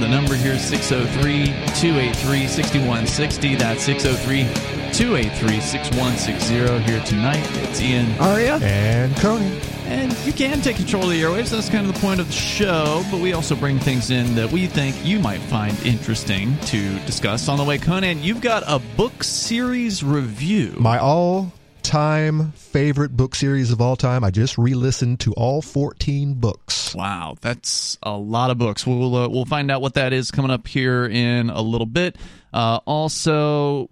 The number here is 603 283 6160. That's 603 283 6160. Here tonight, it's Ian. Oh, Aria? And Coney. And you can take control of the airwaves. That's kind of the point of the show. But we also bring things in that we think you might find interesting to discuss. On the way, Conan, you've got a book series review. My all time favorite book series of all time. I just re listened to all 14 books. Wow, that's a lot of books. We'll, uh, we'll find out what that is coming up here in a little bit. Uh, also,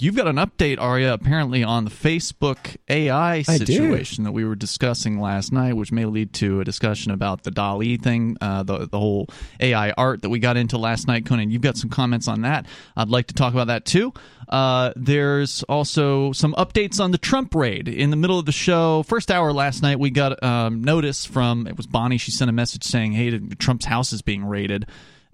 you've got an update, Aria, apparently on the Facebook AI situation that we were discussing last night, which may lead to a discussion about the DALL-E thing, uh, the the whole AI art that we got into last night. Conan, you've got some comments on that. I'd like to talk about that too. Uh, there's also some updates on the Trump raid in the middle of the show. First hour last night, we got um, notice from it was Bonnie. She sent a message saying, "Hey, Trump's house is being raided."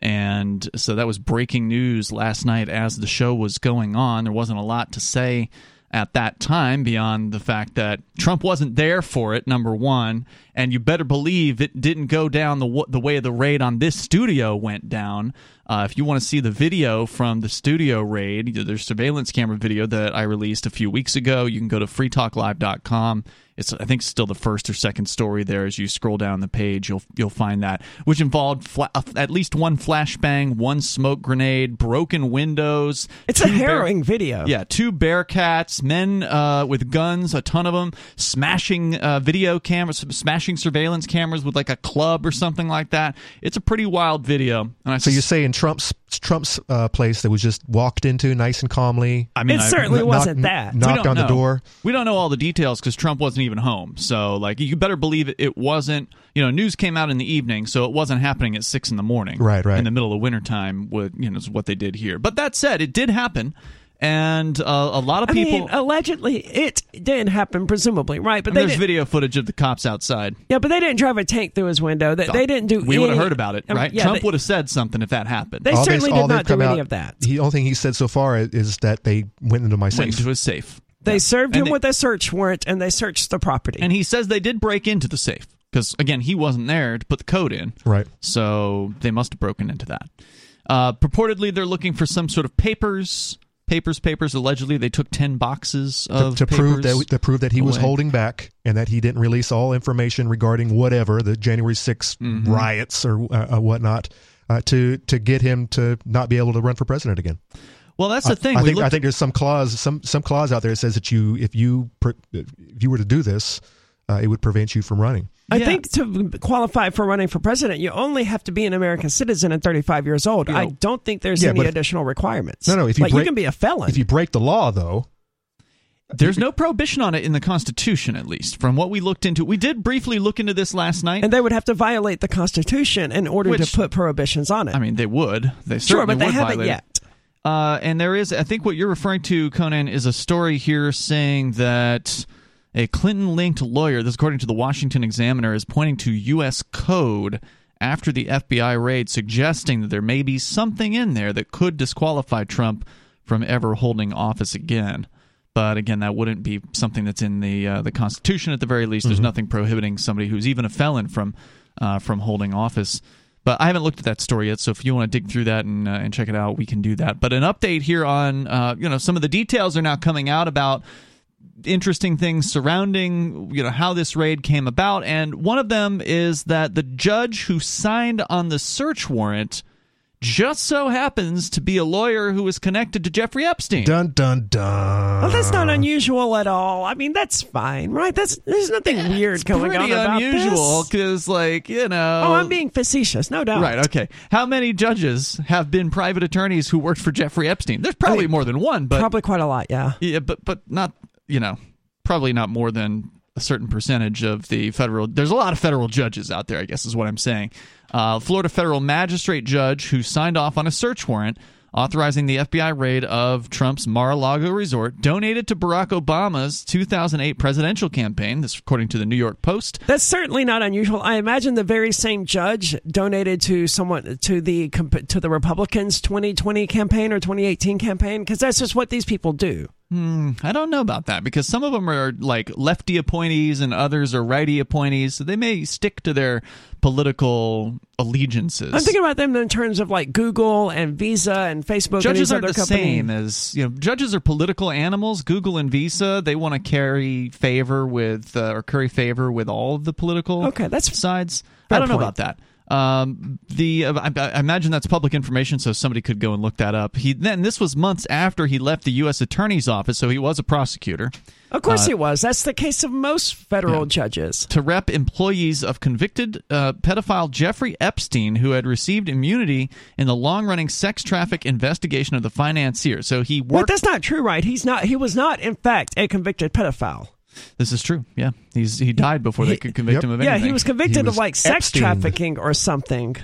And so that was breaking news last night as the show was going on. There wasn't a lot to say at that time beyond the fact that Trump wasn't there for it, number one, and you better believe it didn't go down the the way the raid on this studio went down. Uh, if you want to see the video from the studio raid, there's surveillance camera video that I released a few weeks ago. You can go to freetalklive.com it's I think still the first or second story there. As you scroll down the page, you'll you'll find that, which involved fla- at least one flashbang, one smoke grenade, broken windows. It's a harrowing bear- video. Yeah, two Bearcats, men uh, with guns, a ton of them, smashing uh, video cameras, smashing surveillance cameras with like a club or something like that. It's a pretty wild video. And I so you say in Trump's Trump's uh, place that was just walked into nice and calmly. I mean, it I, certainly wasn't that. Knocked on know. the door. We don't know all the details because Trump wasn't even home. So, like, you better believe it, it wasn't. You know, news came out in the evening, so it wasn't happening at six in the morning. Right, right. In the middle of wintertime, with you know, is what they did here. But that said, it did happen and uh, a lot of people. I mean, allegedly, it didn't happen, presumably, right? But there's video footage of the cops outside. Yeah, but they didn't drive a tank through his window. They, they didn't do. We any, would have heard about it, right? yeah, Trump would have said something if that happened. They all certainly they, did not do any out, of that. The only thing he said so far is that they went into my safe. Went into his safe. They yeah. served and him they, with a search warrant and they searched the property. And he says they did break into the safe because again he wasn't there to put the code in. Right. So they must have broken into that. Uh, purportedly, they're looking for some sort of papers papers, papers. Allegedly, they took ten boxes of to, to prove that to prove that he away. was holding back and that he didn't release all information regarding whatever the January 6th mm-hmm. riots or uh, uh, whatnot uh, to to get him to not be able to run for president again. Well, that's the thing. I, I think looked- I think there's some clause some some clause out there that says that you if you if you were to do this, uh, it would prevent you from running. I Yeah. think to qualify for running for president, you only have to be an American citizen and 35 years old. You I don't think there's Yeah, any but if- additional requirements. No, no, if you like, you can be a felon. If you break the law, though, There's no prohibition on it in the Constitution, at least from what we looked into. We did briefly look into this last night. and they would have to violate the Constitution in order Which- to put prohibitions on it. I mean, they would. They sure, but they would haven't violate it. yet. Uh, and there is, I think, what you're referring to, Conan, is a story here saying that a Clinton-linked lawyer, this according to the Washington Examiner, is pointing to U.S. code after the FBI raid, suggesting that there may be something in there that could disqualify Trump from ever holding office again. But again, that wouldn't be something that's in the uh, the Constitution at the very least. There's nothing prohibiting somebody who's even a felon from uh, from holding office. But I haven't looked at that story yet, so if you want to dig through that and, uh, and check it out, we can do that. But an update here on uh, you know some of the details are now coming out about interesting things surrounding you know how this raid came about, and one of them is that the judge who signed on the search warrant just so happens to be a lawyer who is connected to Jeffrey Epstein. dun dun dun. Well, that's not unusual at all. I mean, that's fine, right? That's there's nothing weird going Pretty on about unusual because, like, you know. Oh, I'm being facetious, no doubt. Right. Okay. How many judges have been private attorneys who worked for Jeffrey Epstein? There's probably I mean, more than one, but Probably quite a lot, yeah. yeah, but but not you know probably not more than a certain percentage of the federal. There's a lot of federal judges out there. I guess is what I'm saying. Uh, Florida federal magistrate judge who signed off on a search warrant authorizing the FBI raid of Trump's Mar-a-Lago resort, donated to Barack Obama's 2008 presidential campaign. This, according to the New York Post. That's certainly not unusual. I imagine the very same judge donated to someone to the to the Republicans' 2020 campaign or 2018 campaign because that's just what these people do. Hmm, I don't know about that because some of them are like lefty appointees and others are righty appointees. So they may stick to their political allegiances. I'm thinking about them in terms of like Google and Visa and Facebook. Judges and aren't the companies. same as you know. Judges are political animals. Google and Visa they want to carry favor with uh, or curry favor with all of the political Okay, that's sides. I don't know about that. Um, the I, I imagine that's public information, so somebody could go and look that up. He then this was months after he left the U.S. Attorney's office, so he was a prosecutor Of course, Uh, it was. That's the case of most federal yeah. judges. to rep employees of convicted uh, pedophile Jeffrey Epstein, who had received immunity in the long-running sex traffic investigation of the financier. So he But worked. that's not true, right? He's not. He was not, in fact, a convicted pedophile. This is true. Yeah, he's he died before they could convict Yep. him of anything. Yeah, he was convicted He of like sex Epstein. trafficking or something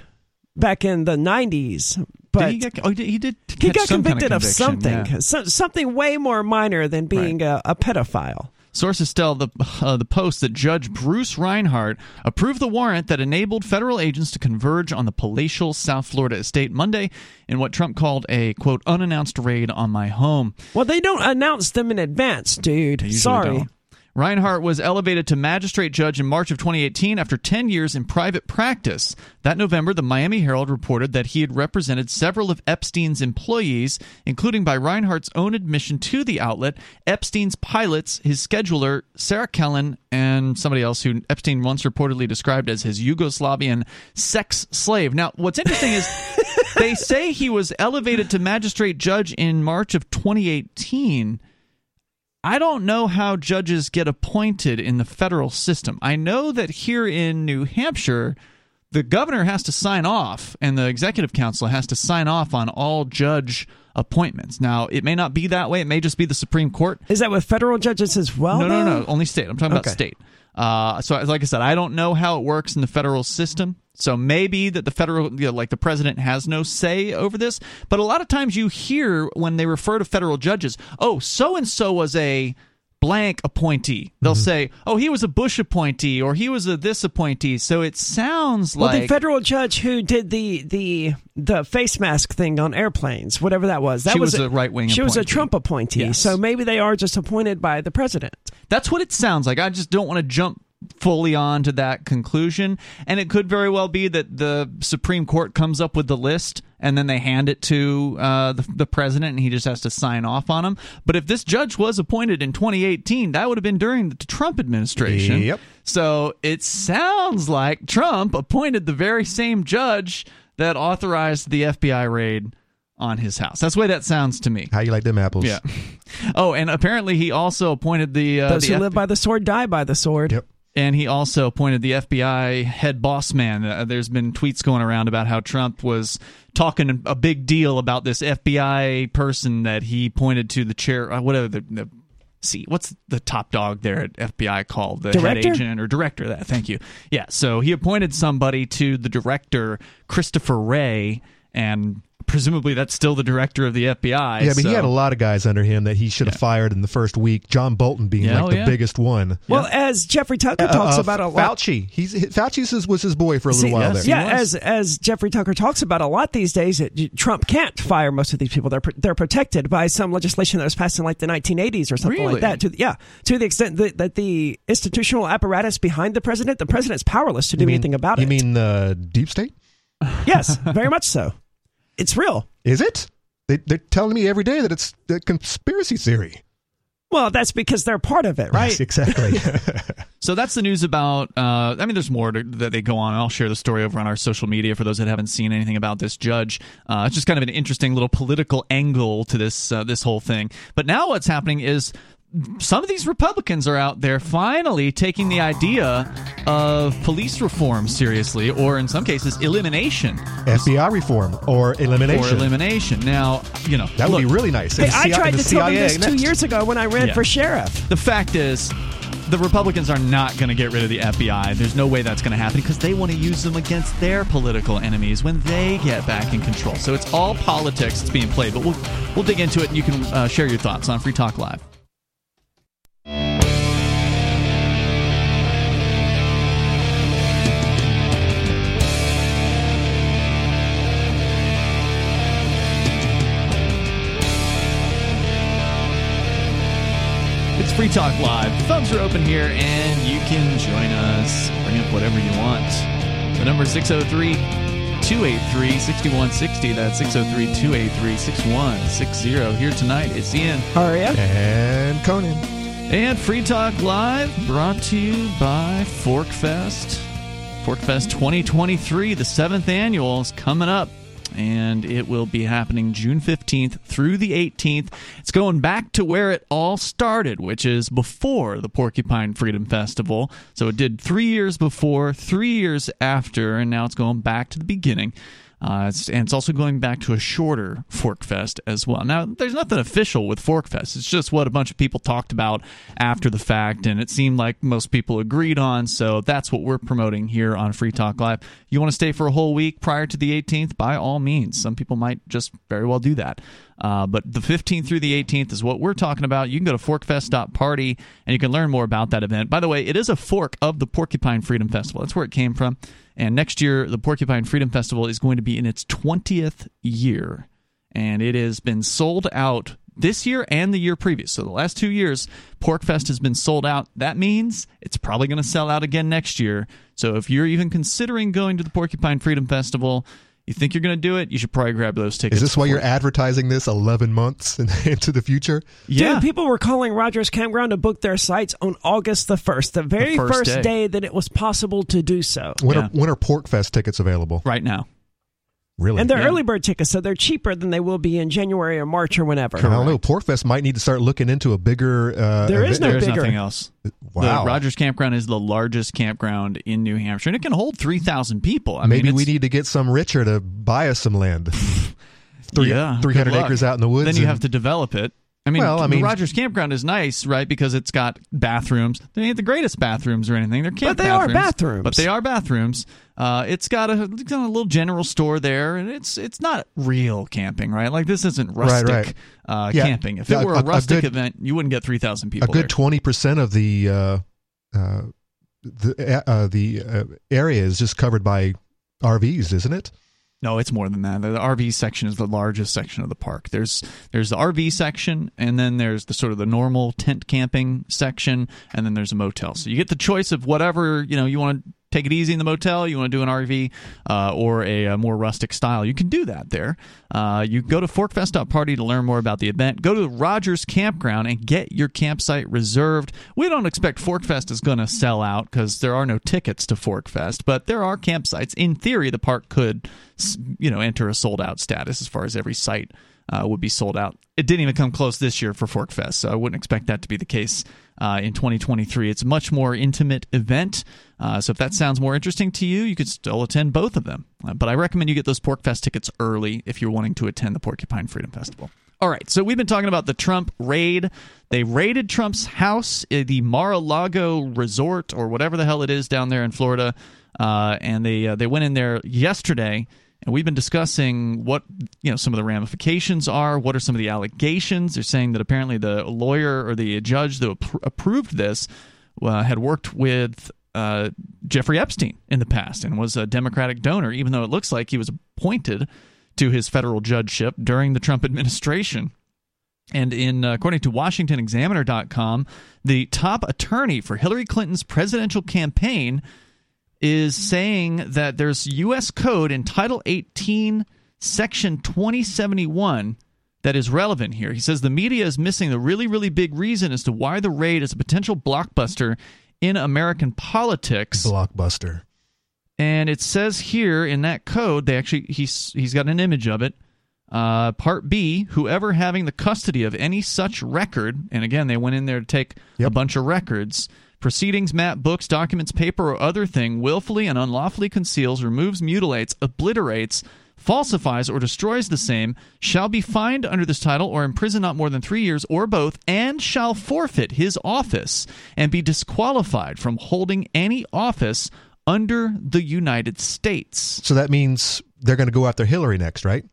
back in the '90s. But Did he, get, oh, he did, he he got some kind convicted of, something, yeah. so, something way more minor than being a, a pedophile. Sources tell the uh, the Post that Judge Bruce Reinhardt approved the warrant that enabled federal agents to converge on the palatial South Florida estate Monday in what Trump called a quote unannounced raid on my home. Well, they don't announce them in advance, dude. Sorry. don't. Reinhardt was elevated to magistrate judge in March of 2018 after 10 years in private practice. That November, the Miami Herald reported that he had represented several of Epstein's employees, including by Reinhardt's own admission to the outlet, Epstein's pilots, his scheduler, Sarah Kellen, and somebody else who Epstein once reportedly described as his Yugoslavian sex slave. Now, what's interesting is they say he was elevated to magistrate judge in March of 2018. I don't know how judges get appointed in the federal system. I know that here in New Hampshire, the governor has to sign off and the executive council has to sign off on all judge appointments. Now, it may not be that way. It may just be the Supreme Court. Is that with federal judges as well? no, no, though? no. Only state. I'm talking about state. Uh, so, like I said, I don't know how it works in the federal system. So maybe that the federal, you know, like the president, has no say over this. But a lot of times you hear when they refer to federal judges, oh, so and so was a blank appointee. They'll Mm-hmm. say, oh, he was a Bush appointee or he was a this appointee. So it sounds Well, like the federal judge who did the the the face mask thing on airplanes, whatever that was, that She was, was a right-wing She was a. Trump appointee, Yes. so maybe they are just appointed by the president. That's what it sounds like. I just don't want to jump fully on to that conclusion. And it could very well be that the Supreme Court comes up with the list and then they hand it to uh, the, the president and he just has to sign off on them. But if this judge was appointed in 2018, that would have been during the Trump administration. Yep. So it sounds like Trump appointed the very same judge that authorized the FBI raid on his house. That's the way that sounds to me. How you like them apples? Yeah. Oh, and apparently he also appointed the uh, Those the who F- live by the sword die by the sword. Yep. And he also appointed the FBI head boss man. Uh, there's been tweets going around about how Trump was talking a big deal about this FBI person that he pointed to the chair, uh, whatever the, the see, what's the top dog there at FBI called the Director? head agent or director? That thank you. Yeah, so he appointed somebody to the director, Christopher Wray, and presumably that's still the director of the FBI. Yeah, but so- he had a lot of guys under him that he should have fired in the first week. John Bolton being Yeah, like oh, the yeah. biggest one. Well, as Jeffrey Tucker talks Uh, about a lot. Fauci. He's Fauci's his- was his boy for a little See, while yes, there. yeah, as as Jeffrey Tucker talks about a lot these days, it, Trump can't fire most of these people. They're they're protected by some legislation that was passed in like the 1980s or something Really? like that. To yeah, to the extent that, that the institutional apparatus behind the president, the president's powerless to do mean- anything about you it. You mean the deep state? yes, very much so. It's real. Is it? They, they're telling me every day that it's a conspiracy theory. Well, that's because they're part of it, right? Yes, exactly. So that's the news about. Uh, I mean, there's more to, that they go on. I'll share the story over on our social media for those that haven't seen anything about this judge. Uh, it's just kind of an interesting little political angle to this uh, this whole thing. But now what's happening is some of these Republicans are out there finally taking the idea of police reform seriously, or in some cases, elimination FBI reform or or elimination. elimination. Now, you know that would look, be really nice. Hey, And I tried the to tell them CIA this two years ago when I ran Yeah. for sheriff. The fact is, the Republicans are not going to get rid of the FBI. There's no way that's going to happen because they want to use them against their political enemies when they get back in control. So it's all politics that's being played. But we'll we'll dig into it, and you can uh, share your thoughts on Free Talk Live. It's Free Talk Live. Phones are open here, and you can join us. Bring up whatever you want. The number is 603 283 6160. That's 603 283 6160. Here tonight, it's Ian. Aria. And Conan. And Free Talk Live brought to you by Forkfest. Forkfest 2023, the seventh annual, is coming up and it will be happening June 15th through the 18th. It's going back to where it all started, which is before the Porcupine Freedom Festival. So it did three years before, three years after, and now it's going back to the beginning. Uh, it's, and it's also going back to a shorter Forkfest as well. Now, there's nothing official with Forkfest. It's just what a bunch of people talked about after the fact, and it seemed like most people agreed on. So that's what we're promoting here on Free Talk Live. You want to stay for a whole week prior to the 18th? By all means. Some people might just very well do that. Uh, but the 15th through the 18th is what we're talking about. You can go to forkfest.party and you can learn more about that event. By the way, it is a fork of the Porcupine Freedom Festival. That's where it came from. And next year, the Porcupine Freedom Festival is going to be in its 20th year. And it has been sold out this year and the year previous. So the last two years, PorcFest has been sold out. That means it's probably going to sell out again next year. So if you're even considering going to the Porcupine Freedom Festival, you think you're going to do it, you should probably grab those tickets. Is this why you're advertising this 11 months in- into the future? Yeah. Dude, people were calling Rogers Campground to book their sites on August the 1st, the very first first, day. day. that it was possible to do so. When, Yeah. are, when are PorcFest tickets available? right now. Really? And they're Yeah. early bird tickets, so they're cheaper than they will be in January or March or whenever. I don't know. PorcFest might need to start looking into a bigger. Uh, There is no There's bigger. nothing else. Wow. The Rogers Campground is the largest campground in New Hampshire, and it can hold 3,000 people. I Maybe mean, we need to get some richer to buy us some land. Three, Yeah, 300 acres out in the woods. Then you and- have to develop it. I mean, Well, I mean- Rogers Campground is nice, right? Because it's got bathrooms. They ain't the greatest bathrooms or anything. They're camp But they are bathrooms, bathrooms. But they are bathrooms. Uh, it's got a, it's got a little general store there, and it's it's not real camping, right? Like this isn't rustic right. Uh, Yeah. camping. If Yeah, it were a- a, a rustic good- event, you wouldn't get three thousand people. a good twenty percent of the uh, uh, the uh, the uh, area is just covered by RVs, isn't it? No, it's more than that. The RV section is the largest section of the park. There's there's the RV section, and then there's the sort of the normal tent camping section, and then there's a motel. So you get the choice of whatever you know you want to take it easy in the motel, you want to do an RV uh, or a, uh more rustic style. You can do that there. Uh, you go to forkfest.party to learn more about the event. Go to the Rogers Campground and get your campsite reserved. We don't expect Forkfest is going to sell out because there are no tickets to Forkfest, but there are campsites. In theory, the park could, you know, enter a sold out status as far as every site uh, would be sold out. It didn't even come close this year for Forkfest, so I wouldn't expect that to be the case uh, in 2023. It's a much more intimate event, uh, so if that sounds more interesting to you, you could still attend both of them. Uh, but I recommend you get those PorcFest tickets early if you're wanting to attend the Porcupine Freedom Festival. All right, so we've been talking about the Trump raid. They raided Trump's house, uh, the Mar-a-Lago Resort, or whatever the hell it is down there in Florida, uh, and they uh, they went in there yesterday. And we've been discussing what you know some of the ramifications are. What are some of the allegations? They're saying that apparently the lawyer or the judge that appro- approved this uh, had worked with uh, Jeffrey Epstein in the past and was a Democratic donor, even though it looks like he was appointed to his federal judgeship during the Trump administration. And in uh, according to WashingtonExaminer.com, the top attorney for Hillary Clinton's presidential campaign is saying that there's U.S. code in Title 18, Section 2071 that is relevant here. He says the media is missing the really, really big reason as to why the raid is a potential blockbuster in American politics. Blockbuster. And it says here in that code, they actually he's he's got an image of it. Uh, part B: Whoever having the custody of any such record, and again they went in there to take a bunch of records, proceedings, map, books, documents, paper, or other thing, willfully and unlawfully conceals, removes, mutilates, obliterates, falsifies, or destroys the same, shall be fined under this title or imprisoned not more than three years, or both, and shall forfeit his office and be disqualified from holding any office under the United States. So that means they're going to go after Hillary next, right?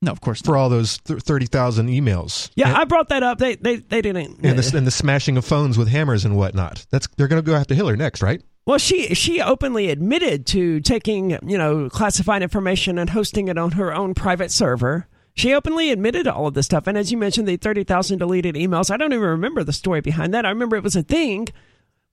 No, of course not. For all those th- 30,000 emails. Yeah, and, I brought that up. They they, they didn't. and, the, and the smashing of phones with hammers and whatnot. That's They're going to go after Hillary next, right? Well, she she openly admitted to taking you know classified information and hosting it on her own private server. She openly admitted all of this stuff. And as you mentioned, the 30,000 deleted emails, I don't even remember the story behind that. I remember it was a thing.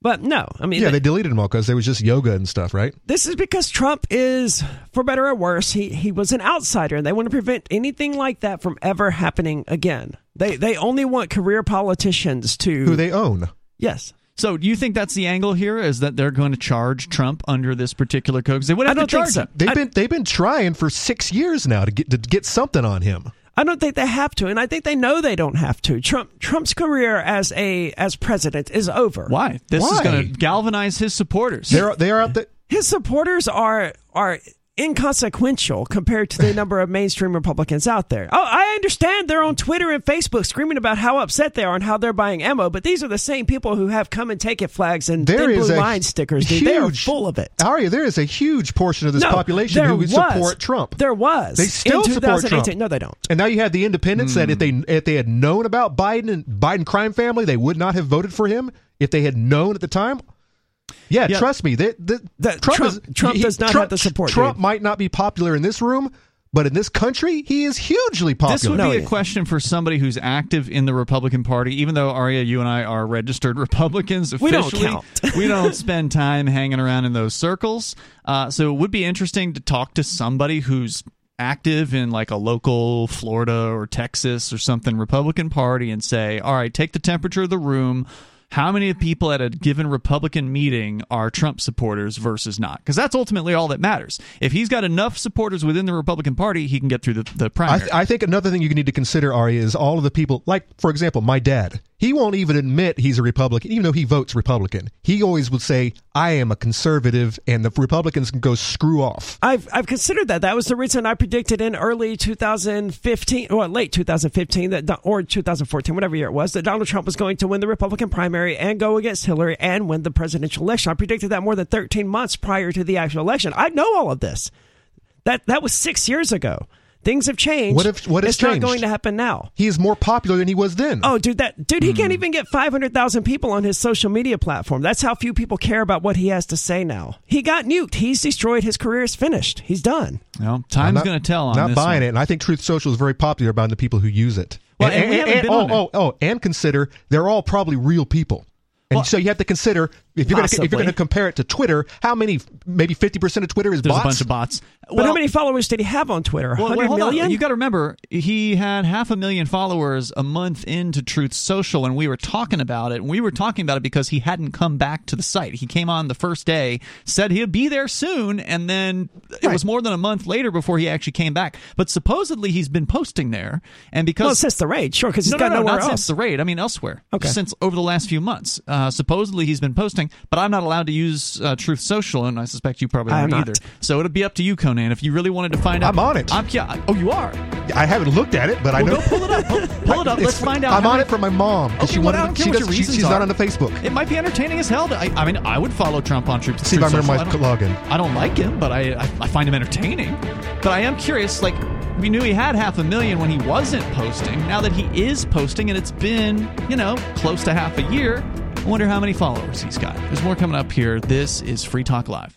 But no, I mean, yeah, they deleted them all because there was just yoga and stuff, right? This is because Trump is, for better or worse, he, he was an outsider, and they want to prevent anything like that from ever happening again. They they only want career politicians to who they own. Yes. So, do you think that's the angle here? Is that they're going to charge Trump under this particular code? Because they would have I to don't think charge so. him. They've I- been they've been trying for six years now to get to get something on him. I don't think they have to, and I think they know they don't have to. Trump Trump's career as a as president is over. Why? This is going to galvanize his supporters. They're they are out there. His supporters are are inconsequential compared to the number of mainstream Republicans out there. Oh, I understand they're on Twitter and Facebook screaming about how upset they are and how they're buying ammo, but these are the same people who have come and take it flags and There thin blue line stickers. Dude, they are full of it. Aria, there is a huge portion of this No, population who would was. support Trump. There was. They still support 2018. Trump. No, they don't. And now you have the independents that if they Hmm. if they had known about Biden and Biden crime family, they would not have voted for him if they had known at the time. Yeah, Yeah. trust me. That that That Trump, Trump- is, Trump does not have the support, Trump dude. might not be popular in this room, but in this country, he is hugely popular. This would No, be a yeah. question for somebody who's active in the Republican Party. Even though Aria, you and I are registered Republicans We don't count. we don't spend time hanging around in those circles. Uh, so it would be interesting to talk to somebody who's active in like a local Florida or Texas or something Republican Party and say, all right, take the temperature of the room. How many people at a given Republican meeting are Trump supporters versus not? Because that's ultimately all that matters. If he's got enough supporters within the Republican Party, he can get through the, the I, primary. th- I think another thing you need to consider, Ari, is all of the people, like, for example, my dad. He won't even admit he's a Republican, even though he votes Republican. He always would say, I am a conservative, and the Republicans can go screw off. I've I've considered that. That was the reason I predicted in early 2015 or late 2015 that or 2014, whatever year it was, that Donald Trump was going to win the Republican primary and go against Hillary and win the presidential election. I predicted that more than 13 months prior to the actual election. I know all of this. That that was six years ago. Things have changed. What if- what has it's not going to happen now. He is more popular than he was then. Oh, dude, that dude, he Hmm. can't even get five hundred thousand people on his social media platform. That's how few people care about what he has to say now. He got nuked. He's destroyed. His career is finished. He's done. Well, time's going to tell on Not this buying one. it, and I think Truth Social is very popular among the people who use it. Well, and we haven't been oh, oh, oh, and consider they're all probably real people. And Well- so you have to consider if you're going to if you're Possibly. going to compare it to Twitter, how many maybe fifty percent of Twitter is There's bots? a bunch of bots. But how many followers did he have on Twitter? Well, Hundred wait, hold million. on. You got to remember, he had half a million followers a month into Truth Social, and we were talking about it. And we were talking about it because he hadn't come back to the site. He came on the first day, said he'd be there soon, and then it Right. was more than a month later before he actually came back. But supposedly he's been posting there, and because well, since the raid, sure, because he's no, got no, no, nowhere not else. since the raid. I mean, elsewhere. Okay. Since over the last few months, uh, supposedly he's been posting, but I'm not allowed to use uh, Truth Social, and I suspect you probably aren't either. So it'll be up to you, Conan. If you really wanted to find out, I'm on it. I'm, yeah. Oh, you are. I haven't looked at it, but I know. go pull it up. Pull, pull it up. Let's find out. I'm on it for my mom because Okay, she well, I wanted. she what does, she- she's are. not on the Facebook. It might be entertaining as hell. To, I, I mean, I would follow Trump on Truth. See if I Truth remember Social. my login. I don't like him, but I, I I find him entertaining. But I am curious. Like we knew he had half a million when he wasn't posting. Now that he is posting, and it's been you know close to half a year, I wonder how many followers he's got. There's more coming up here. This is Free Talk Live.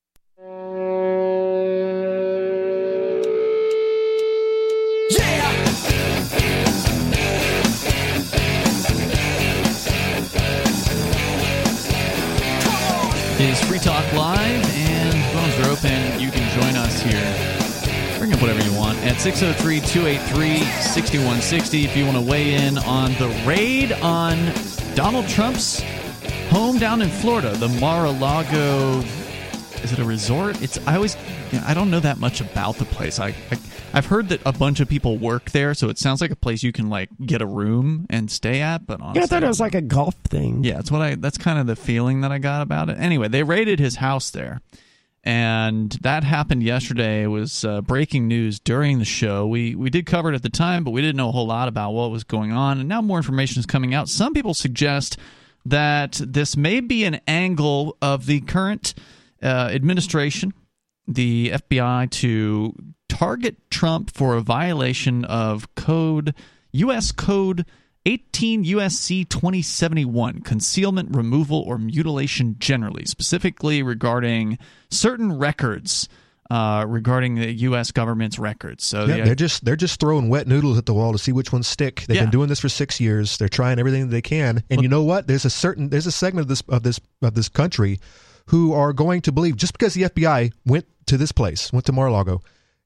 is Free Talk Live, and phones are open. You can join us here Bring up whatever you want at 603 283 6160 if you want to weigh in on the raid on Donald Trump's home down in Florida, the Mar a Lago. Is it a resort? It's I always you know, I don't know that much about the place. I, I I've heard that a bunch of people work there, so it sounds like a place you can like get a room and stay at. But honestly, Yeah, I thought it was like a golf thing. yeah, that's what I. That's kind of the feeling that I got about it. Anyway, they raided his house there, and that happened yesterday. It was uh, breaking news during the show. We we did cover it at the time, but we didn't know a whole lot about what was going on. And now more information is coming out. Some people suggest that this may be an angle of the current uh, administration, the FBI, to target Trump for a violation of code U.S. Code 18 USC 2071 concealment, removal, or mutilation generally, specifically regarding certain records. Uh, regarding the U.S. government's records, so Yeah, the, they're just they're just throwing wet noodles at the wall to see which ones stick. They've Yeah. been doing this for six years. They're trying everything that they can. And you know what? There's a certain there's a segment of this of this of this country who are going to believe just because the FBI went to this place, went to Mar-a-Lago,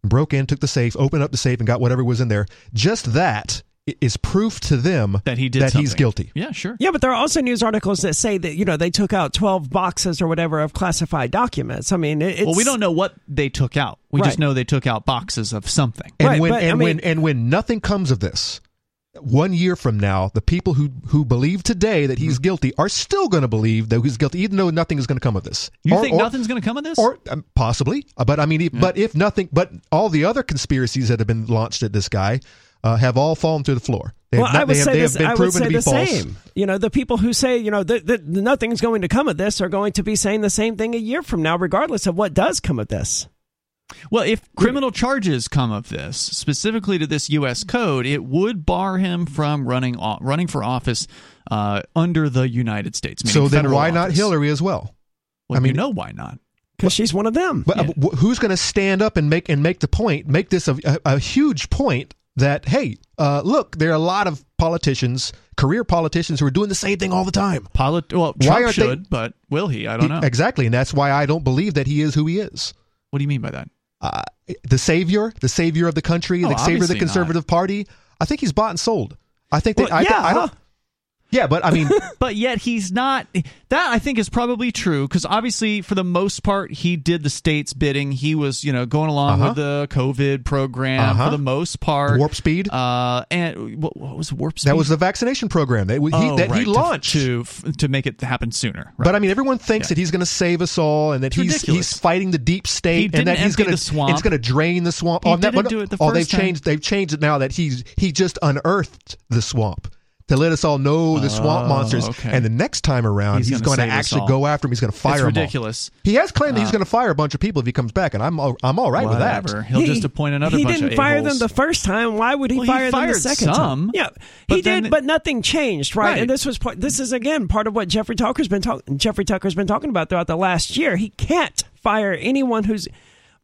broke in, took the safe, opened up the safe, and got whatever was in there. Just that is proof to them that he did that he's guilty. Yeah, sure. Yeah, but there are also news articles that say that you know they took out twelve boxes or whatever of classified documents. I mean, it's, Well, we don't know what they took out. We just know they took out boxes of something. And Right, when but, I and mean- when and when nothing comes of this, one year from now, the people who who believe today that Mm-hmm. he's guilty are still going to believe that he's guilty, even though nothing is going to come of this. You Or- think or- nothing's going to come of this? or um, possibly, Uh, but I mean, if, but if nothing, but all the other conspiracies that have been launched at this guy uh, have all fallen through the floor. They Well, not- I would they have, say they this, been I would proven say to be the false. same. You know, the people who say you know that, that nothing's going to come of this are going to be saying the same thing a year from now, regardless of what does come of this. Well, if criminal charges come of this, specifically to this U.S. code, it would bar him from running running for office uh, under the United States. So then, federal why not. Hillary as well? Well, I mean- you know why not? Because she's one of them. But uh, Yeah. wh- who's going to stand up and make and make the point, make this a, a, a huge point that hey, uh, look, there are a lot of politicians, career politicians, who are doing the same thing all the time. Polit- well, Why Trump aren't they- should, but will he? I don't know. Exactly, and that's why I don't believe that he is who he is. What do you mean by that? Uh, the savior, the savior of the country, Oh, the savior of the conservative party. I think he's bought and sold. I think that Well, I, yeah, I don't. huh? Yeah, but I mean, But yet he's not. That I think is probably true because obviously, for the most part, he did the state's bidding. He was, you know, going along Uh-huh. with the COVID program Uh-huh. for the most part. warp speed. Uh, and what, what was warp speed? that was the vaccination program that, he, Oh, that right, to- launched. to f- to make it happen sooner. Right. But I mean, everyone thinks Yeah. that he's going to save us all, and that It's he's ridiculous. he's fighting the deep state, He and that he's going to swamp. it's going to drain the swamp. He oh, didn't but- do it the oh, they've time. changed. They've changed it now that he's he just unearthed the swamp to let us all know the swamp Oh, monsters. okay. And the next time around, He's he's, gonna going to save us actually go after him. He's going to fire it's them all. ridiculous. He has claimed that he's Uh, going to fire a bunch of people if he comes back, and I'm all, I'm all right Whatever. with that. He'll He- just appoint another He bunch didn't of fire them the first time. Why would he Well, he fire them the second some, time? Yeah, but he then- did, but nothing changed, right? Right. And this was part, this is again part of what Jeffrey Tucker's been talking. Jeffrey Tucker's been talking about throughout the last year. He can't fire anyone who's.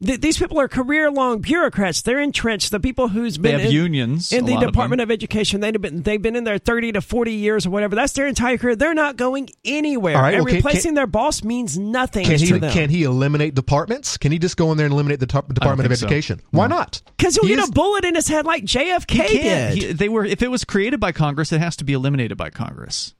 Th- these people are career-long bureaucrats. They're entrenched. The people who's They been have in, unions, in the lot of Department of, Education. They've been they've been in there thirty to forty years or whatever. That's their entire career. They're not going anywhere. All right, and well, can- replacing can- their boss means nothing Can to he them. can he eliminate departments? Can he just go in there and eliminate the top- Department of think so. Education? Why not? Because he'll He get is- a bullet in his head like JFK He did. He- they were if it was created by Congress, it has to be eliminated by Congress.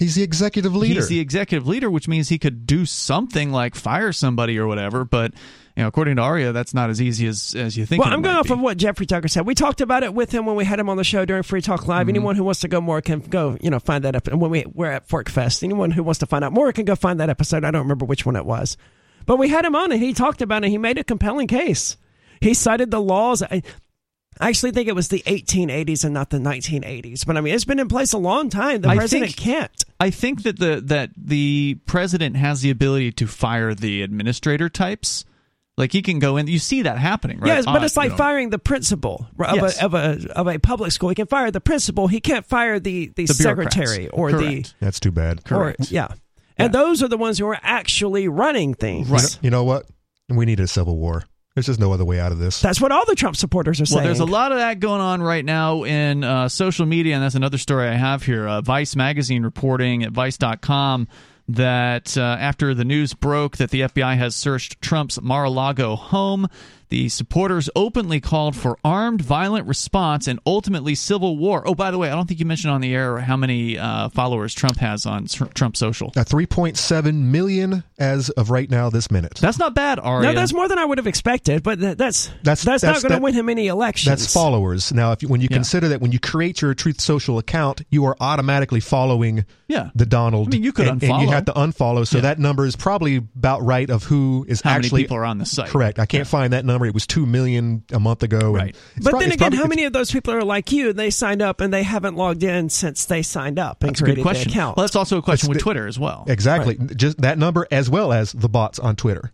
He's the executive leader. He's the executive leader, which means he could do something like fire somebody or whatever. But you know, according to Aria, that's not as easy as as you think. Well, I'm going off be. of what Jeffrey Tucker said. We talked about it with him when we had him on the show during Free Talk Live. Mm-hmm. Anyone who wants to go more can go, you know, find that up. And when we we're at Fork Fest, anyone who wants to find out more can go find that episode. I don't remember which one it was, but we had him on and he talked about it. He made a compelling case. He cited the laws. I, I actually think it was the 1880s and not the 1980s. But I mean, it's been in place a long time. The I president think- can't. I think that the that the president has the ability to fire the administrator types. Like he can go in. You see that happening, right? Yes, but Ah, it's like firing the principal of, Yes. a, of a of a public school. He can fire the principal. He can't fire the the, The secretary or the That's too bad. or Correct. yeah. And Yeah. those are the ones who are actually running things. You know, you know what? We need a civil war. There's just no other way out of this. That's what all the Trump supporters are saying. Well, there's a lot of that going on right now in uh, social media, and that's another story I have here. Uh, Vice magazine reporting at Vice.com that uh, after the news broke that the FBI has searched Trump's Mar-a-Lago home, The supporters openly called for armed, violent response and ultimately civil war. Oh, by the way, I don't think you mentioned on the air how many uh, followers Trump has on Trump Social. Uh, 3.7 million as of right now, this minute. That's not bad, Aria. No, that's more than I would have expected, but that's that's, that's, that's not going to win him any elections. That's followers. Now, if you, when you yeah. consider that when you create your Truth Social account, you are automatically following yeah. the Donald. I mean, you could and, unfollow. And you have to unfollow, so yeah. that number is probably about right of who is how actually people are on the site. Correct. I can't yeah. find that number. It was 2 million a month ago. Right. But probably, then again, how many of those people are like you? They signed up and they haven't logged in since they signed up and that's created a good question. the account. Well, that's also a question with Twitter as well. Exactly. Right. Just that number as well as the bots on Twitter.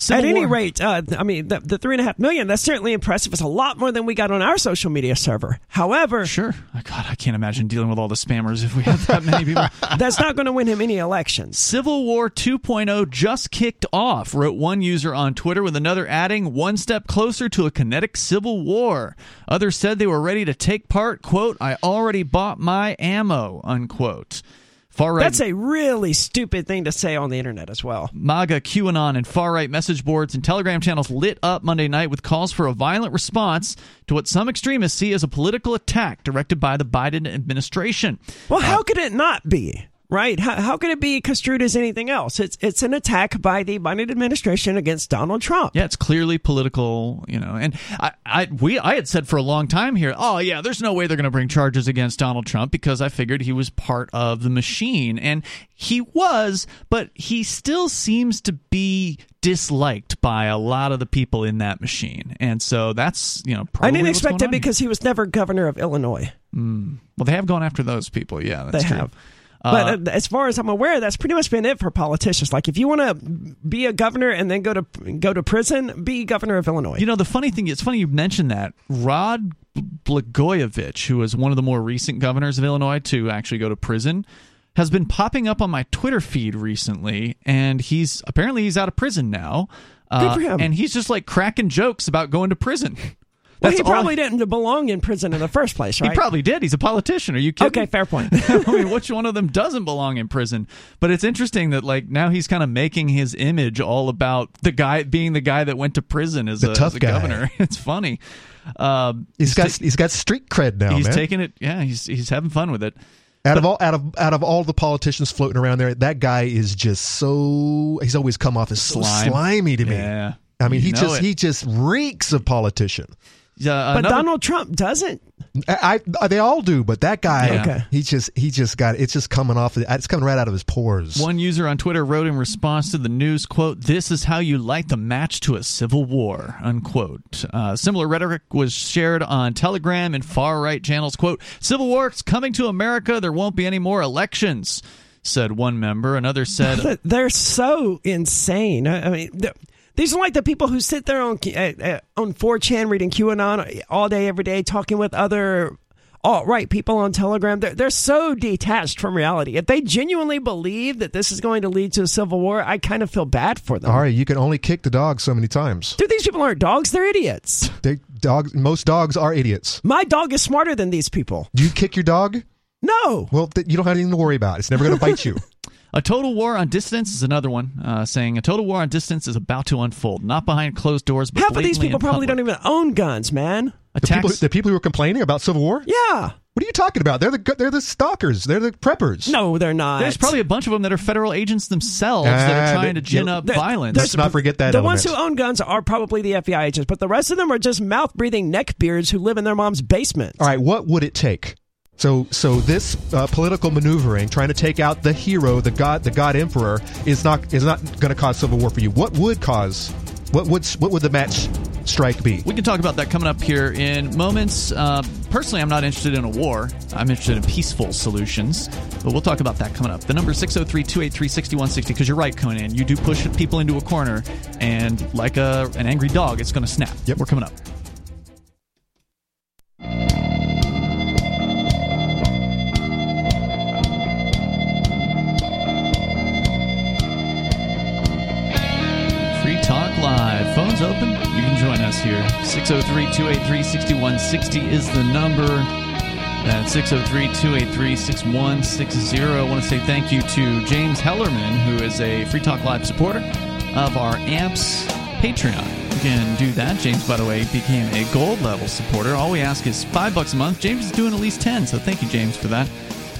Civil At any War. rate, uh, I mean, the, the, three and a half million, that's certainly impressive. It's a lot more than we got on our social media server. However. Sure. Oh, God, I can't imagine dealing with all the spammers if we have that many people. that's not going to win him any elections. Civil War 2.0 just kicked off, wrote one user on Twitter, with another adding, one step closer to a kinetic civil war. Others said they were ready to take part, quote, I already bought my ammo, unquote. Far right. That's a really stupid thing to say on the internet as well. MAGA, QAnon, and far right message boards and Telegram channels lit up Monday night with calls for a violent response to what some extremists see as a political attack directed by the Biden administration. Well, how uh, could it not be? Right? How, how can it be construed as anything else? It's it's an attack by the Biden administration against Donald Trump. Yeah, it's clearly political, you know. And I, I we I had said for a long time here, oh yeah, there's no way they're going to bring charges against Donald Trump because I figured he was part of the machine, and he was, but he still seems to be disliked by a lot of the people in that machine, and so that's you know. I didn't expect it because here. he was never governor of Illinois. Mm. Well, they have gone after those people. Yeah, that's they true. have. But uh, as far as I'm aware, that's pretty much been it for politicians. Like, if you want to be a governor and then go to go to prison, be governor of Illinois. You know, the funny thing, it's funny you mentioned that. Rod Blagojevich, who was one of the more recent governors of Illinois to actually go to prison, has been popping up on my Twitter feed recently, and he's apparently he's out of prison now. Uh, Good for him. And he's just like cracking jokes about going to prison. Well, he probably didn't belong in prison in the first place, right? He probably did. He's a politician. Are you kidding? Okay, fair point. I mean, which one of them doesn't belong in prison? But it's interesting that like now he's kind of making his image all about the guy being the guy that went to prison as the a, tough as a guy. governor. It's funny. Um, he's, he's got ta- he's got street cred now. He's man. taking it. Yeah, he's he's having fun with it. Out of all out of out of all the politicians floating around there, that guy is just so he's always come off as so Slime. slimy to me. Yeah. I mean, You he just it. he just reeks of politician. Uh, but another- Donald Trump doesn't. I, I they all do, but that guy, Yeah. Okay. he just he just got it's just coming off. It's coming right out of his pores. One user on Twitter wrote in response to the news, quote, This is how you light the match to a civil war, unquote. Uh, similar rhetoric was shared on Telegram and far-right channels, quote, Civil war is coming to America. There won't be any more elections, said one member. Another said, They're so insane. I I mean, th- these are like the people who sit there on uh, uh, on 4chan reading QAnon all day, every day, talking with other alt right people on Telegram. They're, they're so detached from reality. If they genuinely believe that this is going to lead to a civil war, I kind of feel bad for them. all right, you can only kick the dog so many times. Dude, these people aren't dogs; they're idiots. They dogs. Most dogs are idiots. My dog is smarter than these people. Do you kick your dog? No. Well, th- you don't have anything to worry about. It's never going to bite you. A total war on distance is another one, uh, saying a total war on distance is about to unfold, not behind closed doors, but Half of these people probably public. don't even own guns, man. The people, the people who are complaining about civil war. Yeah. What are you talking about? They're the they're the stalkers. They're the preppers. No, they're not. there's probably a bunch of them that are federal agents themselves that Ah, are trying they- to gin up violence. Let's not forget that. the element. ones who own guns are probably the FBI agents, but the rest of them are just mouth breathing neckbeards who live in their mom's basement. All right, what would it take? So, so this uh, political maneuvering, trying to take out the hero, the god, the god emperor, is not is not going to cause civil war for you. What would cause? What would what would the match strike be? We can talk about that coming up here in moments. Uh, personally, I'm not interested in a war. I'm interested in peaceful solutions. But we'll talk about that coming up. The number is 603 283 6160. Because you're right, Conan. You do push people into a corner, and like a, an angry dog, it's going to snap. Yep. We're coming up. Talk Live. Phones open. You can join us here. 603 283 6160 is the number. That's 603 283 6160. I want to say thank you to James Hellerman, who is a Free Talk Live supporter of our AMPS Patreon. You can do that. James, by the way, became a gold level supporter. All we ask is five bucks a month. James is doing at least 10, so thank you, James, for that.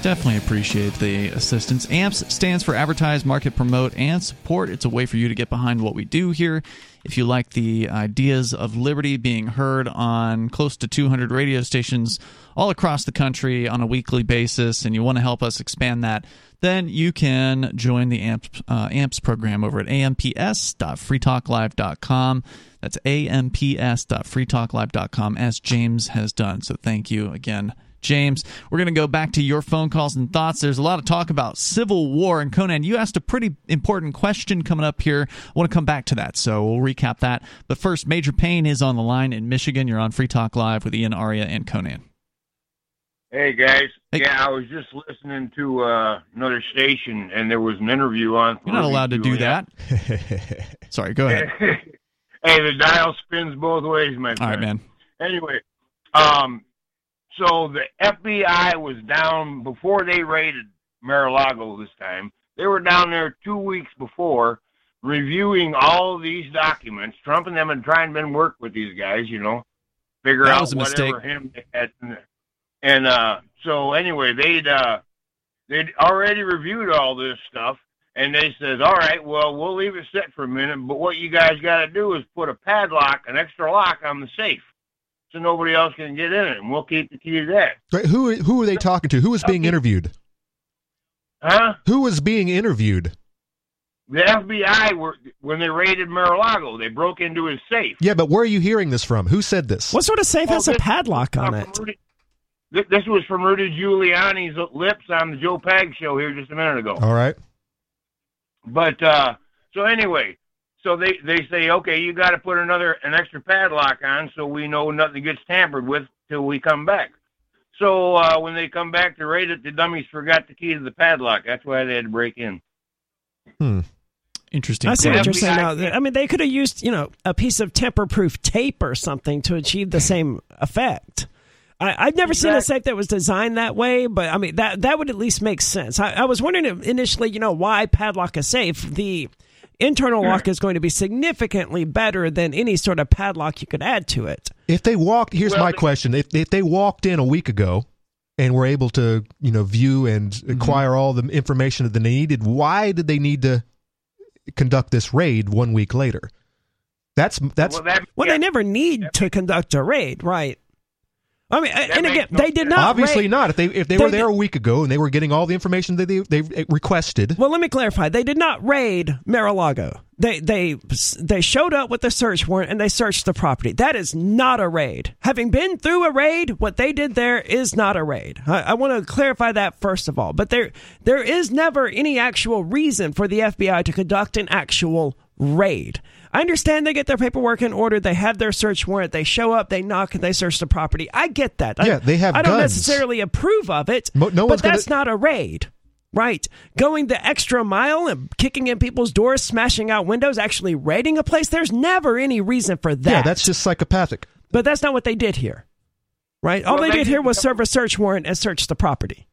Definitely appreciate the assistance. AMPS stands for Advertise, Market, Promote, and Support. It's a way for you to get behind what we do here. If you like the ideas of liberty being heard on close to 200 radio stations all across the country on a weekly basis, and you want to help us expand that, then you can join the AMPS, uh, AMPS program over at amps.freetalklive.com. That's amps.freetalklive.com, as James has done. So thank you again James. We're going to go back to your phone calls and thoughts. There's a lot of talk about civil war. And Conan, you asked a pretty important question coming up here. I want to come back to that, so we'll recap that. But first, Major Payne is on the line in Michigan. You're on Free Talk Live with Ian, Aria, and Conan. Hey guys, Hey. yeah, I was just listening to uh, another station, and there was an interview on. You're not allowed to do that. Sorry, go ahead. hey, the dial spins both ways, my friend. All right, man. Anyway, um, so the FBI was down before they raided Mar-a-Lago this time. They were down there two weeks before, reviewing all these documents. Trump and them had trying to work with these guys, you know, figure That out was a whatever mistake. him they had. in there. And uh, so anyway, they'd uh, they'd already reviewed all this stuff, and they said, "All right, well, we'll leave it set for a minute, but what you guys got to do is put a padlock, an extra lock on the safe, so nobody else can get in it, and we'll keep the key to that." Right, who who are they talking to? Who was being interviewed? Huh? Who was being interviewed? The FBI were when they raided Mar-a-Lago, they broke into his safe. Yeah, but where are you hearing this from? Who said this? What sort of safe Oh, has a padlock on it? Rudy- This was from Rudy Giuliani's lips on the Joe Pag show here just a minute ago. All right. But uh, so anyway, so they they say, okay, you got to put another an extra padlock on so we know nothing gets tampered with till we come back. So uh, when they come back to raid it, the dummies forgot the key to the padlock. That's why they had to break in. Hmm. Interesting. I see Yeah, what you're saying I- now. I mean, they could have used, you know, a piece of tamper-proof tape or something to achieve the same effect. I, I've never seen a Exact- safe that was designed that way, but I mean that that would at least make sense. I, I was wondering initially, you know, why padlock a safe. The internal lock is going to be significantly better than any sort of padlock you could add to it. If they walked, here's Well, my question: if if they walked in a week ago and were able to, you know, view and Mm-hmm. acquire all the information that they needed, why did they need to conduct this raid one week later? That's that's well, that, Well, yeah, they never need to conduct a raid, right? I mean, and again, no they did sense. not obviously raid- not. If they if they, They were there did- a week ago and they were getting all the information that they they requested, Well, let me clarify. They did not raid Mar-a-Lago. They they they showed up with a search warrant and they searched the property. That is not a raid. Having been through a raid, what they did there is not a raid. I, I want to clarify that first of all. But there there is never any actual reason for the FBI to conduct an actual raid. I understand they get their paperwork in order. They have their search warrant. They show up. They knock. and They search the property. I get that. I- Yeah, they have I don't necessarily approve of it. Mo- no but one's gonna- that's not a raid. Right. Going the extra mile and kicking in people's doors, smashing out windows, actually raiding a place, there's never any reason for that. yeah, that's just psychopathic. But that's not what they did here. Right? All Well, they, they did here didn't was serve a search warrant and search the property.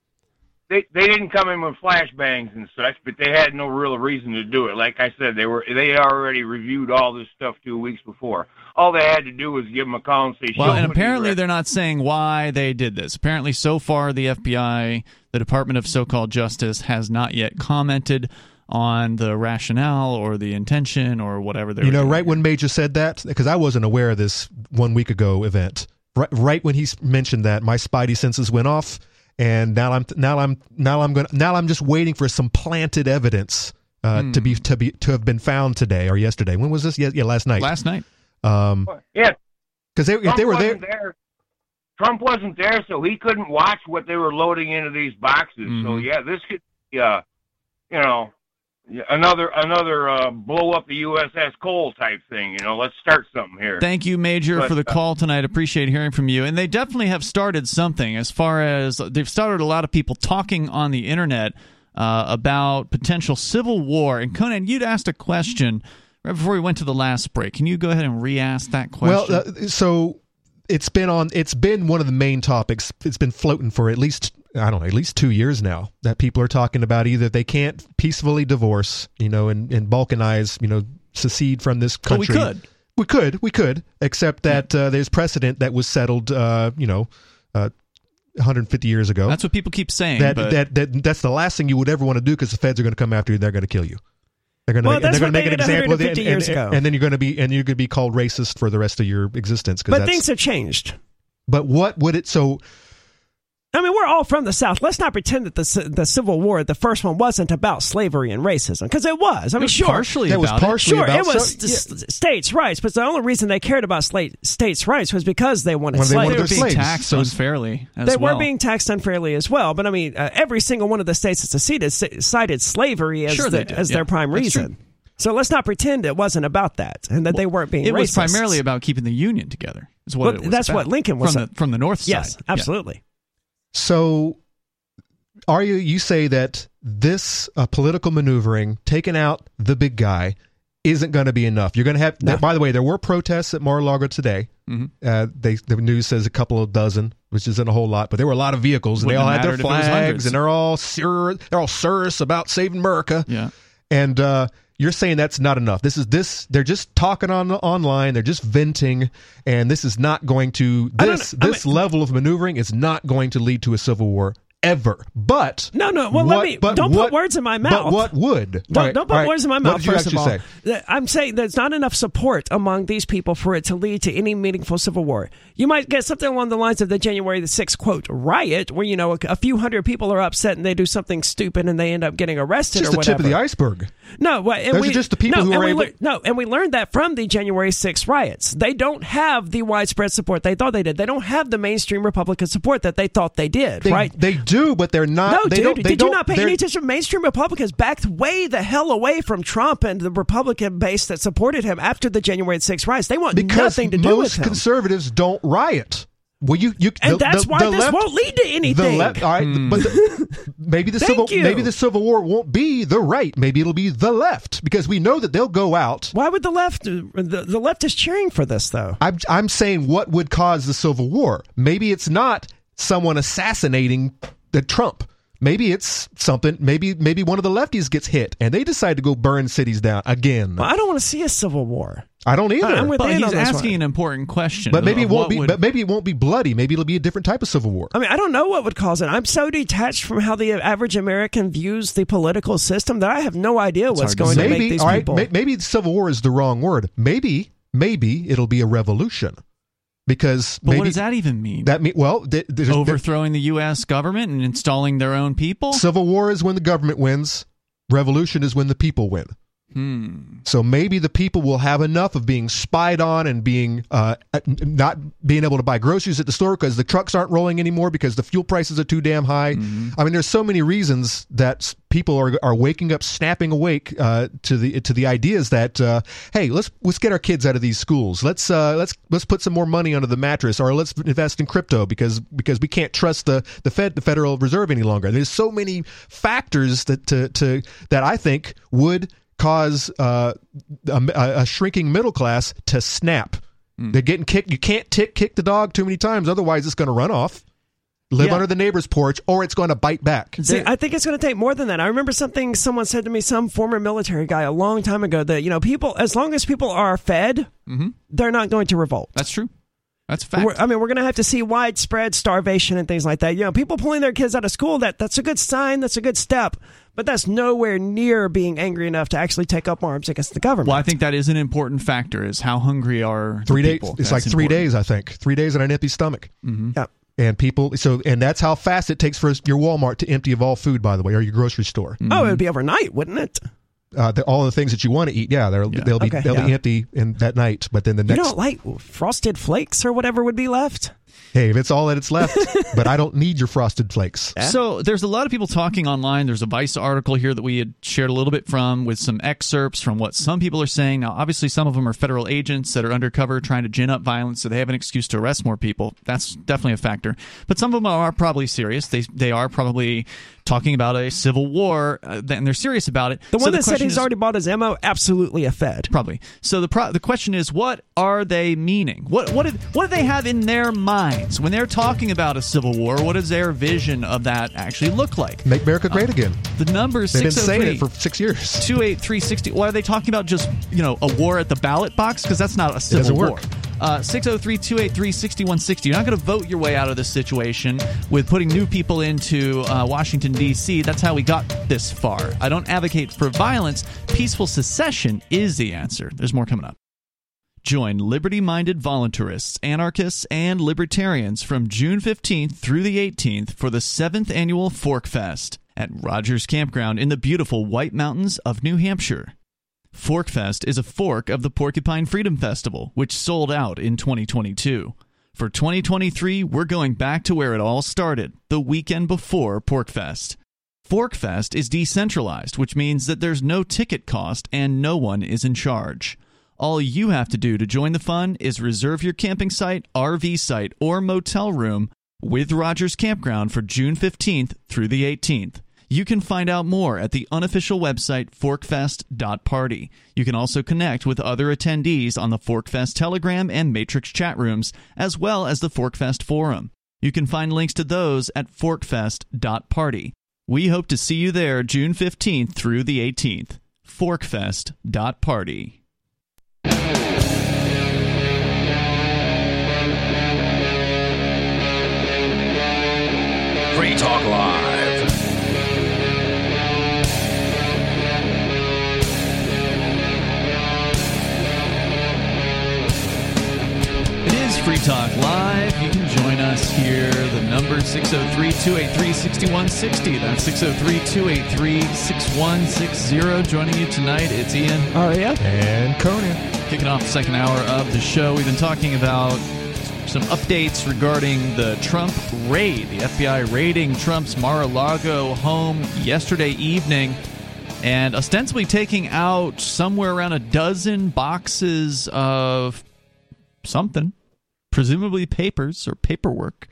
They they didn't come in with flashbangs and such, but they had no real reason to do it. Like I said, they were they already reviewed all this stuff two weeks before. All they had to do was give them a call and say, Well, and me what you apparently they're not saying why they did this. Apparently, so far, the FBI, the Department of So-called Justice, has not yet commented on the rationale or the intention or whatever they You know, doing right when Major said that, because I wasn't aware of this one week ago event. Right, right when he mentioned that, my spidey senses went off, and now I'm now I'm now I'm going now I'm just waiting for some planted evidence uh, to Hmm. be to be to have been found today or yesterday. When was this? Yeah, yeah last night. last night. Um, yeah, because they, if they were there, wasn't Trump wasn't there, so he couldn't watch what they were loading into these boxes. So Mhm. yeah, this could be, uh, you know, yeah, another another uh, blow up the USS Cole type thing. You know, let's start something here. Thank you, Major, But, for the uh, call tonight. Appreciate hearing from you. And they definitely have started something as far as they've started a lot of people talking on the internet uh, about potential civil war. And Conan, you'd asked a question right before we went to the last break. Can you go ahead and re-ask that question? well, uh, so it's been on. It's been one of the main topics. It's been floating for at least I don't know, at least two years now. That people are talking about either they can't peacefully divorce, you know, and, and balkanize, you know, secede from this But we country. could. we could, we could, except that uh, there's precedent that was settled, uh, you know, uh, 150 years ago. That's what people keep saying. that, but that that that's the last thing you would ever want to do because the feds are going to come after you and they're going to kill you. They're going to Well, make, they're going to make an example of it, 150 and, and, and then you're going to be and you're going to be called racist for the rest of your existence. But things have changed. but what would it? So I mean, we're all from the South. Let's not pretend that the the Civil War, the first one, wasn't about slavery and racism, because it was. I it mean, was sure, partially that was about it. partially sure, about it was so- s- s- states' rights, but the only reason they cared about sla- states' rights was because they wanted When they slaves. They were being slaves, taxed so unfairly as they well. were being taxed unfairly as well. But I mean, uh, every single one of the states that seceded cited slavery as, Sure the- did, as yeah. their prime That's reason. true. So let's not pretend it wasn't about that and that they weren't being It was primarily about keeping the union together. Is what Well, it was that's about. what Lincoln was from the from the north side. Yes, Yeah. So, are you you say that this uh, political maneuvering, taking out the big guy, isn't going to be enough? You're going to have. No. By the way, there were protests at Mar-a-Lago today. Mhm. Uh, they the news says a couple of dozen, which isn't a whole lot, but there were a lot of vehicles, and they all had their mattered if it was flags, and they're all sur- they're all serious about saving America. Yeah. And uh, you're saying that's not enough. This is this. They're just talking on online. They're just venting, and this is not going to. Don't This. I this level of maneuvering is not going to lead to a civil war ever. But No, no. Well, let me. Don't what- put words in my mouth. But what would? Don't, right, don't put right. words in my What mouth. first of all, say? I'm saying there's not enough support among these people for it to lead to any meaningful civil war. You might get something along the lines of the January the 6th quote riot, where you know a, a few hundred people are upset and they do something stupid and they end up getting arrested Just or the whatever. tip of the iceberg. No, well, and Those we, are just the people no, who are able- lear- no, and we learned that from the January 6th riots. They don't have the widespread support they thought they did. They don't have the mainstream Republican support that they thought they did. They, right? They do, but they're not. No, they dude. Don't, they did you don't- not pay any attention? Mainstream Republicans backed way the hell away from Trump and the Republican base that supported him after the January 6th riots. They want Because nothing to do with most him. conservatives don't riot. Well, you, you, and the- that's the- why the this left- won't lead to The anything. left, all right, but hmm. the, maybe the civil you. maybe the civil war won't be the right. Maybe it'll be the left because we know that they'll go out. why would the left? The, the left is cheering for this, though. I'm I'm saying what would cause the civil war. Maybe it's not someone assassinating the Trump. Maybe it's something. Maybe maybe one of the lefties gets hit and they decide to go burn cities down again. Well, I don't want to see a civil war. I don't either. I'm with But Dan he's on this asking one. an important question. but maybe it won't be. would- But maybe it won't be bloody. Maybe it'll be a different type of civil war. I mean, I don't know what would cause it. I'm so detached from how the average American views the political system that I have no idea what's hard to going to, make maybe these all right. people. maybe civil war is the wrong word. Maybe maybe it'll be a revolution because but maybe what does that even mean? that mean well th- there's- Overthrowing the U.S. government and installing their own people? Civil war is when the government wins. Revolution is when the people win. Hmm. So maybe the people will have enough of being spied on and being uh, not being able to buy groceries at the store because the trucks aren't rolling anymore because the fuel prices are too damn high. I mean, there's so many reasons that people are are waking up, snapping awake uh, to the to the ideas that uh, hey, let's let's get our kids out of these schools. Let's uh, let's let's put some more money under the mattress, or let's invest in crypto because because we can't trust the the Fed, the Federal Reserve any longer. There's so many factors that to, to that I think would cause uh, a, a shrinking middle class to snap. They're getting kicked. You can't tick kick the dog too many times, otherwise it's going to run off, live Yeah. under the neighbor's porch, or it's going to bite back. See, I think it's going to take more than that. I remember something someone said to me, some former military guy, a long time ago, that you know, people, as long as people are fed, they're not going to revolt. That's true. That's fact. We're, I mean, we're going to have to see widespread starvation and things like that. You know, people pulling their kids out of school. That that's a good sign. That's a good step. But that's nowhere near being angry enough to actually take up arms against the government. well, I think that is an important factor. Is how hungry are the Three days. people. It's That's like three important. days, I think. Three days on an empty stomach. Yeah. And people, so and that's how fast it takes for your Walmart to empty of all food, by the way, or your grocery store. Oh, it would be overnight, wouldn't it? Uh, the, all the things that you want to eat, yeah, they'll Yeah. they'll be Okay, they'll be empty in that night. But then the next, You next, don't like frosted flakes or whatever would be left. Hey, if it's all that it's left, but I don't need your frosted flakes. Eh? So there's a lot of people talking online. There's a Vice article here that we had shared a little bit from with some excerpts from what some people are saying. Now, obviously, some of them are federal agents that are undercover trying to gin up violence, so they have an excuse to arrest more people. That's definitely a factor. But some of them are probably serious. They they are probably talking about a civil war, uh, and they're serious about it. The So one that said he's is- already bought his ammo, absolutely a Fed. Probably. So the pro- the question is, what are they meaning? What what did, what do they have in their minds when they're talking about a civil war? What does their vision of that actually look like? Make America great again. The number is They've been saying 603 it for six years. 28360. Why are they talking about just, you know, a war at the ballot box? Because that's not a civil doesn't war. work. Uh, 603 283 6160. You're not going to vote your way out of this situation with putting new people into uh, Washington, D.C. That's how we got this far. I don't advocate for violence. Peaceful secession is the answer. There's more coming up. Join liberty minded voluntarists, anarchists, and libertarians from June 15th through the 18th for the 7th annual Fork Fest at Rogers Campground in the beautiful White Mountains of New Hampshire. Forkfest is a fork of the Porcupine Freedom Festival, which sold out in 2022. For 2023, we're going back to where it all started, the weekend before PorcFest. Forkfest is decentralized, which means that there's no ticket cost and no one is in charge. All you have to do to join the fun is reserve your camping site, RV site, or motel room with Rogers Campground for June 15th through the 18th. You can find out more at the unofficial website forkfest.party. You can also connect with other attendees on the Forkfest Telegram and Matrix chat rooms, as well as the Forkfest forum. You can find links to those at forkfest.party. We hope to see you there June 15th through the 18th. Forkfest.party. Free Talk Live. Free Talk Live. You can join us here. The number 603-283-6160. That's 603-283-6160. Joining you tonight, it's Ian. Oh yeah. And Conan. Kicking off the second hour of the show, we've been talking about some updates regarding the Trump raid, the FBI raiding Trump's Mar-a-Lago home yesterday evening and ostensibly taking out somewhere around a dozen boxes of something, presumably papers or paperwork.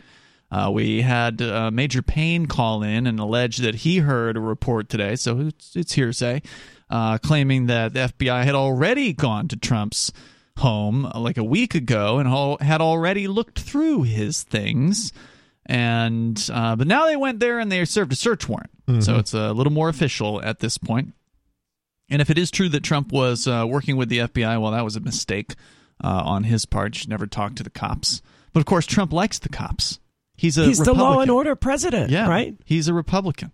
Uh, we had uh, Major Payne call in and allege that he heard a report today, so it's, it's hearsay, uh, claiming that the FBI had already gone to Trump's home uh, like a week ago and al- had already looked through his things. And uh, but now they went there and they served a search warrant, so it's a little more official at this point. And if it is true that Trump was uh, working with the FBI, well, that was a mistake uh, on his part. He should never talk to the cops. But of course, Trump likes the cops. He's a He's the law and order president, Yeah, right? He's a Republican.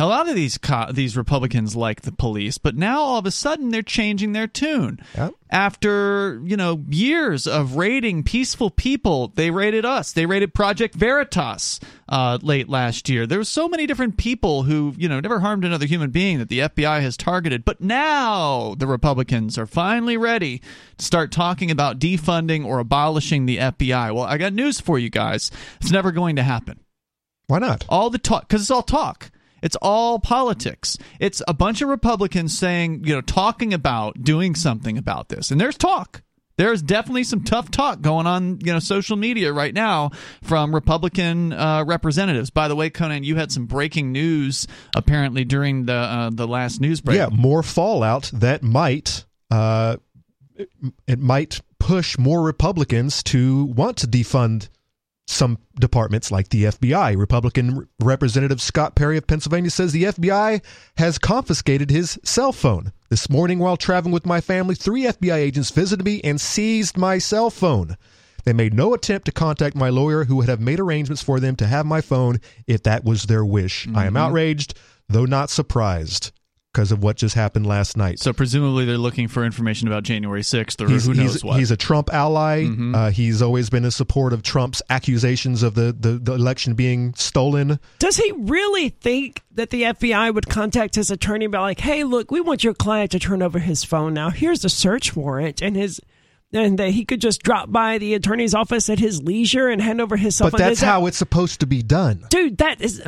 A lot of these co- these Republicans like the police, but now all of a sudden they're changing their tune. Yep. After you know years of raiding peaceful people, they raided us. They raided Project Veritas uh, late last year. There were so many different people who you know never harmed another human being that the FBI has targeted. But now the Republicans are finally ready to start talking about defunding or abolishing the FBI. Well, I got news for you guys. It's never going to happen Why not? all the talk because it's all talk it's all politics. It's a bunch of republicans saying you know talking about doing something about this. And there's talk. There's definitely some tough talk going on you know social media right now from republican uh, representatives. By the way conan you had some breaking news apparently during the uh, the last news break. Yeah, more fallout that might uh, it, it might push more Republicans to want to defund some departments like the FBI. Republican Representative Scott Perry of Pennsylvania says the FBI has confiscated his cell phone. This morning, while traveling with my family, three FBI agents visited me and seized my cell phone. They made no attempt to contact my lawyer, who would have made arrangements for them to have my phone if that was their wish. I am mm-hmm. outraged, though not surprised, because of what just happened last night. so presumably they're looking for information about january 6th or He's, who knows he's, what he's a Trump ally. Uh, he's always been in support of Trump's accusations of the, the, the election being stolen. Does he really think that the FBI would contact his attorney and be like, "Hey, look, we want your client to turn over his phone now. Here's a search warrant," and his and that he could just drop by the attorney's office at his leisure and hand over his cell But phone. that's that- how it's supposed to be done. dude. That is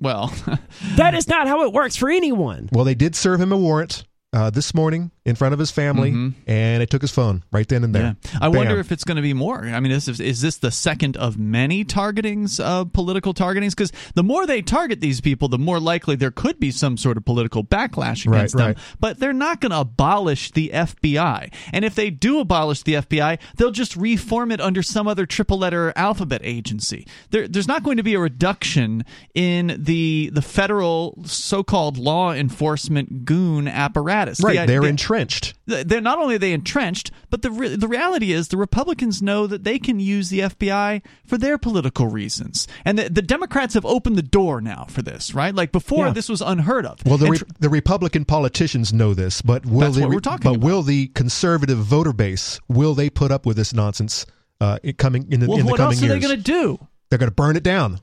well that is not how it works for anyone. Well, they did serve him a warrant uh, this morning in front of his family, Mhm. and it took his phone right then and there. Yeah. I Bam. wonder if it's going to be more. I mean, is, is this the second of many targetings of political targetings? Because the more they target these people, the more likely there could be some sort of political backlash Right, against them. right. But they're not going to abolish the FBI. And if they do abolish the FBI, they'll just reform it under some other triple letter alphabet agency. There, there's not going to be a reduction in the the federal so-called law enforcement goon apparatus. The right, they're idea- entrenched. they're not only are they entrenched, but the re- the reality is the Republicans know that they can use the FBI for their political reasons, and the, the Democrats have opened the door now for this, right? Like before, Yeah. this was unheard of. Well, the re- tr- the Republican politicians know this, but will That's the what we're talking but about. will the conservative voter base will they put up with this nonsense uh, coming in the, well, in the what coming else are years? they going to do? They're going to burn it down.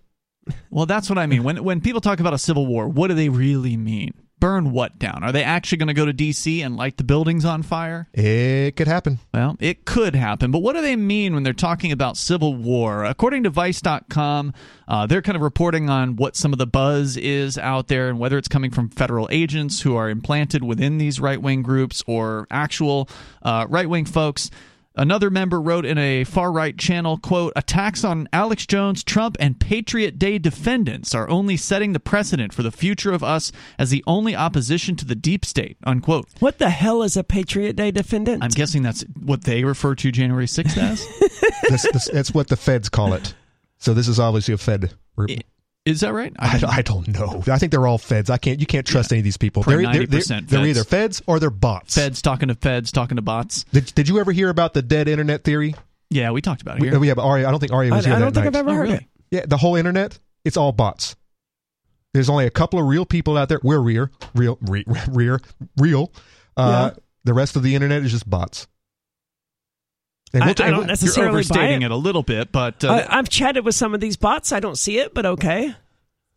Well, that's what I mean. When when people talk about a civil war, what do they really mean? Burn what down? Are they actually going to go to D.C. and light the buildings on fire? It could happen. Well, it could happen, but what do they mean when they're talking about civil war? According to Vice.com, uh, they're kind of reporting on what some of the buzz is out there and whether it's coming from federal agents who are implanted within these right wing groups or actual uh, right wing folks. Another member wrote in a far right channel, quote, attacks on Alex Jones, Trump, and Patriot Day defendants are only setting the precedent for the future of us as the only opposition to the deep state, unquote. What the hell is a Patriot Day defendant? I'm guessing that's what they refer to January 6th as. That's, that's, that's what the feds call it. So this is obviously a Fed. I- Is that right? I, I don't know. I think they're all feds. I can't. You can't trust any of these people. They're, they're, 90% they're, they're feds. either feds or they're bots. Feds talking to feds, talking to bots. Did, did you ever hear about the dead internet theory? Yeah, we talked about it We, here. we have Ari. I don't think Ari I, was here I don't think night. I've ever Oh, heard really? it. Yeah, the whole internet, it's all bots. There's only a couple of real people out there. We're real, real, re, real, real. Uh, Yeah. The rest of the internet is just bots. And I- we'll t- I and don't we'll- You're necessarily buy overstating it. it. a little bit, but uh, I, I've chatted with some of these bots. I don't see it, but okay.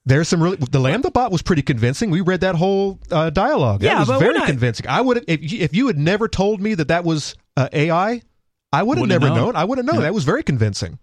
There's some really. The LaMDA bot was pretty convincing. We read that whole uh, dialogue. That Yeah, was but very not- convincing. I would if you, if you had never told me that that was uh, AI, I would have never known. known. I would have known. Yeah. That was very convincing.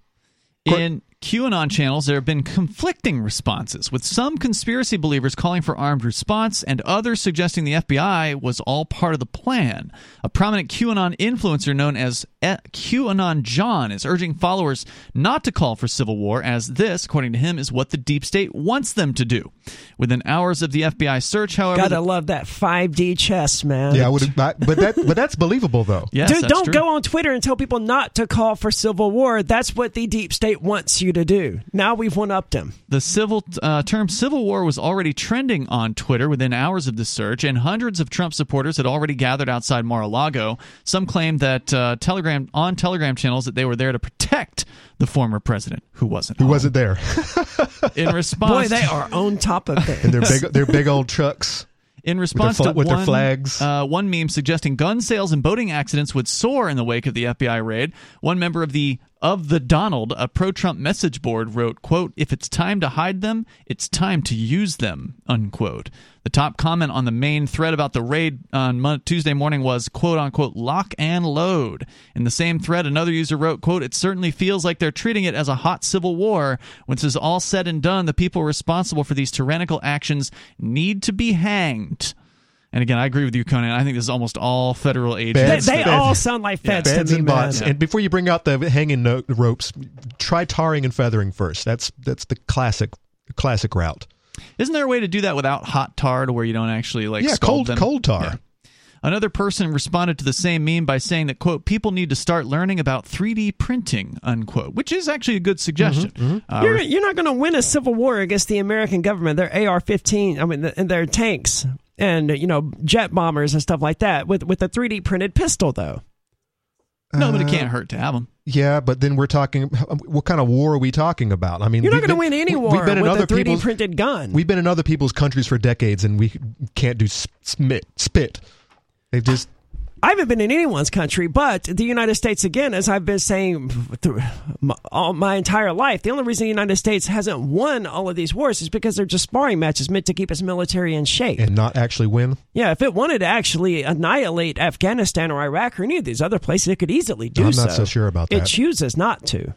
in QAnon channels, there have been conflicting responses, with some conspiracy believers calling for armed response and others suggesting the FBI was all part of the plan. A prominent QAnon influencer known as E- QAnon John is urging followers not to call for civil war, as this, according to him, is what the deep state wants them to do. Within hours of the FBI search, however, Gotta the- love that 5D chess, man. Yeah, I would. have But that but that's believable though. yes, Dude, that's don't true. go on Twitter and tell people not to call for civil war. That's what the deep state wants you to do. Now we've one upped him. The civil uh, term civil war was already trending on Twitter within hours of the search, and hundreds of Trump supporters had already gathered outside Mar-a-Lago. Some claimed that uh, Telegram on Telegram channels that they were there to protect the former president, who wasn't. Who home. wasn't there? In response, Boy, they are on top of and their things. big their big old trucks. In response fla- to with their flags. Uh, one meme suggesting gun sales and boating accidents would soar in the wake of the FBI raid. One member of the of the Donald, a pro-Trump message board, wrote, "quote If it's time to hide them, it's time to use them." Unquote. The top comment on the main thread about the raid on Tuesday morning was, "quote unquote lock and load." In the same thread, another user wrote, "quote It certainly feels like they're treating it as a hot civil war. When this is all said and done, the people responsible for these tyrannical actions need to be hanged." And again, I agree with you, Conan. I think this is almost all federal agents. Feds. they Feds. all sound like feds Feds to me, and man. bots. And before you bring out the hanging no- ropes, try tarring and feathering first. That's that's the classic classic route. Isn't there a way to do that without hot tar, to where you don't actually like Yeah, cold them? cold tar. Yeah. Another person responded to the same meme by saying that quote people need to start learning about 3D printing unquote, which is actually a good suggestion. Mm-hmm, Uh, You're, you're not going to win a civil war against the American government. Their AR-15, I mean, the, and their tanks and you know jet bombers and stuff like that with with a 3D printed pistol, though. no, but it can't hurt to have them. Yeah, but then we're talking. What kind of war are we talking about? I mean, You're not going to win any we- war We've been in other a 3D people's. printed gun. We've been in other people's countries for decades, and we can't do spit. Spit. They've just I haven't been in anyone's country, but the United States, again, as I've been saying through my, all my entire life, the only reason the United States hasn't won all of these wars is because they're just sparring matches meant to keep its military in shape. and not actually win. yeah, if it wanted to actually annihilate Afghanistan or Iraq or any of these other places, it could easily do I'm so. not so sure about that. It chooses not to.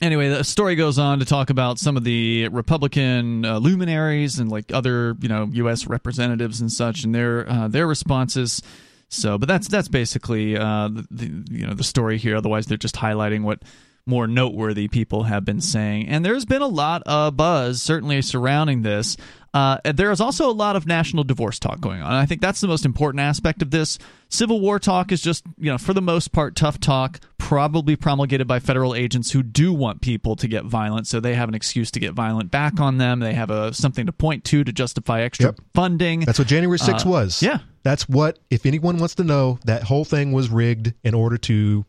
Anyway, the story goes on to talk about some of the Republican uh, luminaries and like other you know U.S. representatives and such, and their uh, their responses So, but that's that's basically uh, the, the you know the story here. Otherwise, they're just highlighting what more noteworthy people have been saying. And there's been a lot of buzz, certainly surrounding this. Uh, there is also a lot of national divorce talk going on. And I think that's the most important aspect of this. Civil war talk is just, you know, for the most part, tough talk, probably promulgated by federal agents who do want people to get violent, so they have an excuse to get violent back on them. They have a something to point to to justify extra Yep. funding. That's what January 6th Uh, was. yeah. That's what, if anyone wants to know, that whole thing was rigged in order to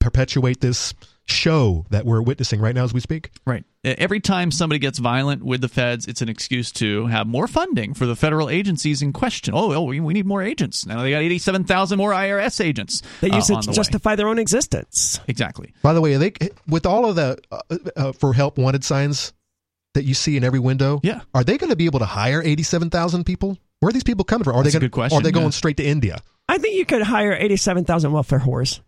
perpetuate this show that we're witnessing right now as we speak. Right. Every time somebody gets violent with the feds, it's an excuse to have more funding for the federal agencies in question. Oh, oh we we need more agents. Now they got 87,000 more IRS agents. They use uh, it to the way. justify their own existence. Exactly. By the way, are they with all of the uh, uh, for help wanted signs that you see in every window. Yeah. Are they going to be able to hire eighty-seven thousand people? Where are these people coming from? Are That's they gonna, good question, Oh, Are they going yeah. straight to India? I think you could hire 87,000 welfare whores.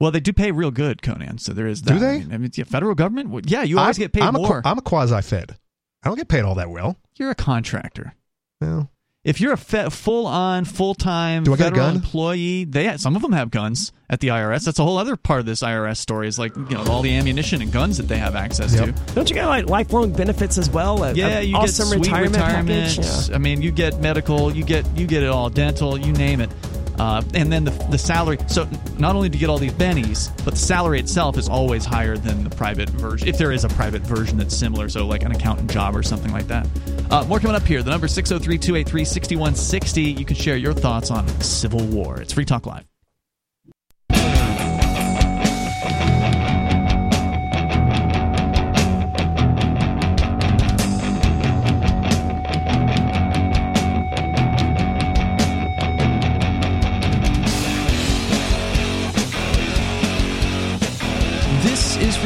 Well, they do pay real good, Conan. So there is that. Do they? I mean, I mean, yeah, federal government. well, Yeah, you always I'm, get paid I'm a, more. qua- I'm a quasi-fed. I don't get paid all that well. You're a contractor. Well, If you're a fe- full-on, full-time Do I get a federal gun? employee, they some of them have guns at the IRS. That's a whole other part of this IRS story. Is like you know all the ammunition and guns that they have access Yep. to. Don't you get like lifelong benefits as well? A- Yeah, a you awesome get sweet retirement, retirement. package. Yeah. I mean, you get medical, you get you get it all, dental, you name it. Uh, and then the, the salary. So not only do you get all these bennies, but the salary itself is always higher than the private version, if there is a private version that's similar. So like an accountant job or something like that. Uh, more coming up here. The number 603-283-6160. You can share your thoughts on Civil War. It's Free Talk Live.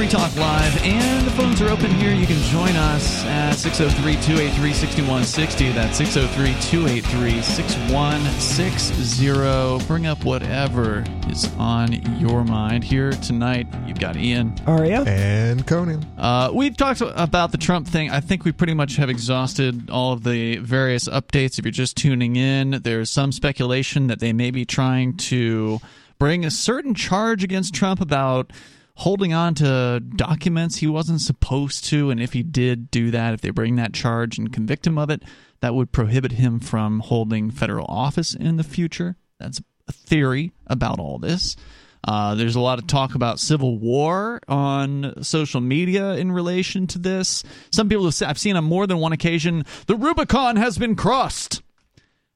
Free Talk Live, and the phones are open here. You can join us at 603 283 6160. That's 603 283 6160. Bring up whatever is on your mind. Here tonight, you've got Ian. Aria? and Conan. Uh, we've talked about the Trump thing. I think we pretty much have exhausted all of the various updates. If you're just tuning in, there's some speculation that they may be trying to bring a certain charge against Trump about holding on to documents he wasn't supposed to. And if he did do that, if they bring that charge and convict him of it, that would prohibit him from holding federal office in the future. That's a theory about all this. Uh, there's a lot of talk about civil war on social media in relation to this. Some people have said, I've seen on more than one occasion, the Rubicon has been crossed.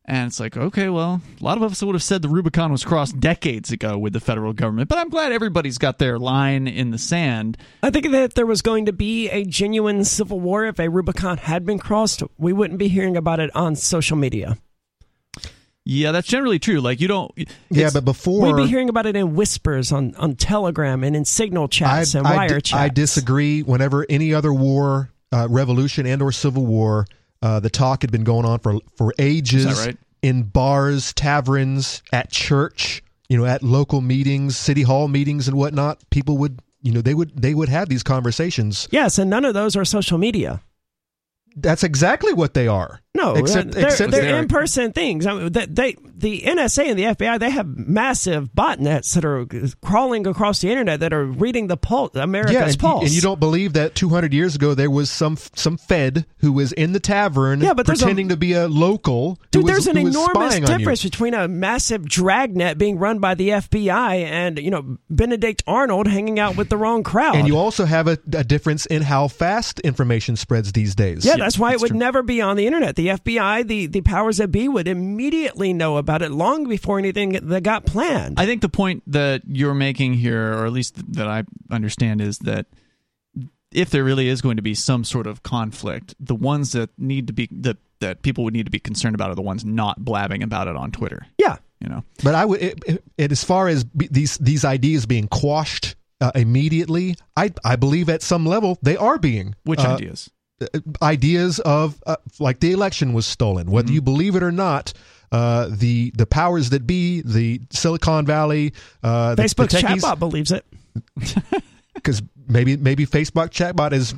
And it's like, okay, well, a lot of us would have said the Rubicon was crossed decades ago with the federal government, but I'm glad everybody's got their line in the sand. I think that if there was going to be a genuine civil war, if a Rubicon had been crossed, we wouldn't be hearing about it on social media. Yeah, that's generally true. Like, you don't. Yeah, but before We'd be hearing about it in whispers on, on Telegram and in signal I, chats and I wire di- chats. I disagree. Whenever any other war, uh, revolution and or civil war, uh, the talk had been going on for for ages Is that right? in bars, taverns, at church, you know, at local meetings, city hall meetings, and whatnot. People would, you know, they would they would have these conversations. Yes, and none of those are social media. That's exactly what they are. No, Except- they're, except they're they're- in-person things. I mean, they, they, the NSA and the FBI, they have massive botnets that are crawling across the internet that are reading the pulse, America's yeah, and, pulse. and you don't believe that 200 years ago there was some some Fed who was in the tavern Yeah, but there's a- pretending to be a local. Dude, was, there's an enormous you. difference between a massive dragnet being run by the FBI and you know Benedict Arnold hanging out with the wrong crowd. And you also have a, a difference in how fast information spreads these days. yeah, that's why that's it would true. never be on the internet. The FBI, the, the powers that be, would immediately know about it long before anything that got planned. I think the point that you're making here, or at least that I understand, is that if there really is going to be some sort of conflict, the ones that need to be that that people would need to be concerned about are the ones not blabbing about it on Twitter. yeah. You know, But I would, it, it, it- as far as be, these these ideas being quashed uh, immediately, I I believe at some level they are being. which Uh, ideas? Ideas of uh, like the election was stolen, whether Mm-hmm. you believe it or not. Uh, the the powers that be, the Silicon Valley, uh, the, Facebook's the techies, chatbot believes it. because maybe maybe Facebook chatbot is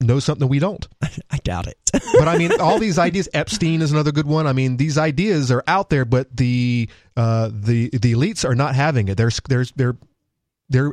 know something we don't. I doubt it. but I mean, all these ideas. Epstein is another good one. I mean, these ideas are out there, but the uh, the the elites are not having it. They're they're they're they're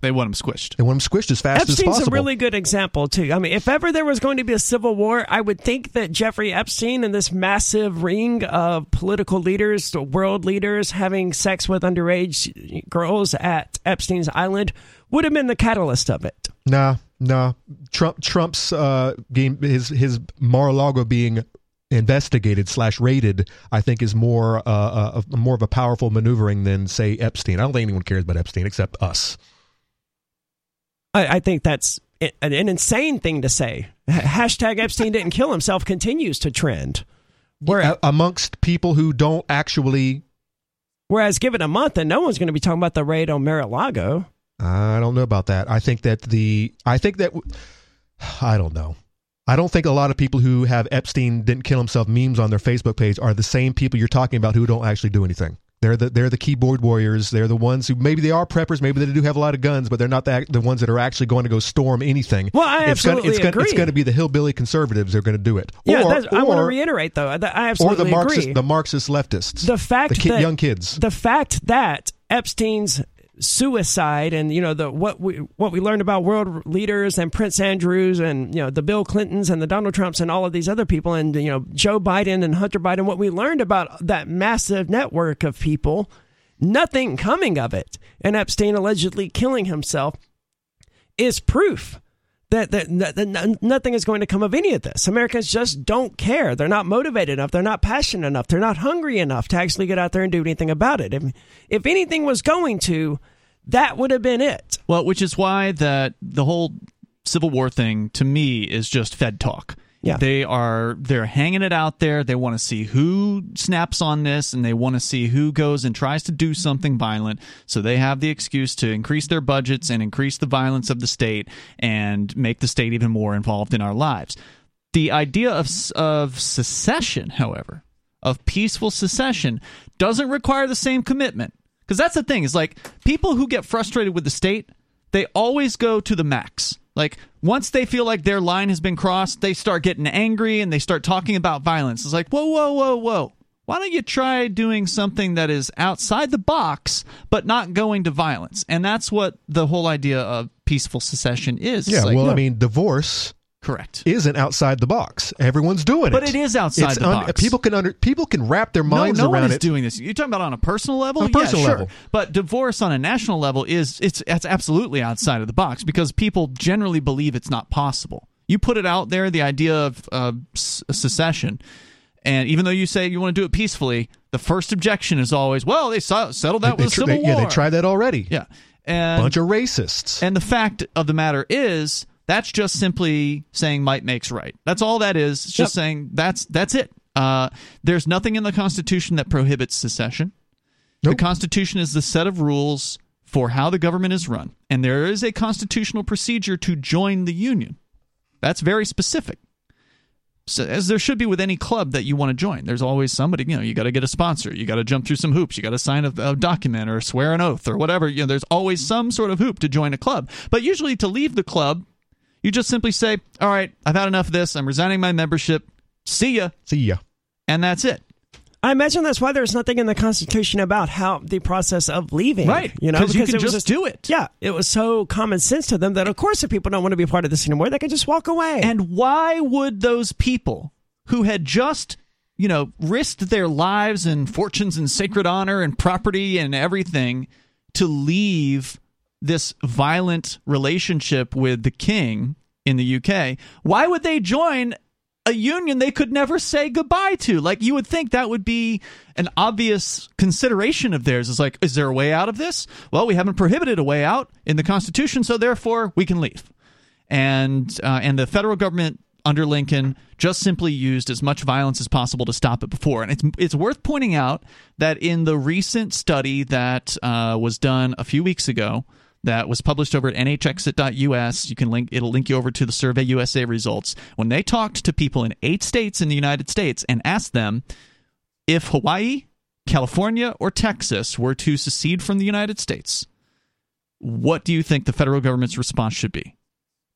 they want them squished. They want them squished as fast Epstein's as possible. Epstein's a really good example too. I mean, if ever there was going to be a civil war, I would think that Jeffrey Epstein and this massive ring of political leaders, world leaders, having sex with underage girls at Epstein's island would have been the catalyst of it. Nah, nah. Trump Trump's uh, game his his Mar-a-Lago being investigated slash raided, I think, is more uh, uh, more of a powerful maneuvering than say Epstein. I don't think anyone cares about Epstein except us. I, I think that's an, an insane thing to say. Hashtag Epstein didn't kill himself continues to trend. Where amongst people who don't actually, whereas given a month and no one's going to be talking about the raid on Mar-a-Lago. I don't know about that. I think that the I think that I don't know. I don't think a lot of people who have Epstein didn't kill himself memes on their Facebook page are the same people you're talking about who don't actually do anything. They're the they're the keyboard warriors. They're the ones who maybe they are preppers, maybe they do have a lot of guns, but they're not the the ones that are actually going to go storm anything. Well, I it's absolutely gonna, it's agree. Gonna, it's going to be the hillbilly conservatives that are going to do it. Yeah, or, I want to reiterate though. I absolutely or the Marxist agree. the Marxist leftists. the fact the ki- that young kids. the fact that Epstein's suicide and you know the what we what we learned about world leaders and Prince Andrews and you know the Bill Clintons and the Donald Trumps and all of these other people and you know Joe Biden and Hunter Biden what we learned about that massive network of people nothing coming of it. And Epstein allegedly killing himself is proof that, that, that, nothing is going to come of any of this. Americans just don't care. They're not motivated enough. They're not passionate enough. They're not hungry enough to actually get out there and do anything about it. If, if anything was going to, that would have been it. Well, which is why that the whole Civil War thing to me is just Fed talk. Yeah. They are they're hanging it out there. They want to see who snaps on this and they want to see who goes and tries to do something violent. So they have the excuse to increase their budgets and increase the violence of the state and make the state even more involved in our lives. The idea of of secession, however, of peaceful secession doesn't require the same commitment. Because that's the thing, is like people who get frustrated with the state, they always go to the max. Like once they feel like their line has been crossed, they start getting angry and they start talking about violence. It's like, whoa, whoa, whoa, whoa. Why don't you try doing something that is outside the box, but not going to violence? And that's what the whole idea of peaceful secession is. yeah, Like, well, I mean, divorce correct. isn't outside the box. Everyone's doing But it. But it is outside It's the box. People can under people can wrap their minds no, no around one is it. doing this. You're talking about on a personal level, On a personal yeah, sure. level. But divorce on a national level is it's it's absolutely outside of the box because people generally believe it's not possible. You put it out there, the idea of uh, secession, and even though you say you want to do it peacefully, the first objection is always, "Well, they saw, settled that They with tr- civil they- war." yeah, they tried that already. Yeah, and Bunch of racists. and the fact of the matter is, that's just simply saying might makes right. That's all that is. It's just Yep. saying that's that's it. Uh, there's nothing in the Constitution that prohibits secession. The Constitution is the set of rules for how the government is run, and there is a constitutional procedure to join the union. That's very specific. So, as there should be with any club that you want to join, there's always somebody. You know, you got to get a sponsor, you got to jump through some hoops, you got to sign a, a document or swear an oath or whatever. You know, there's always some sort of hoop to join a club. But usually, to leave the club, you just simply say, "All right, I've had enough of this. I'm resigning my membership. See ya," See ya. and that's it. I imagine that's why there's nothing in the Constitution about how the process of leaving. Right. You know, 'Cause you because can it was just do it. Yeah. It was so common sense to them that, of course, if people don't want to be part of this anymore, they can just walk away. And why would those people who had just, you know, risked their lives and fortunes and sacred honor and property and everything to leave this violent relationship with the king in the UK, why would they join a union they could never say goodbye to? Like you would think that would be an obvious consideration of theirs. Is like, is there a way out of this? Well, we haven't prohibited a way out in the Constitution, so therefore we can leave and uh, and the federal government under Lincoln just simply used as much violence as possible to stop it before. And it's it's worth pointing out that in the recent study that uh, was done a few weeks ago, that was published over at nhexit.us. You can link it'll link you over to the Survey USA results. When they talked to people in eight states in the United States and asked them if Hawaii, California, or Texas were to secede from the United States, what do you think the federal government's response should be?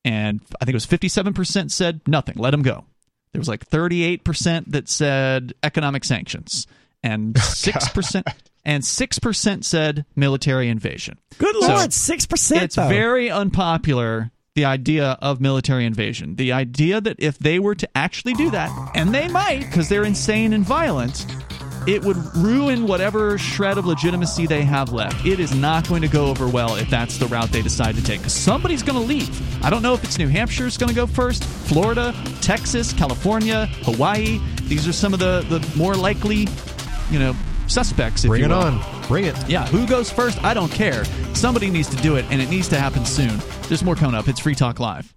and I think it was 57% said nothing, let them go. There was like 38% that said economic sanctions, and 6% and 6% said military invasion. Good So lord, six percent. It's very unpopular the idea of military invasion. The idea that if they were to actually do that, and they might because they're insane and violent, it would ruin whatever shred of legitimacy they have left. It is not going to go over well if that's the route they decide to take because somebody's going to leave. I don't know if it's New Hampshire's going to go first, Florida, Texas, California, Hawaii. These are some of the, the more likely, you know, suspects. If Bring you it will. on. Bring it. Yeah, who goes first? I don't care. Somebody needs to do it, and it needs to happen soon. There's more coming up. It's Free Talk Live.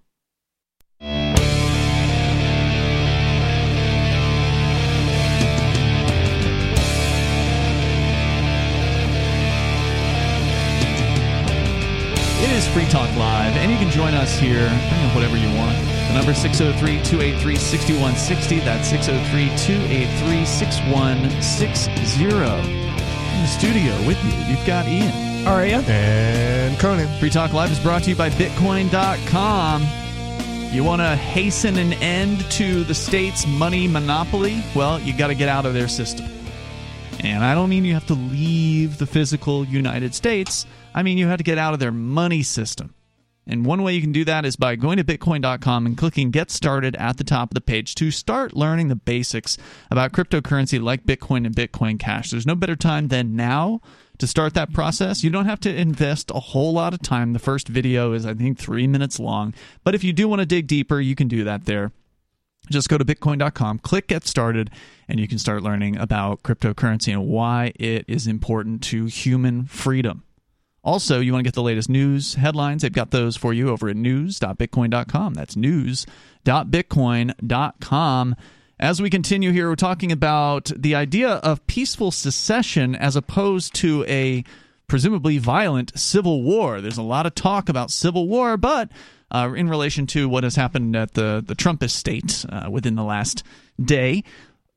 It is Free Talk Live, and you can join us here. Bring up whatever you want. The number is 603 283 6160. That's 603 283 6160. In the studio with you, you've got Ian. Aria. And Conan. Free Talk Live is brought to you by Bitcoin.com. You want to hasten an end to the state's money monopoly? Well, you got to get out of their system. And I don't mean you have to leave the physical United States. I mean you have to get out of their money system. And one way you can do that is by going to bitcoin.com and clicking get started at the top of the page to start learning the basics about cryptocurrency like Bitcoin and Bitcoin Cash. There's no better time than now to start that process. You don't have to invest a whole lot of time. The first video is, I think, three minutes long. But if you do want to dig deeper, you can do that there. Just go to bitcoin.com, click get started, and you can start learning about cryptocurrency and why it is important to human freedom. Also, you want to get the latest news headlines, they've got those for you over at news.bitcoin.com. That's news.bitcoin.com. As we continue here, we're talking about the idea of peaceful secession as opposed to a presumably violent civil war. There's a lot of talk about civil war, but uh, in relation to what has happened at the, the Trump estate uh, within the last day.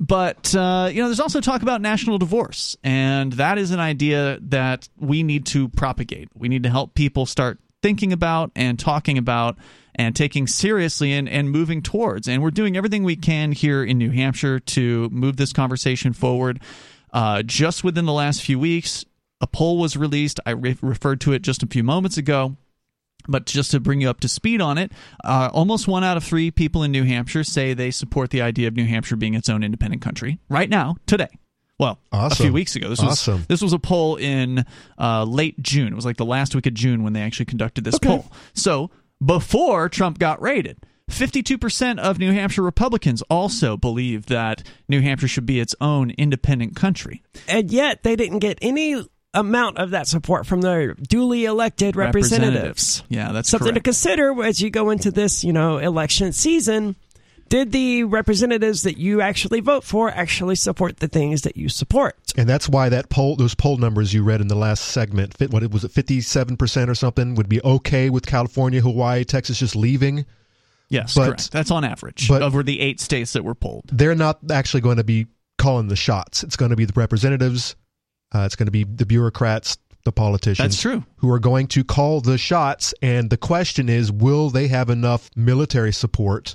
But uh, you know, there's also talk about national divorce, and that is an idea that we need to propagate. We need to help people start thinking about and talking about and taking seriously and, and moving towards. And we're doing everything we can here in New Hampshire to move this conversation forward. Uh, just within the last few weeks, a poll was released. I re- referred to it just a few moments ago. But just to bring you up to speed on it, uh, almost one out of three people in New Hampshire say they support the idea of New Hampshire being its own independent country right now, today. Well, a few weeks ago. This Awesome. was this was a poll in uh, late June. It was like the last week of June when they actually conducted this Okay. poll. So before Trump got raided, 52% of New Hampshire Republicans also believe that New Hampshire should be its own independent country. And yet they didn't get any amount of that support from their duly elected representatives. Yeah, that's Something to consider as you go into this, you know, election season. Did the representatives that you actually vote for actually support the things that you support? And that's why that poll, those poll numbers you read in the last segment, fit, what it was, it fifty-seven percent or something, would be okay with California, Hawaii, Texas just leaving. Yes, But- correct. That's on average but- over the eight states that were polled. They're not actually going to be calling the shots. It's going to be the representatives. Uh, it's going to be the bureaucrats, the politicians. That's true. Who are going to call the shots? And the question is, will they have enough military support?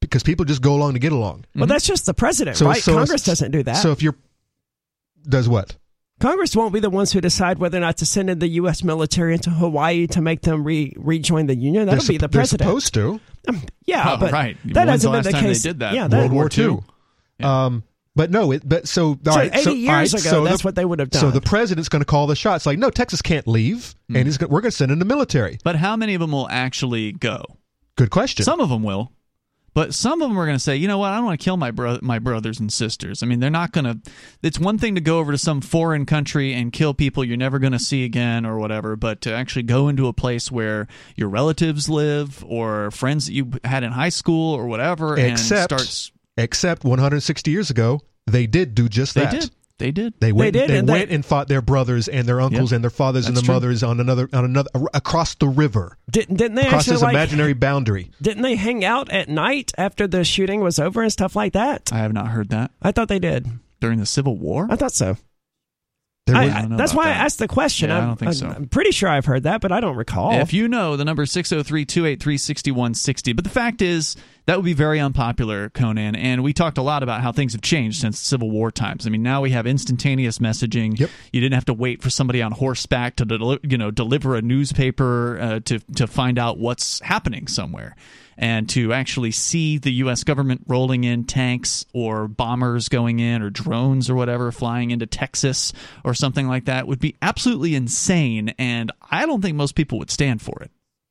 Because people just go along to get along. Well, that's just the president, So- right? so- Congress doesn't do that. So if you're does what? Congress won't be the ones who decide whether or not to send in the U.S. military into Hawaii to make them re- rejoin the Union. That'll they're, be the sup- they're president. supposed to. Um, yeah, Oh, but right. that When's hasn't been last the time they case. did that? Yeah, World that, World War Two. II. Um, but no, it, but so all So right, 80 so, years all right, ago, so that's the- what they would have done. So the president's going to call the shots. Like, no, Texas can't leave, Hmm. and he's gonna, we're going to send in the military. But how many of them will actually go? Good question. Some of them will. But some of them are going to say, you know what? I don't want to kill my bro- my brothers and sisters. I mean, they're not going to. It's one thing to go over to some foreign country and kill people you're never going to see again or whatever, but to actually go into a place where your relatives live or friends that you had in high school or whatever, Except- and starts. Except 160 years ago, they did do just They that. did. They did. They went. did, They, and they- went and fought their brothers and their uncles Yep. and their fathers and That's the true. mothers on another on another across the river, didn't, didn't they across actually this like? imaginary boundary. Didn't they hang out at night after the shooting was over and stuff like that? I have not heard that I thought they did. during the Civil War. I thought so. There I, was- I don't that's why that. I asked the question. Yeah, I I'm, don't think I'm- so. I'm pretty sure I've heard that, but I don't recall. If you know, the number is 603 283 6160. But the fact is, that would be very unpopular, Conan. And we talked a lot about how things have changed since Civil War times. I mean, now we have instantaneous messaging. Yep. You didn't have to wait for somebody on horseback to deli- you know deliver a newspaper uh, to to find out what's happening somewhere. And to actually see the U.S. government rolling in tanks or bombers going in or drones or whatever flying into Texas or something like that would be absolutely insane. And I don't think most people would stand for it.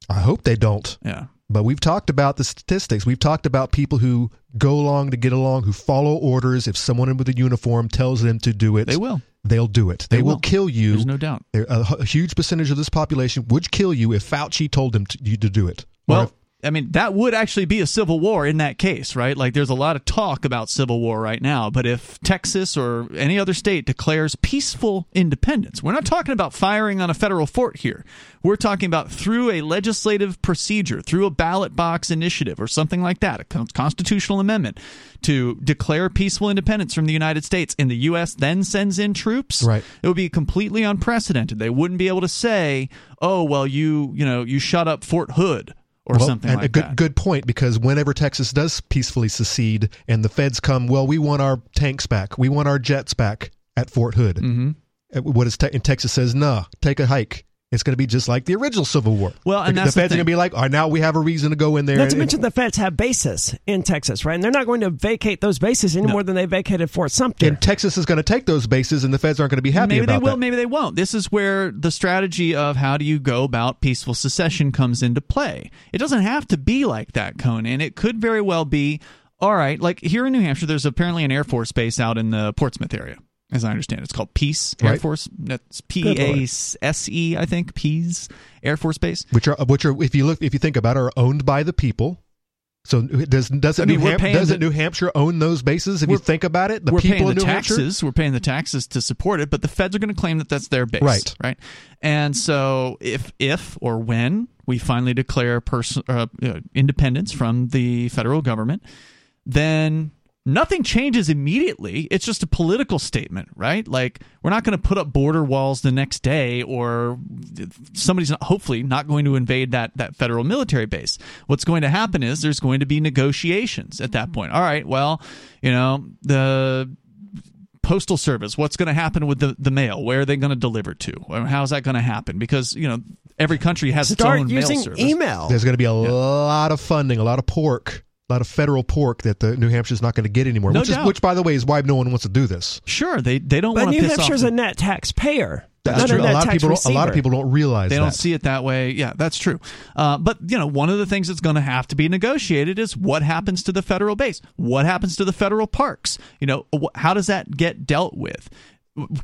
I hope they don't. Yeah. But we've talked about the statistics. We've talked about people who go along to get along, who follow orders. If someone with a uniform tells them to do it, They will. They'll do it. They, They will. will. kill you. There's no doubt. A, a huge percentage of this population would kill you if Fauci told them to, you to do it. Well, I mean, that would actually be a civil war in that case, right? Like, there's a lot of talk about civil war right now. But if Texas or any other state declares peaceful independence, we're not talking about firing on a federal fort here. We're talking about through a legislative procedure, through a ballot box initiative or something like that, a constitutional amendment to declare peaceful independence from the United States, and the U.S. then sends in troops. Right. It would be completely unprecedented. They wouldn't be able to say, "Oh, well, you you know you shut up Fort Hood." Or well, something and like a good that. good point because whenever Texas does peacefully secede and the feds come, well, we want our tanks back, we want our jets back at Fort Hood. Mm-hmm. What is te- and Texas says, nah, take a hike. It's going to be just like the original Civil War. Well, and the, that's the feds are going to be like, all right, now we have a reason to go in there. Not to mention the feds have bases in Texas, right? And they're not going to vacate those bases any No. more than they vacated Fort Sumter. and Texas is going to take those bases, and the feds aren't going to be happy maybe they will, that. maybe they won't. This is where the strategy of how do you go about peaceful secession comes into play. It doesn't have to be like that, Conan. It could very well be all right. Like here in New Hampshire, there's apparently an Air Force base out in the Portsmouth area. As I understand, it. it's called Pease Air Right. Force. That's P A. S E, I think. Pease Air Force Base. which are which are if you look if you think about it, are owned by the people. So does doesn't I mean, New, Ham- doesn't the- New Hampshire own those bases? If you think about it, the we're people in the New Hampshire. taxes. We're paying the taxes to support it, but the feds are going to claim that that's their base, Right. Right. And so, if if or when we finally declare pers- uh, uh, independence from the federal government, then nothing changes immediately. It's just a political statement, right? Like we're not going to put up border walls the next day, or somebody's not, hopefully not going to invade that that federal military base. What's going to happen is there's going to be negotiations at that mm-hmm. point. All right, well, you know the postal service what's going to happen with the, the mail where are they going to deliver to how's that going to happen because you know every country has its own using mail service email. There's going to be a lot of funding, a lot of pork, a lot of federal pork that the New Hampshire's not going to get anymore. No which doubt. is which, by the way, is why no one wants to do this. sure they they don't but want to New piss Hampshire's off a net taxpayer. That's true. A, A lot of people, don't, a lot of people don't realize they that. don't see it that way yeah that's true uh, but you know one of the things that's going to have to be negotiated is what happens to the federal base what happens to the federal parks you know wh- how does that get dealt with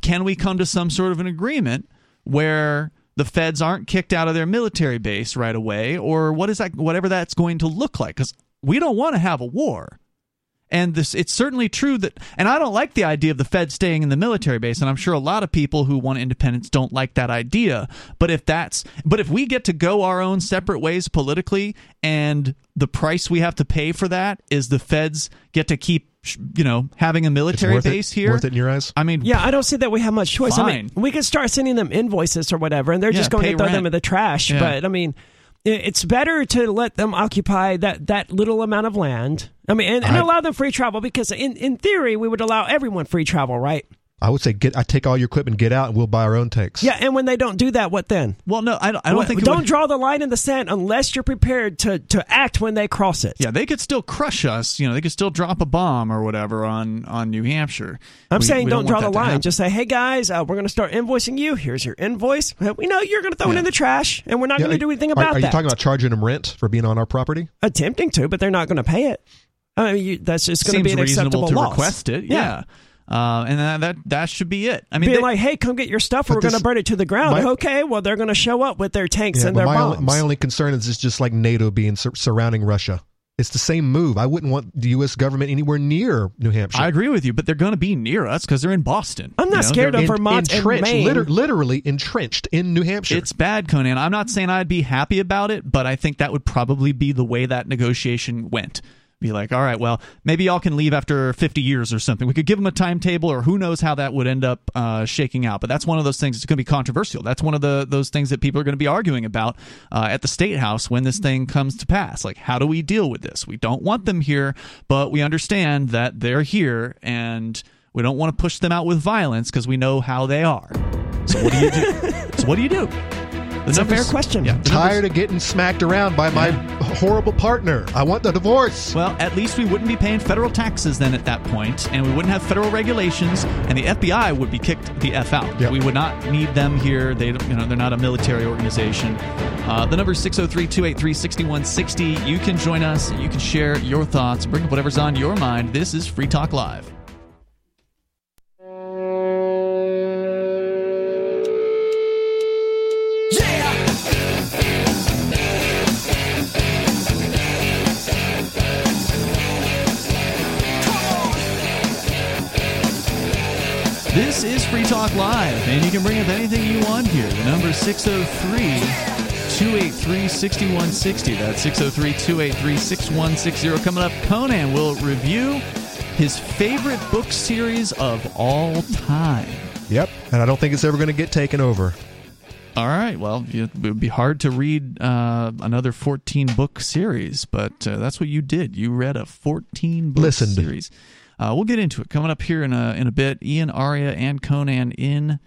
can we come to some sort of an agreement where the feds aren't kicked out of their military base right away or what is that whatever that's going to look like because we don't want to have a war and this it's certainly true that and I don't like the idea of the Fed staying in the military base and I'm sure a lot of people who want independence don't like that idea but if that's but if we get to go our own separate ways politically and the price we have to pay for that is the feds get to keep you know having a It's military worth it? base here Worth it in your eyes? I mean Yeah, I don't see that we have much choice. I mean, Fine. we could start sending them invoices or whatever, and they're Yeah, just going to throw rent. them in the trash. Yeah. But I mean, i- it's better to let them occupy that, that little amount of land. I mean, and, and I- allow them free travel because in, in theory, we would allow everyone free travel, right? I would say get. I take all your equipment, get out, and we'll buy our own tanks. Yeah, and when they don't do that, what then? well no I don't, I don't What- think it don't would- draw the line in the sand unless you're prepared to, to act when they cross it. yeah they could still crush us you know they could still drop a bomb or whatever on on New Hampshire I'm We- saying we don't, draw the line. Just say, hey guys, uh, we're going to start invoicing you. Here's your invoice. We know you're going to throw it in the trash, and we're not Yeah, going to do anything about Are, that. you talking about charging them rent for being on our property? attempting to, but they're not going to pay it. I mean, you, that's just going to be an reasonable acceptable to loss. request it yeah, Uh, and that, that that should be it i mean Being they- like, hey, come get your stuff, or we're going to burn it to the ground. my- okay, well, they're going to show up with their tanks and their my bombs. only, my only concern is it's just like NATO being sur- surrounding Russia. It's the same move. I wouldn't want the U.S. government anywhere near New Hampshire. I agree with you, but they're going to be near us because they're in Boston. I'm not You know, scared they're- of Vermont and entrenched, Maine. liter- literally entrenched in New Hampshire. It's bad, Conan. I'm not saying I'd be happy about it, but I think that would probably be the way that negotiation went. Be like, all right, well, maybe y'all can leave after 50 years or something. We could give them a timetable, or who knows how that would end up uh, shaking out. But that's one of those things that's going to be controversial. That's one of the those things that people are going to be arguing about uh, at the state house when this thing comes to pass. Like, how do we deal with this? We don't want them here, but we understand that they're here, and we don't want to push them out with violence because we know how they are. So what do you do? so what do you do? It's a fair question. Yeah, Tired of getting smacked around by my horrible partner. I want the divorce. Well, at least we wouldn't be paying federal taxes then at that point, and we wouldn't have federal regulations, and the FBI would be kicked the f out. Yep. We would not need them here. They, you know, they're not a military organization. Uh, the number is 603-283-6160. You can join us. You can share your thoughts. Bring up whatever's on your mind. This is Free Talk Live. This is Free Talk Live, and you can bring up anything you want here. The number is 603 283 6160. That's 603 283 6160. Coming up, Conan will review his favorite book series of all time. Yep. And I don't think it's ever going to get taken over. All right. Well, it would be hard to read uh, another 14 book series, but uh, that's what you did. You read a 14 book Listened. series. Uh, we'll get into it coming up here in a in a bit. Ian, Aria, and Conan in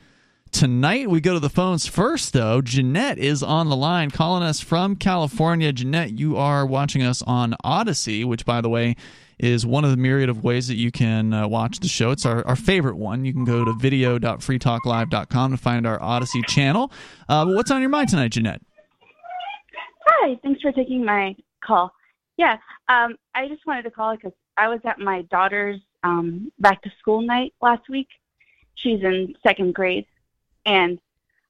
tonight. We go to the phones first, though. Jeanette is on the line, calling us from California. Jeanette, you are watching us on Odysee, which, by the way, is one of the myriad of ways that you can uh, watch the show. It's our, our favorite one. You can go to video.freetalklive.com to find our Odysee channel. Uh, but what's on your mind tonight, Jeanette? Hi, thanks for taking my call. Yeah, um, I just wanted to call because I was at my daughter's um, back to school night last week. She's in second grade, and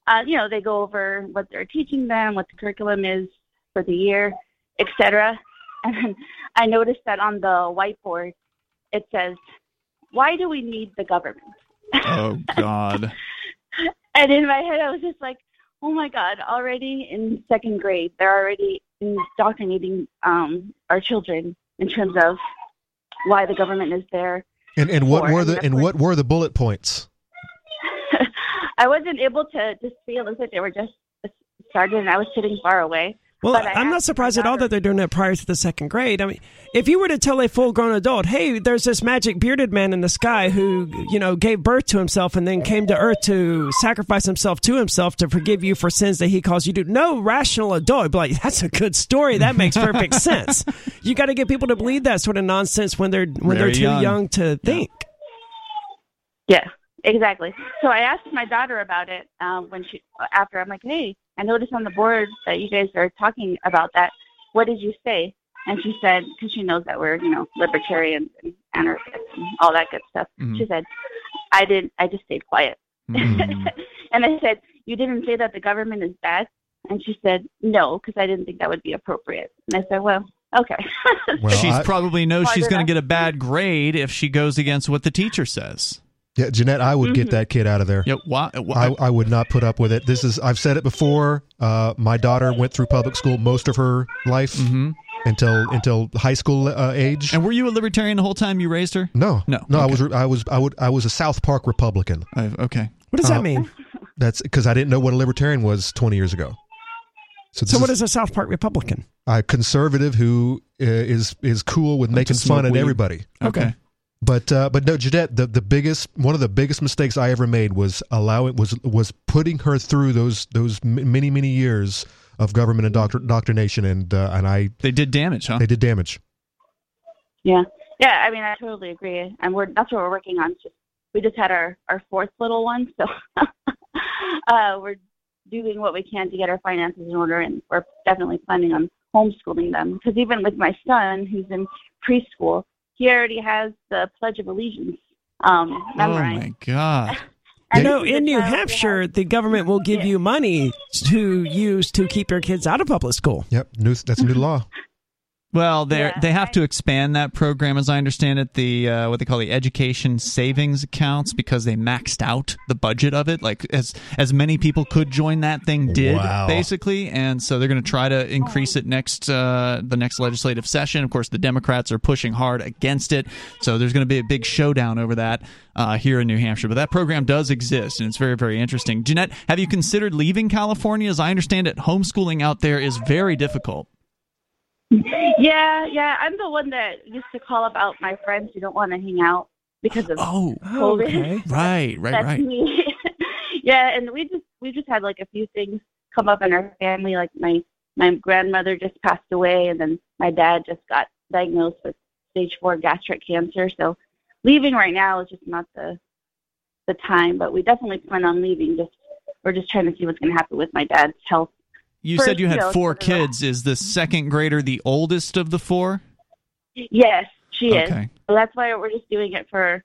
uh, you know they go over what they're teaching them, what the curriculum is for the year, etc. And then I noticed that on the whiteboard it says, "Why do we need the government?" Oh, God. And in my head, I was just like, oh my God, already in second grade, they're already indoctrinating um, our children in terms of why the government is there. And and what were the and what were the bullet points? I wasn't able to just see it. Looks like they were just started, and I was sitting far away. Well, But I I'm not surprised at all that they're doing it prior to the second grade. I mean, if you were to tell a full grown adult, hey, there's this magic bearded man in the sky who, you know, gave birth to himself and then came to earth to sacrifice himself to himself to forgive you for sins that he caused you to, no rational adult would be like, that's a good story. That makes perfect sense. You got to get people to believe that sort of nonsense when they're when Very they're too young. young, to think. Yeah, exactly. So I asked my daughter about it um, when she after I'm like, hey, I noticed on the board that you guys are talking about that. What did you say? And she said, because she knows that we're you know libertarians and anarchists and all that good stuff. Mhm. She said, I didn't. I just stayed quiet. Mm. and I said, you didn't say that the government is bad. And she said, no, because I didn't think that would be appropriate. And I said, well, okay. Well, She's I- probably knows she's going to get a bad grade if she goes against what the teacher says. Yeah, Jeanette, I would Mm-hmm. get that kid out of there. Yep. Why, why, I, I would not put up with it. This is I've said it before. Uh, my daughter went through public school most of her life Mhm. until until high school uh, age. And were you a libertarian the whole time you raised her? no, No, no. I was I was I would I was a South Park Republican. I, okay. What does Uh, that mean? That's because I didn't know what a libertarian was 20 years ago. So, So, what is is a South Park Republican? a conservative who uh, is is cool with making fun at weed. everybody. Okay. But uh, but no, Jeanette, the, the biggest one of the biggest mistakes I ever made was allowing was was putting her through those those many many years of government indoctr- indoctrination, and uh, and I They did damage, huh? they did damage. Yeah, yeah. I mean, I totally agree, and we're that's what we're working on. Just we just had our our fourth little one, so uh, we're doing what we can to get our finances in order, and we're definitely planning on homeschooling them. Because even with my son, who's in preschool, he already has the Pledge of Allegiance um, oh my god. You know, in New Hampshire, the government will give you money to use to keep your kids out of public school. Yep, new, that's a new law. Well, they Yeah, they have I- to expand that program, as I understand it, the uh, what they call the education savings accounts, because they maxed out the budget of it. Like as as many people could join that thing did, Wow. basically, and so they're going to try to increase it next uh, the next legislative session. Of course, the Democrats are pushing hard against it, so there's going to be a big showdown over that uh, here in New Hampshire. But that program does exist, and it's very very interesting. Jeanette, have you considered leaving California? As I understand it, homeschooling out there is very difficult. Yeah, yeah. I'm the one that used to call about my friends who don't want to hang out because of Oh, COVID. okay. right, right, That's right. me. yeah, and we just we just had like a few things come up in our family. Like my my grandmother just passed away, and then my dad just got diagnosed with stage four gastric cancer. So leaving right now is just not the the time. But we definitely plan on leaving. Just we're just trying to see what's going to happen with my dad's health. You First, said you had four sort of a- kids. Is the second grader the oldest of the four? Yes, she is. Okay. So that's why we're just doing it for.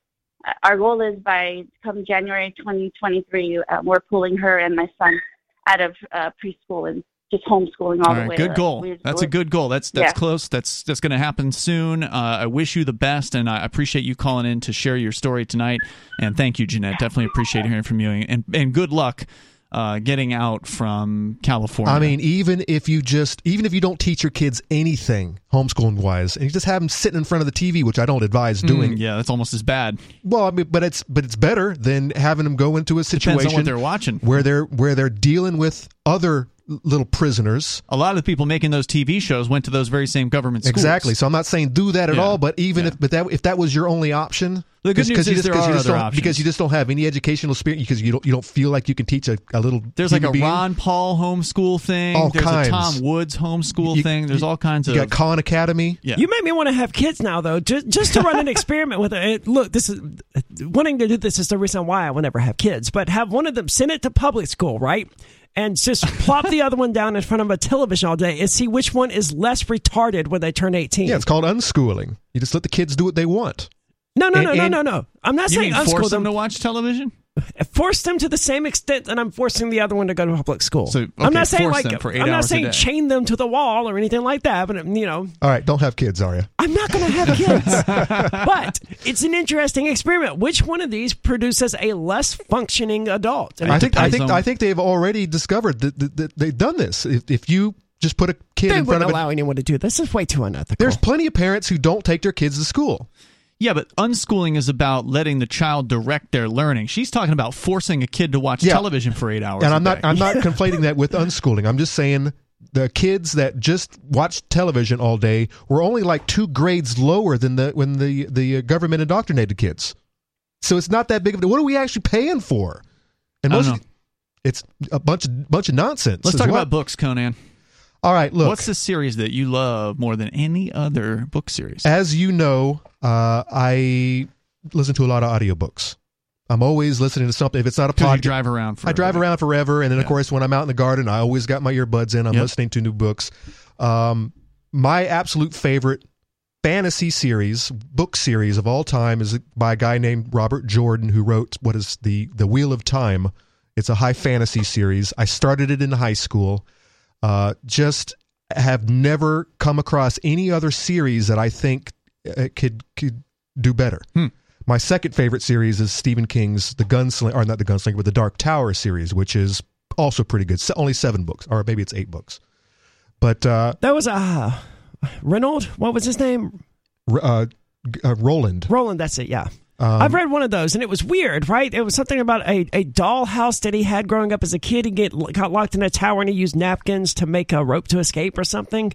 Our goal is by come January 2023, uh, we're pulling her and my son out of uh, preschool and just homeschooling all, All the way. good goal. That's a good goal. That's that's Yeah. close. That's that's going to happen soon. Uh, I wish you the best, and I appreciate you calling in to share your story tonight. And thank you, Jeanette. Definitely appreciate hearing from you. And and good luck uh, getting out from California. I mean, even if you just, even if you don't teach your kids anything homeschooling wise, and you just have them sitting in front of the TV, which I don't advise doing. Mm, yeah, that's almost as bad. Well, I mean, but it's but it's better than having them go into a situation on what they're watching. where they're where they're dealing with other little prisoners. A lot of the people making those TV shows went to those very same government schools. Exactly. So I'm not saying do that at Yeah. all, but even Yeah. if but that if that was your only option, The good 'cause- news 'cause you is just, there 'cause you are just other don't- options. because you just don't have any educational experience because you don't you don't feel like you can teach a, a little. There's like a human being. Ron Paul homeschool thing. All There's kinds. a Tom Woods homeschool You- thing. There's you- all kinds You of got Khan Academy. yeah. You make me want to have kids now, though, just just to run an experiment with it. Look, this is wanting to do this is the reason why I will never have kids. But have one of them send it to public school, right? And just plop the other one down in front of a television all day and see which one is less retarded when they turn eighteen. Yeah, it's called unschooling. You just let the kids do what they want. no, no, no, and- no, and- no, no. I'm not saying unschool force them. them to watch television? Force them to the same extent that I'm forcing the other one to go to public school. So, okay, I'm not saying like for I'm not saying chain them to the wall or anything like that. But you know, All right, don't have kids, Aria. I'm not going to have kids. but it's an interesting experiment. Which one of these produces a less functioning adult? And I think I think on- I think they've already discovered that, that, that they've done this. If, if you just put a kid they in front wouldn't of it, allow anyone to do this. This is way too unethical. there's plenty of parents who don't take their kids to school. Yeah, but unschooling is about letting the child direct their learning. She's talking about forcing a kid to watch Yeah. television for eight hours. and I'm not. I'm not conflating that with unschooling. I'm just saying the kids that just watch television all day were only like two grades lower than the when the the uh, government indoctrinated kids. So it's not that big of a. What are we actually paying for? And most- it's a bunch of bunch of nonsense. Let's talk what- about books, Conan. All right, look. What's the series that you love more than any other book series? As you know, uh, I listen to a lot of audiobooks. I'm always listening to something. If it's not a podcast, drive around for I drive around forever, and then of Yeah. course when I'm out in the garden, I always got my earbuds in. I'm Yep. listening to new books. Um, my absolute favorite fantasy series, book series of all time, is by a guy named Robert Jordan, who wrote what is the the Wheel of Time. It's a high fantasy series. I started it in high school. Uh, just have never come across any other series that I think uh, could could do better. Hmm. My second favorite series is Stephen King's The Gunslinger, or not The Gunslinger, but The Dark Tower series, which is also pretty good. Se- Only seven books, or maybe it's eight books. But uh, that was uh, Reynolds. What was his name? Uh, uh, Roland, Roland. That's it. Yeah. um, I've read one of those, and it was weird, right? It was something about a, a doll house that he had growing up as a kid. He get got locked in a tower, and he used napkins to make a rope to escape or something.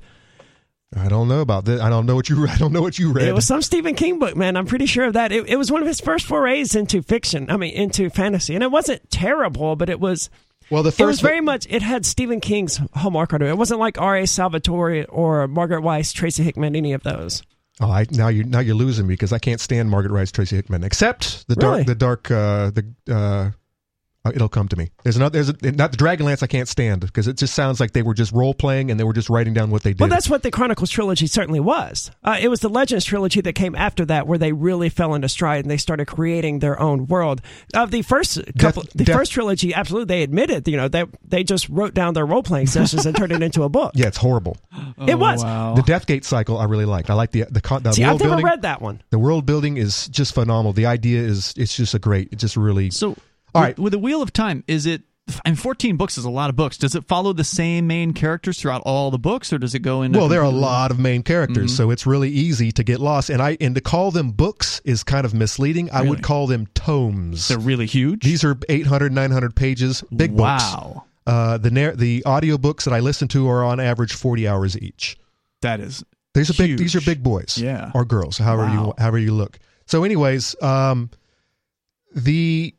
I don't know about that. I don't know what you. I don't know what you read. It was some Stephen King book, man. I'm pretty sure of that. It, it was one of his first forays into fiction. I mean, into fantasy, and it wasn't terrible, but it was. well, the first It was very much. It had Stephen King's hallmark on it. It wasn't like R.A. Salvatore or Margaret Weis, Tracy Hickman, any of those. Oh, I, now you now you're losing me because I can't stand Margaret Rice, Tracy Hickman, except the dark Really? the dark uh, the uh, it'll come to me. There's another. There's a, not the Dragonlance. I can't stand because it just sounds like they were just role playing and they were just writing down what they did. Well, that's what the Chronicles trilogy certainly was. Uh, it was the Legends trilogy that came after that, where they really fell into stride and they started creating their own world. Of the first couple, the Death- first trilogy, absolutely, they admitted, you know, they they just wrote down their role playing sessions and turned it into a book. yeah, it's horrible. it was. Wow. The Deathgate cycle I really liked. I like the the, con- the See, world I've never building. read that one. The world building is just phenomenal. The idea is it's just a great. It's just really. So, All with, right. the Wheel of Time, is it? And 14 books is a lot of books. Does it follow the same main characters throughout all the books, or does it go into? Well, there are a lot of main characters, Mm-hmm. so it's really easy to get lost. And I and to call them books is kind of misleading. I would call them tomes. They're really huge. These are 800, 900 pages, big books. wow, Uh, the nar- the audio books that I listen to are on average forty hours each. that is These are big. These are big boys. Yeah. or girls, however Wow. you however you look. So, anyways, um, the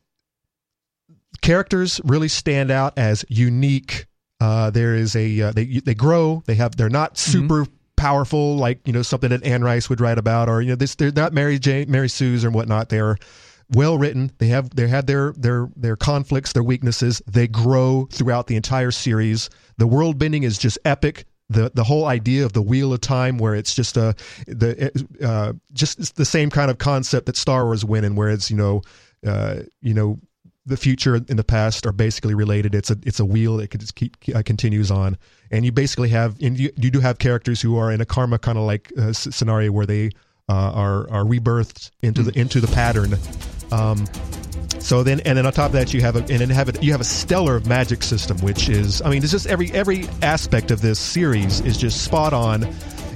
characters really stand out as unique. Uh, there is a uh, they they grow. They have they're not Mm-hmm. super powerful like you know something that Anne Rice would write about, or you know this they're not Mary Jane, Mary Sue's or whatnot. They're well written. They have they had their their their conflicts, their weaknesses. They grow throughout the entire series. The world bending is just epic. The the whole idea of the wheel of time, where it's just a the uh, just the same kind of concept that Star Wars went in, where it's you know uh, you know the future and the past are basically related. It's a it's a wheel that could just keep uh, continues on, and you basically have and you, you do have characters who are in a karma kind of like uh, s- scenario where they uh, are are rebirthed into the into the pattern. Um, so then, and then on top of that, you have a and then have a, you have a stellar magic system, which is I mean, it's just every every aspect of this series is just spot on,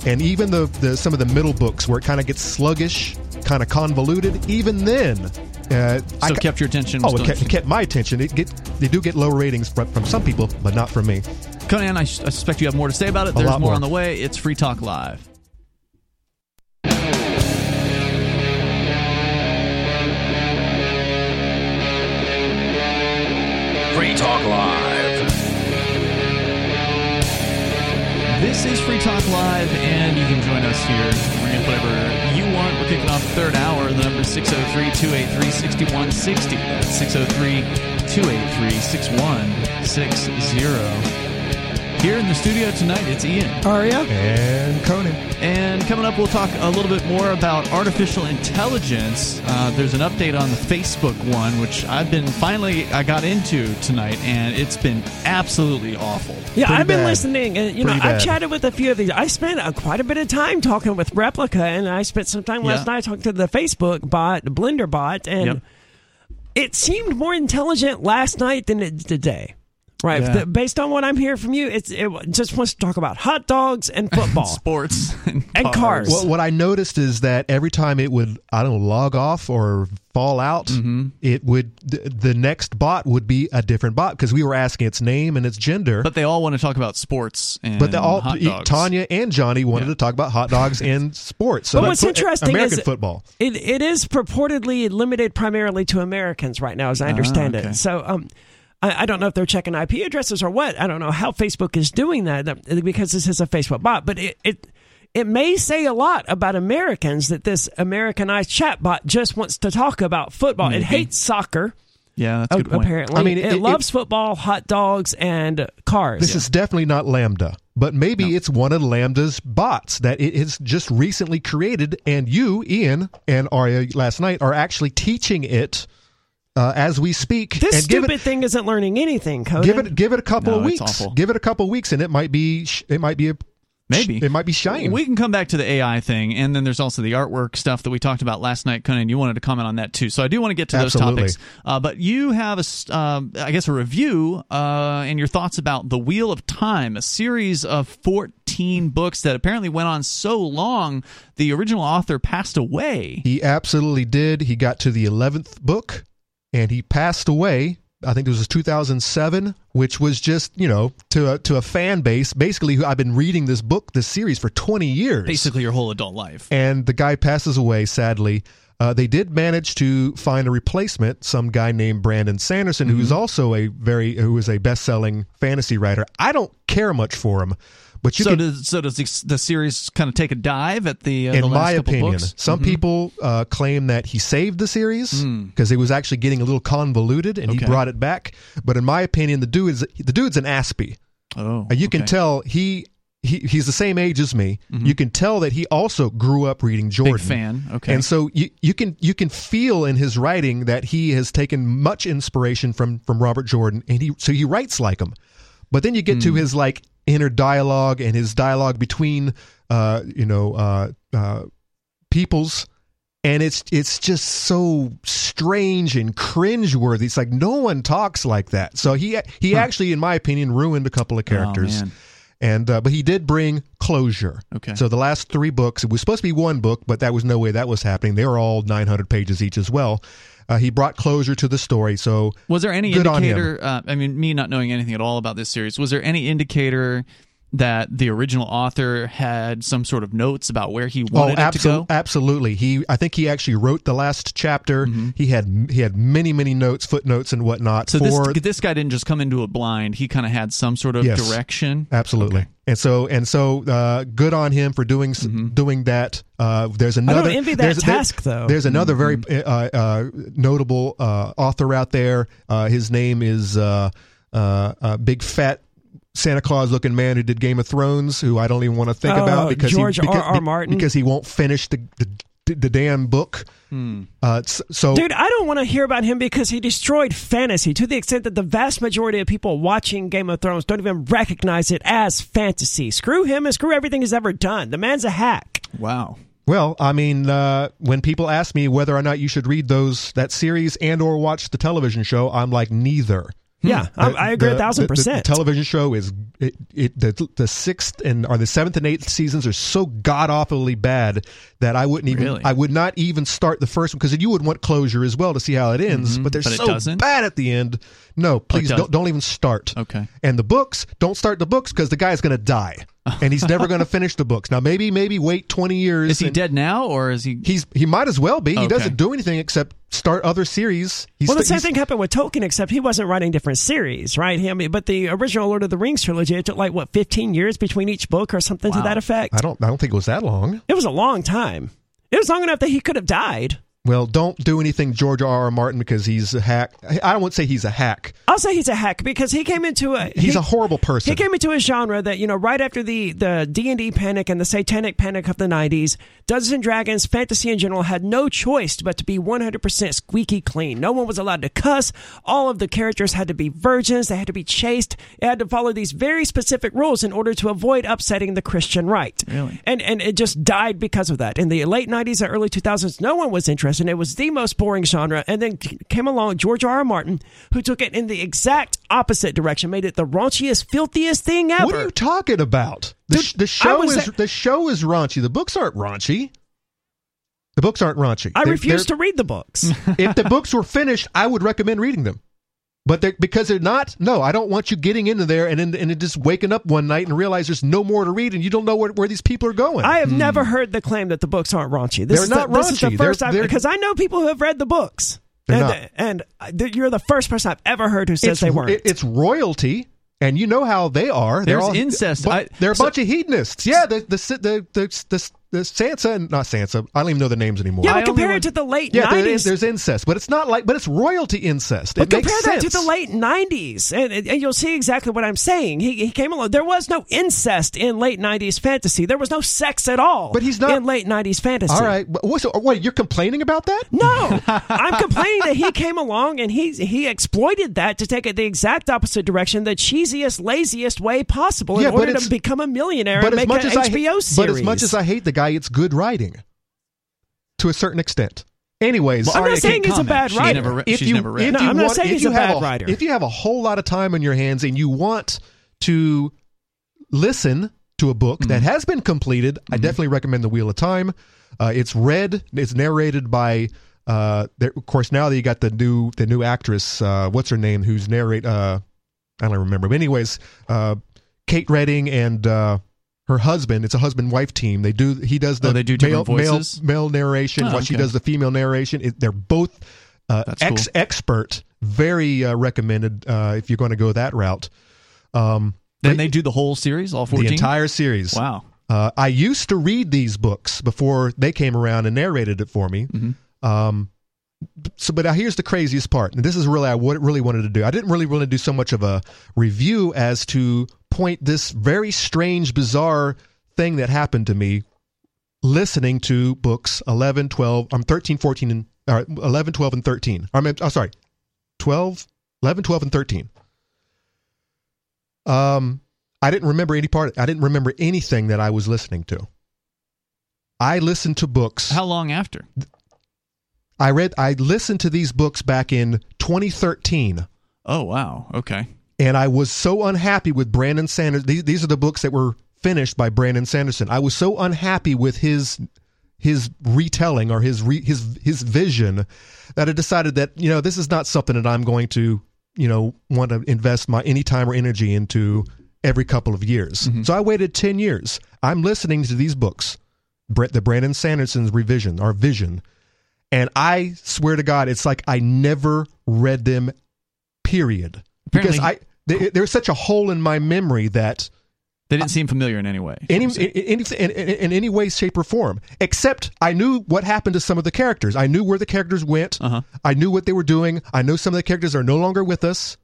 and even the, the some of the middle books where it kind of gets sluggish, kind of convoluted. Even then, uh, so I, it kept your attention. Oh, it kept, it kept my attention. It get they do get low ratings from, from some people, but not from me. Conan, I suspect you have more to say about it. A There's lot more more. on the way. It's Free Talk Live. Free Talk Live. This is Free Talk Live, and you can join us here. Bring up whatever you We're kicking off the third hour. The number is 603 283 6160. That's 603 283 6160. Here in the studio tonight, it's Ian. Aria? And Conan. And coming up, we'll talk a little bit more about artificial intelligence. Uh, there's an update on the Facebook one, which I've been finally I got into tonight, and it's been absolutely awful. Yeah, Pretty I've been bad. listening, and you know, Pretty I've bad. chatted with a few of these. I spent uh, quite a bit of time talking with Replika, and I spent some time last Yeah. night talking to the Facebook bot, the Blender bot, and Yep. it seemed more intelligent last night than it did today. Right, Yeah. The- based on what I'm hearing from you, it's it just wants to talk about hot dogs and football. Sports and, And cars. Well, what I noticed is that every time it would, I don't know, log off or fall out, Mm-hmm. it would th- the next bot would be a different bot because we were asking its name and its gender. But they all want to talk about sports and But they all hot dogs. Tanya and Johnny wanted Yeah. to talk about hot dogs and sports. So But what's what- interesting American is- football. It it is purportedly limited primarily to Americans right now, as I understand Ah, okay. it. So um, I, I don't know if they're checking IP addresses or what. I don't know how Facebook is doing that that- because this is a Facebook bot, but it. it it may say a lot about Americans that this Americanized chatbot just wants to talk about football. Maybe. It hates soccer, Yeah, that's a good point. apparently. I mean, it, it- it- loves football, hot dogs, and cars. This is definitely not LaMDA, but maybe it's one of LaMDA's bots that it has just recently created, and you, Ian, and Aria last night are actually teaching it uh, as we speak. this and give stupid it, thing isn't learning anything, Conan. give it, give it a couple No, of weeks. awful. Give it a couple of weeks, and it might be, it might be a, Maybe. it might be shiny. We can come back to the AI thing, and then there's also the artwork stuff that we talked about last night. Conan, you wanted to comment on that too, so I do want to get to those Absolutely. topics. Uh, but you have a, s- um, I guess, a review uh, and your thoughts about the Wheel of Time, a series of 14 books that apparently went on so long the original author passed away. He absolutely did. He got to the 11th book and he passed away. I think it was 2007, which was just, you know, to a, to a fan base. Basically, who I've been reading this book, this series for 20 years. Basically, your whole adult life. And the guy passes away, sadly. Uh, they did manage to find a replacement, some guy named Brandon Sanderson, who's also a very who is a best-selling fantasy writer. I don't care much for him, but you so can, does so does the, the series kind of take a dive at the uh, in the my opinion, books? some Mhm. people uh, claim that he saved the series because it was actually getting a little convoluted, and he brought it back. But in my opinion, the dude is the dude's an Aspie. Oh, Uh, you can tell he. He, he's the same age as me. You can tell that he also grew up reading Jordan. big fan. Okay, And so you, you can you can feel in his writing that he has taken much inspiration from from Robert Jordan, and he so he writes like him. But then you get to his like inner dialogue and his dialogue between uh you know uh uh peoples and it's it's just so strange and cringeworthy. It's like no one talks like that. So he he actually, in my opinion, ruined a couple of characters. Oh, and uh, but he did bring closure. Okay. So the last three books, it was supposed to be one book, but that was no way that was happening. They were all 900 pages each as well. Uh, he brought closure to the story. So Was there any Good on him. indicator? Uh, I mean, me not knowing anything at all about this series, was there any indicator that the original author had some sort of notes about where he wanted oh, it to go? absolutely. He, I think he actually wrote the last chapter. Mm-hmm. He had he had many many notes, footnotes, and whatnot. So for this this guy didn't just come into it blind. He kind of had some sort of Yes. direction. Absolutely. Okay. And so and so uh, good on him for doing Mm-hmm. doing that. Uh, there's another envy that there's, task, though. There's another very Mm-hmm. uh, uh, notable uh, author out there. Uh, his name is uh, uh, uh, big fat Santa Claus looking man who did Game of Thrones, who I don't even want to think Oh, about because George he, because, R. R. Martin? because he won't finish the the, the damn book. Hmm. Uh, so Dude, I don't want to hear about him because he destroyed fantasy to the extent that the vast majority of people watching Game of Thrones don't even recognize it as fantasy. Screw him and screw everything he's ever done. The man's a hack. Wow. Well, I mean, uh, when people ask me whether or not you should read those that series and or watch the television show, I'm like neither. Yeah, I, The- I agree the- a thousand the- the percent. television show is it, it the the sixth and or the seventh and eighth seasons are so god awfully bad that I wouldn't even Really? I would not even start the first one because you would want closure as well to see how it ends. But they're Mm-hmm. But so bad at the end. No, please does- don't don't even start. Okay. And the books, don't start the books because the guy's going to die and he's never going to finish the books. Now maybe maybe wait twenty years. Is he dead now, or is he? He's he might as well be. He doesn't do anything except start other series. He's well, the same thing happened with Tolkien, except he wasn't writing different series, right? Him, but the original Lord of the Rings trilogy, it took like what fifteen years between each book or something to that effect. I don't I don't think it was that long. It was a long time. It was long enough that he could have died. Well, don't do anything George R. R. Martin because he's a hack. I don't want to say he's a hack. I'll say he's a hack because he came into a He's he- a horrible person. He came into a genre that you know right after the the D and D panic and the Satanic panic of the '90s, Dungeons and Dragons, fantasy in general had no choice but to be 100% squeaky clean. No one was allowed to cuss. All of the characters had to be virgins. They had to be chaste. It had to follow these very specific rules in order to avoid upsetting the Christian right. Really? And and it just died because of that. In the late '90s and early 2000s, no one was interested. And it was the most boring genre. And then came along George R. R. Martin, who took it in the exact opposite direction, made it the raunchiest, filthiest thing ever. what are you talking about? The, Dude, the show is the show is raunchy. The books aren't raunchy. The books aren't raunchy. I They're- refuse they're- to read the books. if the books were finished, I would recommend reading them. But they're, because they're not, no, I don't want you getting into there and then and just waking up one night and realize there's no more to read and you don't know where, where these people are going. I have never heard the claim that the books aren't raunchy. This They're is not the, This is the raunchy. They're- first time they're- because I know people who have read the books. They're and, not. and uh, you're the first person I've ever heard who says it's, they weren't. it- it's royalty, and you know how they are. They're There's all, incest. but I- they're a so- bunch of hedonists. Yeah, the the the the, the, the Sansa and not Sansa. I don't even know the names anymore. yeah, I but only compare want- it to the late Yeah, there is, 90s. there's incest, but it's not like, but it's royalty incest. But it makes compare that sense. to the late '90s, and, and you'll see exactly what I'm saying. He, he came along. There was no incest in late '90s fantasy. There was no sex at all. But he's not- in late '90s fantasy. All right, but what, so, what? You're complaining about that? No, I'm complaining that he came along and he he exploited that to take it the exact opposite direction, the cheesiest, laziest way possible, in but order to become a millionaire But and as make much an as I, HBO hate- series. but as much as I hate the guy, it's good writing to a certain extent. Anyways, Well, I'm not Aria saying can't he's a comment. bad She's writer. never re- if she's you, never read. if No, you I'm not saying if he's a have bad writer. If you have a whole lot of time on your hands and you want to listen to a book Mm-hmm. that has been completed, I definitely recommend The Wheel of Time. Uh, it's read. It's narrated by. Uh, there, of course, now that you got the new the new actress, uh, what's her name? Who's narrate? Uh, I don't remember. But anyways, uh, Kate Redding and uh, her husband. It's a husband wife team. They do. He does the Oh, they do male, male male narration Oh, while she does the female narration. It, they're both uh, ex cool. expert. Very uh, recommended uh, if you're going to go that route. Um, Then they do the whole series, all 14? the entire series. Wow. Uh, I used to read these books before they came around and narrated it for me. Mm-hmm. Um, so, but now here's the craziest part, and this is really what I what really wanted to do. I didn't really want to do so much of a review as to point this very strange, bizarre thing that happened to me listening to books 11, 12, I'm 13, 14, and or 11, 12, and 13. I mean, oh, sorry, 12, 11, 12, and 13. Um, I didn't remember any part. I didn't remember anything that I was listening to. I listened to books. How long after? I read. I listened to these books back in 2013, Oh, wow. Okay. And I was so unhappy with Brandon Sanders. These, these are the books that were finished by Brandon Sanderson. I was so unhappy with his his retelling or his re, his his vision that I decided that you know this is not something that I'm going to you know want to invest my any time or energy into every couple of years. Mm-hmm. So I waited 10 years. I'm listening to these books, the Brandon Sanderson's revision or vision, and I swear to God, it's like I never read them. Period. Because Apparently- I there- there's such a hole in my memory that They didn't seem familiar in any way. any in, in, in, in any way, shape, or form. Except I knew what happened to some of the characters. I knew where the characters went. Uh-huh. I knew what they were doing. I know some of the characters are no longer with us.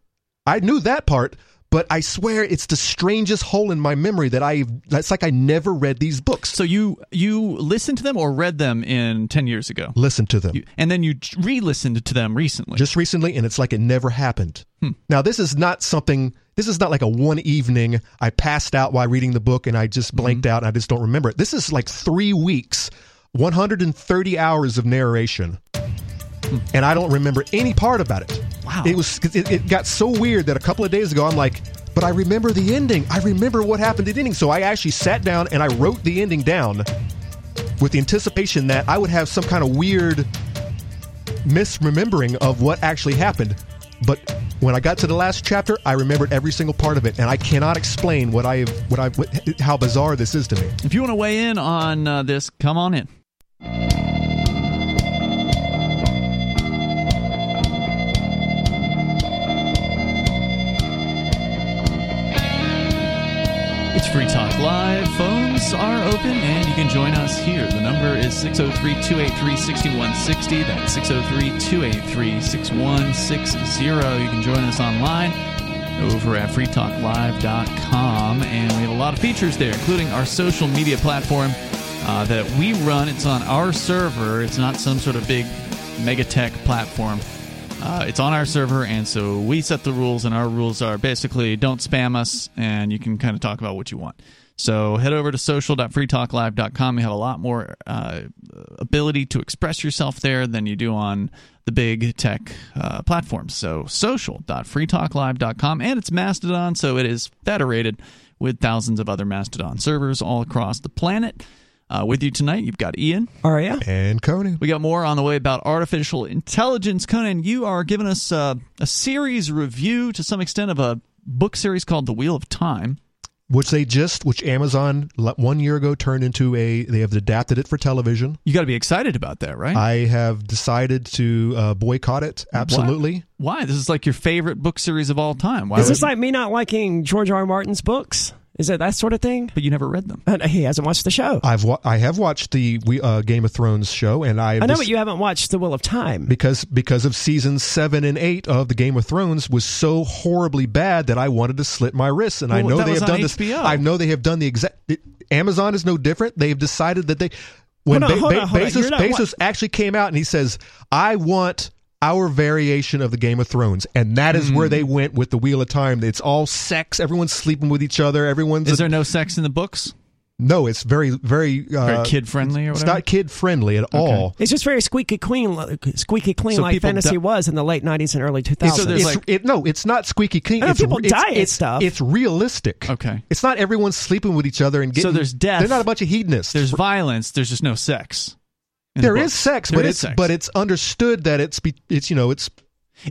I knew that part, but I swear it's the strangest hole in my memory that I. That's like I never read these books. So you you listened to them or read them in 10 years ago? Listen to them. You, and then you re-listened to them recently. just recently, and it's like it never happened. Hmm. Now, this is not something. This is not like a one evening I passed out while reading the book and I just Mm-hmm. blanked out and I just don't remember it. This is like three weeks, 130 hours of narration, and I don't remember any part about it. Wow. It was. It, it got so weird that a couple of days ago I'm like. But I remember the ending. I remember what happened at the ending. So I actually sat down and I wrote the ending down with the anticipation that I would have some kind of weird misremembering of what actually happened. But when I got to the last chapter, I remembered every single part of it, and I cannot explain what I have, what I, what, how bizarre this is to me. if you want to weigh in on uh, this, come on in. Free Talk Live. Phones are open and you can join us here. The number is 603 283 6160. That's 603 283 6160. You can join us online over at freetalklive.com. And we have a lot of features there, including our social media platform uh, that we run. It's on our server, it's not some sort of big megatech platform. Uh, it's on our server, and so we set the rules, and our rules are basically don't spam us, and you can kind of talk about what you want. So head over to social.freetalklive.com. You have a lot more uh, ability to express yourself there than you do on the big tech uh, platforms. So social.freetalklive.com, and it's Mastodon, so it is federated with thousands of other Mastodon servers all across the planet. Uh, with you tonight, you've got Ian. Aria? And Conan. We got more on the way about artificial intelligence. Conan, you are giving us uh, a series review to some extent of a book series called The Wheel of Time. which they just, which Amazon le- one year ago turned into a, they have adapted it for television. You got to be excited about that, right? I have decided to uh, boycott it. Absolutely. Why? This is like your favorite book series of all time. Why Is would this like me not liking George R. R. Martin's books? Is it that sort of thing? But you never read them. And he hasn't watched the show. I've wa- I have watched the we, uh, Game of Thrones show, and I I know, just- but you haven't watched The Wheel of Time. because because of season seven and eight of the Game of Thrones was so horribly bad that I wanted to slit my wrists, and I know they have on done this. I know they have done the exact. it- Amazon is no different. They have decided that they when Hold on, Be- hold on, hold. Bezos, You're not- Bezos actually came out and he says, "I want." Our variation of the Game of Thrones, and that is Hmm. where they went with the Wheel of Time. It's all sex. Everyone's sleeping with each other. Everyone's Is a- there no sex in the books? no. It's very, very, uh, Very kid friendly or It's not kid friendly at all. It's just very squeaky clean, squeaky clean So like fantasy di- was in the late '90s and early 2000s. So it's, like- it, no, it's not squeaky clean. I know it's, people it's, die and it's, stuff. It's realistic. Okay. It's not everyone sleeping with each other and getting. So there's death. They're not a bunch of hedonists. There's violence. There's just no sex. In the there is sex, There but is it's sex. but it's understood that it's be, it's you know it's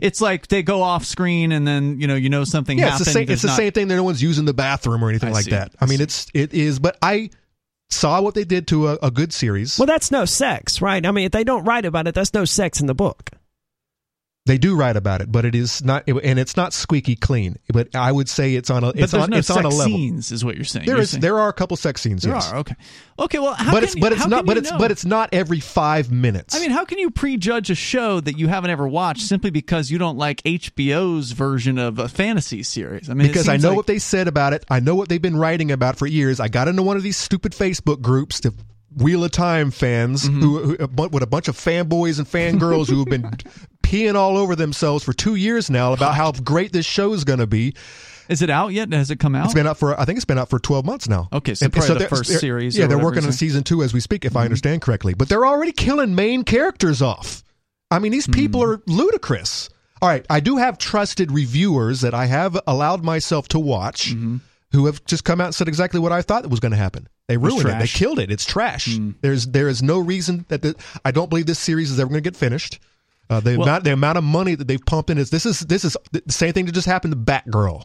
It's like they go off screen and then you know you know something Yeah, happened. it's the same. There's It's the not- same thing. that No one's using the bathroom or anything I like see. that. I I mean, see. it's it is. But I saw what they did to a, a good series. Well, that's no sex, right? I mean, if they don't write about it, that's no sex in the book. They do write about it, but it is not, and it's not squeaky clean. But I would say it's on a it's on no it's on a level. scenes, is what you're saying. There You're is saying- there are a couple sex scenes. there yes. are okay, okay. Well, how but can it's you- but it's not but it's know? but it's not every five minutes. I mean, how can you prejudge a show that you haven't ever watched simply because you don't like HBO's version of a fantasy series? I mean, because I know like- what they said about it. I know what they've been writing about for years. I got into one of these stupid Facebook groups, the Wheel of Time fans, Mm-hmm. who, who with a bunch of fanboys and fangirls who have been peeing all over themselves for two years now about how great this show is going to be. Is it out yet? Has it come out? It's been out for I think it's been out for twelve months now. Okay, so probably the first they're- series Yeah, they're working on season two as we speak, if Mm-hmm. I understand correctly. But they're already killing main characters off. I mean, these people Mm. are ludicrous. All right, I do have trusted reviewers that I have allowed myself to watch Mm-hmm. who have just come out and said exactly what I thought was going to happen. They ruined it. They killed it. It's trash. Mm. There's there is no reason that the, I don't believe this series is ever going to get finished. Uh, the Well- amount the amount of money that they've pumped in is this is this is the same thing that just happened to Batgirl.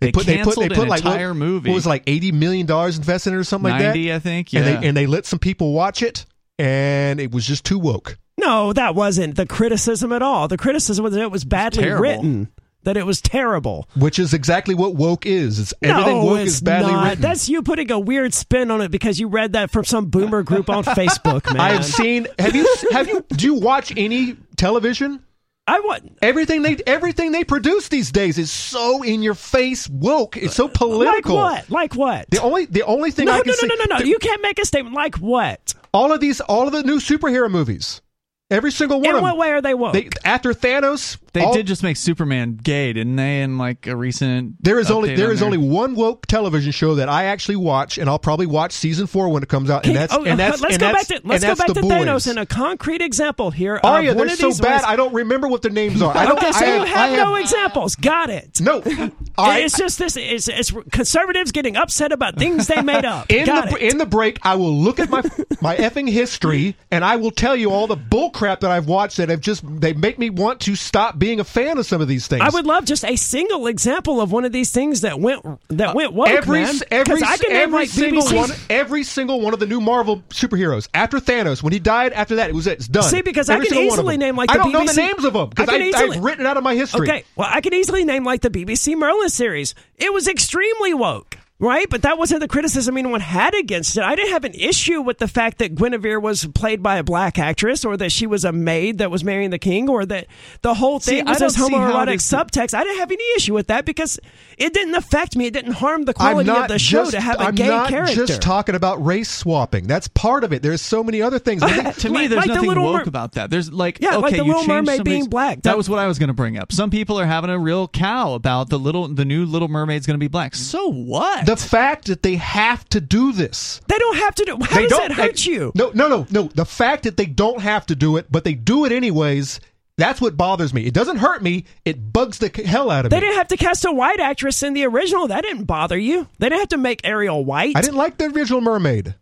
They canceled an entire what, movie. What was it, like eighty million dollars invested in it or something like that? I think. Yeah, And they and they let some people watch it, and it was just too woke. No, that wasn't the criticism at all. The criticism was that it was badly terrible. written, that it was terrible. Which is exactly what woke is. It's everything no, woke it's is badly not. written. That's you putting a weird spin on it because you read that from some boomer group on Facebook, man. I have seen. Have you? Have you? Do you watch any television? I want Everything they everything they produce these days is so in your face woke. It's so political. like what? Like what? The only the only thing no, I no, can no, see no, no, no. You can't make a statement like what? all of these all of the new superhero movies, every single one In of what way are they woke? They, after Thanos, They all- did just make Superman gay, didn't they? In like a recent There is only update there on is only one woke television show that I actually watch, and I'll probably watch season four when it comes out. Can- And that's oh, and uh, that's let's and go that's, back to let's go back the to boys. Thanos and a concrete example here. Oh yeah, they're so bad. ways- I don't remember what their names are. I don't. Okay, so I you have, have, I have no examples. Got it. no. All right. It's just this. It's, it's conservatives getting upset about things they made up. In Got the it. in the break, I will look at my my effing history, and I will tell you all the bull crap that I've watched that have just they make me want to stop being a fan of some of these things. I would love just a single example of one of these things that went that uh, went woke, every man. every can name every like single BBC one every single one of the new Marvel superheroes after Thanos when he died after that it was it's done. See, because I can single one of easily name, like, I don't know the names of them because I, I easily, I've written out of my history. Okay, well, I can easily name like the BBC Merlin series. It was extremely woke, right? But that wasn't the criticism anyone had against it. I didn't have an issue with the fact that Guinevere was played by a black actress, or that she was a maid that was marrying the king, or that the whole thing I was this don't see how homoerotic it is- subtext. I didn't have any issue with that because it didn't affect me. It didn't harm the quality of the show just, to have a I'm gay not character. just talking about race swapping. That's part of it. There's so many other things. I think- to me, Like- there's like the nothing Little woke Mer- about that. There's like Yeah, okay, like the you Little Mermaid being black. That, That- was what I was going to bring up. Some people are having a real cow about the little the new Little Mermaid's going to be black. So what? The fact that they have to do this. they don't have to do. How they does don't that hurt they- you? No, no, no, no. The fact that they don't have to do it, but they do it anyways. That's what bothers me. It doesn't hurt me. It bugs the hell out of They me. They didn't have to cast a white actress in the original. That didn't bother you. They didn't have to make Ariel white. I didn't like the original Mermaid.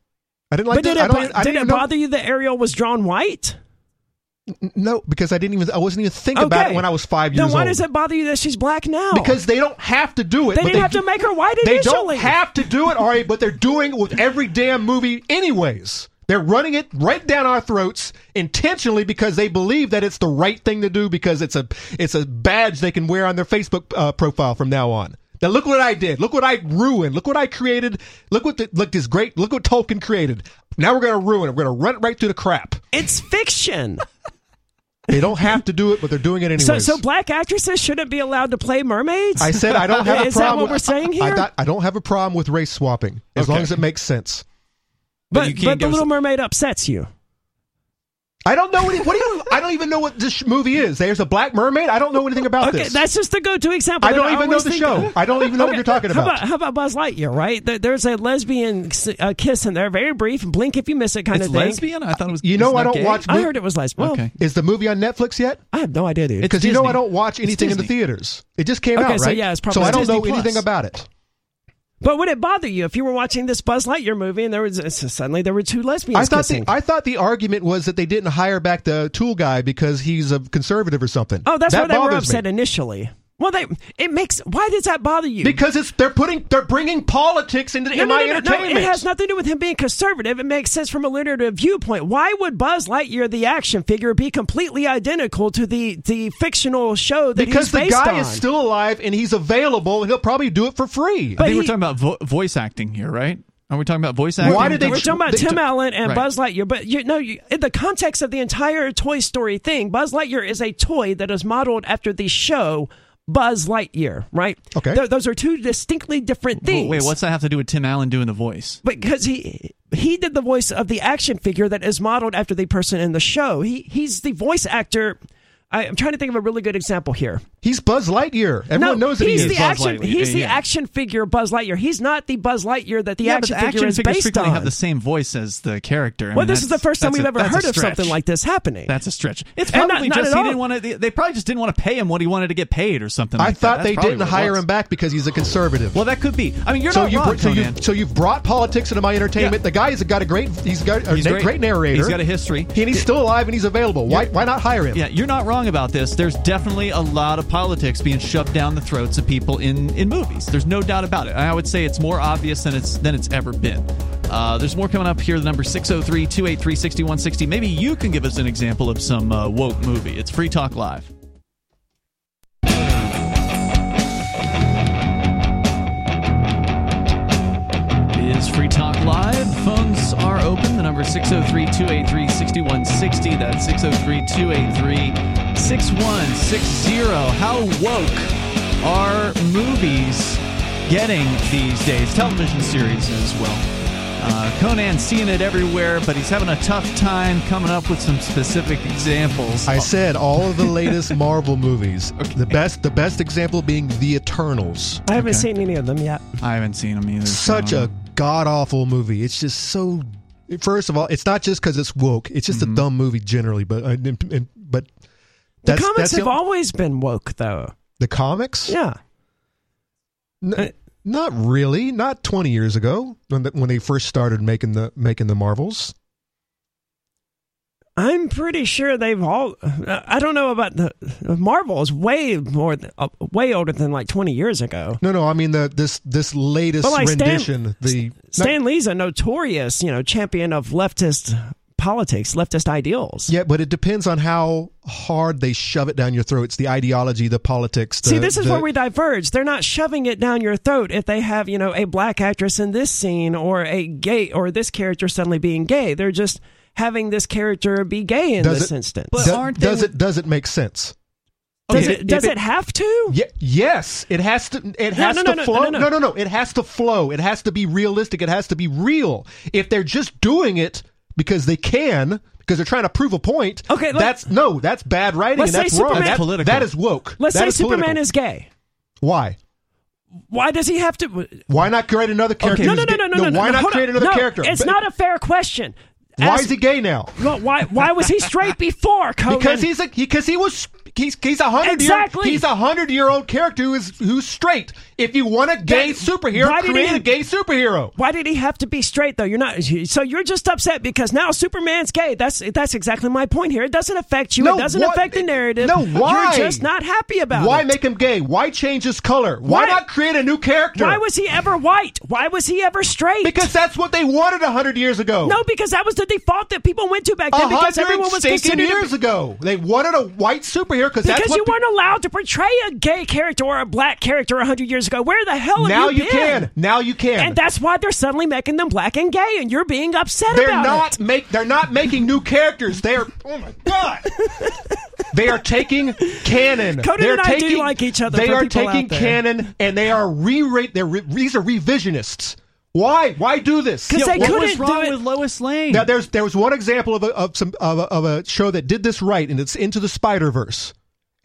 I didn't like. but did the, I it, don't, bo- I did didn't it even know- bother you that Ariel was drawn white? No, because I didn't even. I wasn't even thinking about it when I was five years old. Then why old. does it bother you that she's black now? Because they don't have to do it. they didn't have do- to make her white initially. They don't have to do it, Ari, but they're doing it with every damn movie, anyways. They're running it right down our throats intentionally because they believe that it's the right thing to do because it's a it's a badge they can wear on their Facebook uh, profile from now on. Now look what I did. Look what I ruined. Look what I created. Look what the, look this great. Look what Tolkien created. Now we're gonna ruin it. We're gonna run it right through the crap. It's fiction. They don't have to do it, but they're doing it anyways. so, so black actresses shouldn't be allowed to play mermaids. I said I don't have a problem. Is that problem. what we're with- saying here? I, I don't have a problem with race swapping as long as it makes sense. But but you can't but the Little Mermaid upsets you. I don't know any, what do you. I don't even know what this movie is. There's a black mermaid. I don't know anything about Okay, this. that's just the go-to example. I don't even know the think show. I don't even know what you're talking How about. about, how about Buzz Lightyear? Right, there's a lesbian uh, kiss in there, very brief, blink if you miss it kind it's of thing. lesbian. I thought it was. You know isn't I don't gay? watch- I heard it was lesbian. Well, Okay. Is the movie on Netflix yet? I have no idea, dude. Because you know I don't watch anything in the theaters. It just came Okay, out, so right? yeah, it's probably. so probably I don't Disney know Plus. anything about it. But would it bother you if you were watching this Buzz Lightyear movie and there was suddenly there were two lesbians I thought kissing? the I thought the argument was that they didn't hire back the tool guy because he's a conservative or something. oh, that's that why they were bothers me. upset initially. Well, they it makes why does that bother you? Because it's they're putting they're bringing politics into no, in no, my no, no, no, entertainment. it has nothing to do with him being conservative. It makes sense from a literary viewpoint. Why would Buzz Lightyear, the action figure, be completely identical to the the fictional show that because he's the guy on? is still alive and he's available and he'll probably do it for free. I think he- we're talking about vo- voice acting here, right? Are we talking about voice acting? Why did they We're talking about they Tim took- Allen and Right. Buzz Lightyear, but you know, you, in the context of the entire Toy Story thing, Buzz Lightyear is a toy that is modeled after the show Buzz Lightyear, right? Okay. Th- those are two distinctly different things. Wait, what's that have to do with Tim Allen doing the voice? Because he he did the voice of the action figure that is modeled after the person in the show. He he's the voice actor. I, I'm trying to think of a really good example here. He's Buzz Lightyear. Everyone no, knows that he he's is. the Buzz action. Lightyear. He's the Yeah. action figure Buzz Lightyear. He's not the Buzz Lightyear that the yeah, action but the figure action is figures based frequently on. have the same voice as the character. I well, mean, this is the first time we've a- ever heard of something like this happening. That's a stretch. It's probably not just at he all. didn't want to. They, they probably just didn't want to pay him what he wanted to get paid or something. I like thought that. they didn't hire him back because he's a conservative. Well, that could be. I mean, you're so not you wrong, so you so you've brought politics into my entertainment. The guy has got a great he's got a great. great. narrator. He's got a history. and he's still alive and he's available. Why why not hire him? Yeah, you're not wrong about this. There's definitely a lot of politics being shoved down the throats of people in, in movies. There's no doubt about it. I would say it's more obvious than it's than it's ever been. Uh, there's more coming up here. The number 603-283-6160. Maybe you can give us an example of some uh, woke movie. It's Free Talk Live. Is Free Talk Live. Phones are open. The number is 603 283 6160. That's 603 283 6160. How woke are movies getting these days? Television series as well. Uh, Conan's seeing it everywhere, but he's having a tough time coming up with some specific examples. I said all of the latest Marvel movies. The best the best example being The Eternals. I haven't Okay. seen any of them yet. I haven't seen them either. Such I a don't know. God awful movie. It's just so. First of all, it's not just because it's woke. It's just Mm-hmm. a dumb movie generally. But uh, and- and- but The comics that's have the, always been woke, though. the comics. Yeah. N- not really. Not twenty years ago when the, when they first started making the making the Marvels. I'm pretty sure they've all. I don't know about the Marvel is way more, uh, way older than like 20 years ago. No, no. I mean the this this latest like Stan- rendition. the Stan Lee's a notorious, you know, champion of leftist politics, leftist ideals. Yeah, but it depends on how hard they shove it down your throat. It's the ideology, the politics. The, See, this is the- where we diverge. They're not shoving it down your throat if they have, you know, a black actress in this scene or a gay or this character suddenly being gay. They're just having this character be gay in Does this it- instance. But Do- aren't they does with- it does it make sense? does Okay, it does if it have to? Yeah, yes, it has to. It has no, to no, no, flow. no, no, no. no, It has to flow. It has to be realistic. It has to be real. If they're just doing it because they can, because they're trying to prove a point. Okay, let- that's no, that's bad writing, Let's and that's say wrong. Superman- That's That- political. That is woke. Let's That say is Superman political. is gay. why. Why does he have to? Why not create another character? No, no, who's no, gay- no, no, no. Why no, not create on. another No, character? It's But- not a fair question. Why Ask- is he gay now? Well, why? Why was he straight before? Conan? Because he's a because he, was he's he's a hundred Exactly. year he's a hundred year old character who is who's straight. If you want a gay That- superhero, create he- a gay superhero. Why did he have to be straight though? You're not. So you're just upset because now Superman's gay. That's that's exactly my point here. It doesn't affect you. No, it doesn't what- affect the narrative. no, why? You're just not happy about Why it. Why make him gay? Why change his color? Why, Why- not create a new character? Why was he ever white? Why was he ever straight? because that's what they wanted a hundred years ago. no, because that was the default that people went to back then. Because everyone was considered years ago. They wanted a white superhero because that's Because you pe- weren't allowed to portray a gay character or a black character hundred years ago. Where the hell now you, you can. Now you can. And that's why they're suddenly making them black and gay, and you're being upset They're about not it. make. They're not making new characters. They are. Oh my god. they are taking canon. Conan They're and I do like each other They are taking canon and they are re-rate. They're re- these are revisionists. Why? Why do this? 'Cause they what couldn't was wrong do it- with Lois Lane? Now, there's there was one example of a, of some of a, of a show that did this right, and it's Into the Spider Verse.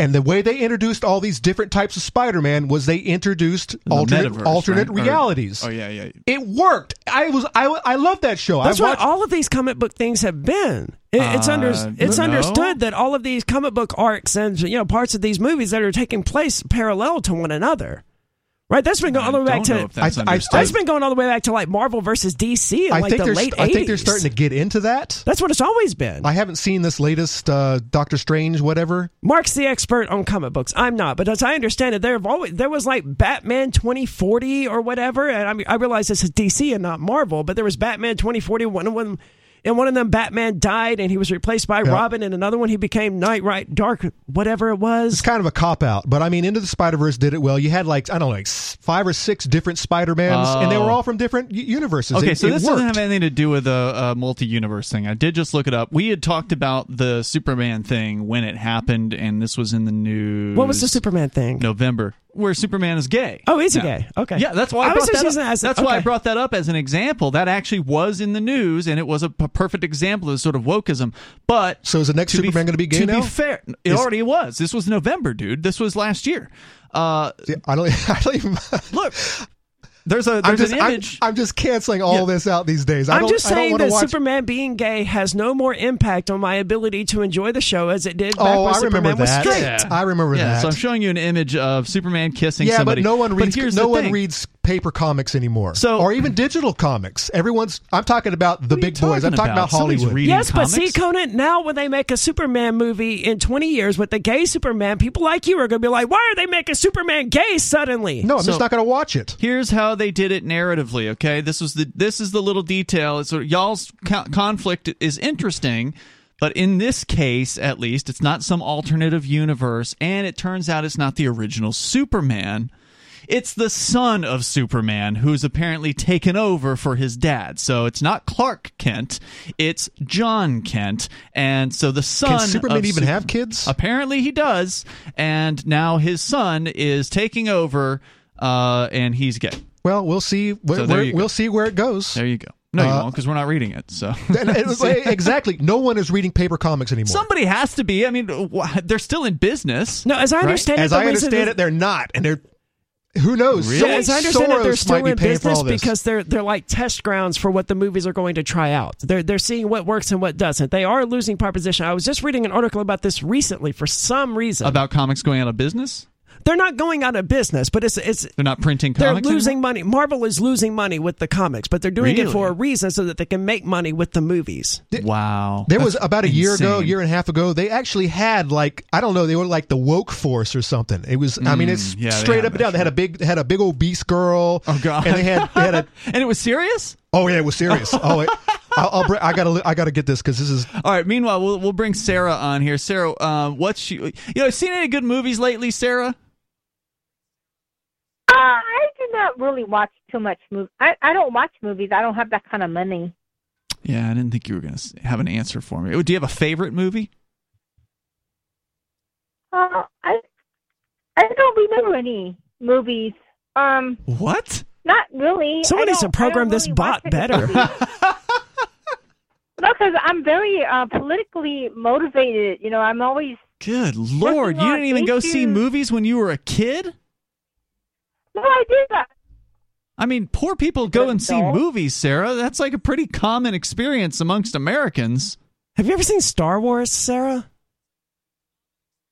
And the way they introduced all these different types of Spider-Man was they introduced The alternate alternate right? Or- realities. oh yeah, yeah. It worked. I was I I love that show. That's I what watched, all of these comic book things have been. It, it's under, Uh, it's no. understood that all of these comic book arcs and you know parts of these movies that are taking place parallel to one another. Right, that's been going all the way back to. that's I- I- That's been going all the way back to like Marvel versus DC in I like think the they're late st- I think they're starting to get into that. That's what it's always been. I haven't seen this latest uh, Doctor Strange, whatever. Mark's the expert on comic books. I'm not, but as I understand it, there have always there was like Batman 2040 or whatever, and I mean I realize this is DC and not Marvel, but there was Batman 2040. One of them, in one of them, Batman died and he was replaced by Yeah. Robin, and another one he became Night Right Dark, whatever it was. It's kind of a cop out, but I mean, Into the Spider Verse did it well. You had like I don't know, like five or six different Spider Mans, and they were Oh. all from different universes. Okay, It- so it this worked. doesn't have anything to do with a, a multi-universe thing. I did just look it up. We had talked about the Superman thing when it happened, and this was in the news. What was the Superman thing? November, where Superman is gay. Oh, is he Now- gay? Okay. Yeah, that's why I, I was brought just that using up. that as- that's why I brought that up as an example. That actually was in the news, and it was a p- perfect example of sort of wokeism. But So is the next to Superman going to be gay to now? be fair, it Is- already was. This was November, dude. This was last year. Uh, See, I don't. I don't even. look, there's a I'm there's just, an I'm. I'm just canceling all Yeah. this out these days. I I'm don't, just I don't saying want to that watch. Superman being gay has no more impact on my ability to enjoy the show as it did back oh, when I remember Superman was that. straight. I remember yeah, that. so I'm showing you an image of Superman kissing yeah, somebody. but no one reads. here's no one reads paper comics anymore. So- or even digital comics. Everyone's. I'm talking about the What are big boys. I'm talking talking about, Somebody's Hollywood. reading Yes, but see. Conan, now when they make a Superman movie in 20 years with the gay Superman, people like you are going to be like, why are they making Superman gay suddenly? no, I'm So- just not going to watch it. Here's how they did it narratively. Okay, this was the this is the little detail. It's sort y'all's co- conflict is interesting, but in this case, at least, it's not some alternative universe, and it turns out it's not the original Superman. It's the son of Superman who's apparently taken over for his dad. So it's not Clark Kent, it's Jon Kent, and so the son. Can Superman of even Sup- have kids? Apparently he does, and now his son is taking over, uh, and he's gay. Well, we'll see. Where, So where- we'll see where it goes. There you go. No, you Uh, won't, because we're not reading it. So And- and- exactly. No one is reading paper comics anymore. somebody has to be. I mean, wh- they're still in business. No, as I Right? understand it, As I understand is- it, they're not, and they're who knows? Really? Someone- Yeah, as I understand it, they're still might in business because they're they're like test grounds for what the movies are going to try out. They're they're seeing what works and what doesn't. They are losing proposition. I was just reading an article about this recently. For some reason, About comics going out of business. They're not going out of business, but it's it's They're not printing they're losing anymore? money. Marvel is losing money with the comics, but they're doing it for a reason so that they can make money with the movies. Wow. There was about a year ago, insane. year and a half ago, they actually had like I don't know, they were like the woke force or something. It was I mean it's Mm, yeah, straight up and that down. They had a big they had a big obese girl. Oh god. And they had they had a and it was serious. oh yeah, it was serious. Oh, it, I'll, I'll bring, I gotta I gotta get this because this is All right. Meanwhile, we'll we'll bring Sarah on here. Sarah, uh, what's she? You know, seen any good movies lately, Sarah? Uh, I do not really watch too much movie. I, I don't watch movies. I don't have that kind of money. Yeah, I didn't think you were going to have an answer for me. Do you have a favorite movie? Uh, I I don't remember any movies. Um, What? not really. Someone I needs to program this really bot better. No, because I'm very uh, politically motivated. You know, I'm always. Good lord, you didn't even go see movies when you were a kid? No, I did that. I mean, poor people go and see Adult. movies, Sarah. That's like a pretty common experience amongst Americans. Have you ever seen Star Wars, Sarah?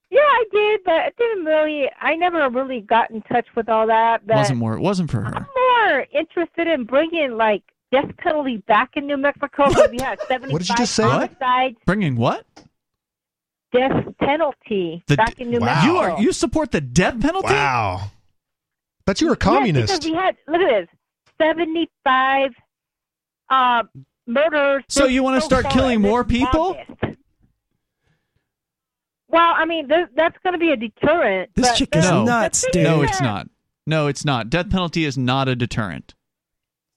Yeah, I did, but it didn't really. I never really got in touch with all that. But wasn't more. It wasn't for her. I'm more interested in bringing like death penalty back in New Mexico. because We had 75 What did you just say? What? homicides. Bringing what? Death penalty The back d- in New Wow. Mexico. You are you support the death penalty? wow. But you were a Yes, communist. because we had look at this, seventy-five uh, murders. So you wanna so start killing more people? August. Well, I mean, th- that's going to be a deterrent. This but chick is No. nuts, dude. No, it's not. No, it's not. Death penalty is not a deterrent.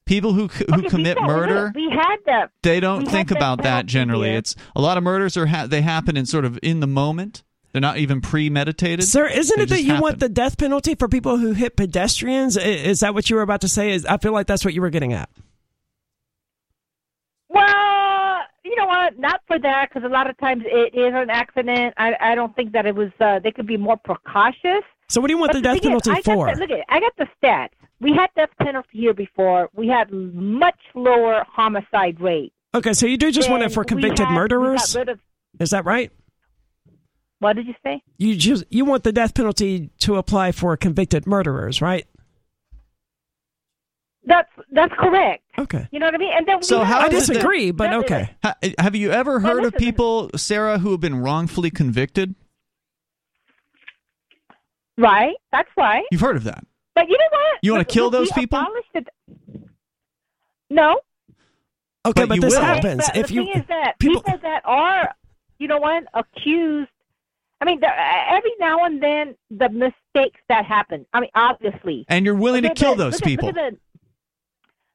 People who who Okay, commit said- murder, We had that. they don't think about that generally. here. It's a lot of murders are ha- they happen in sort of in the moment. They're not even premeditated. Sir, isn't They it that you happen. want the death penalty for people who hit pedestrians? Is that what you were about to say? Is I feel like that's what you were getting at. Well, you know what? Not for that, because a lot of times it is an accident. I I don't think that it was. Uh, they could be more precautious. So what do you want But the death thing is, penalty I got for? the- look at it. I got the stats. We had death penalty here before. We had much lower homicide rate. Okay, so you do just want it than for convicted had- murderers? of- Is that right? What did you say? You just you want the death penalty to apply for convicted murderers, right? That's that's correct. Okay. You know what I mean? And then So how I is it that- disagree, but okay. Ha- have you ever Well, heard of people, Sarah, who have been wrongfully convicted? Right. That's right. You've heard of that. But you know what? You wanna kill we- those we people? abolished it- No. Okay, But but, you this will. happens But if the you thing is that people- people, that are, you know what, accused. I mean, there, uh, every now and then the mistakes that happen. I mean, obviously. And you're willing to Look at kill the- those look at- people. Look at, the,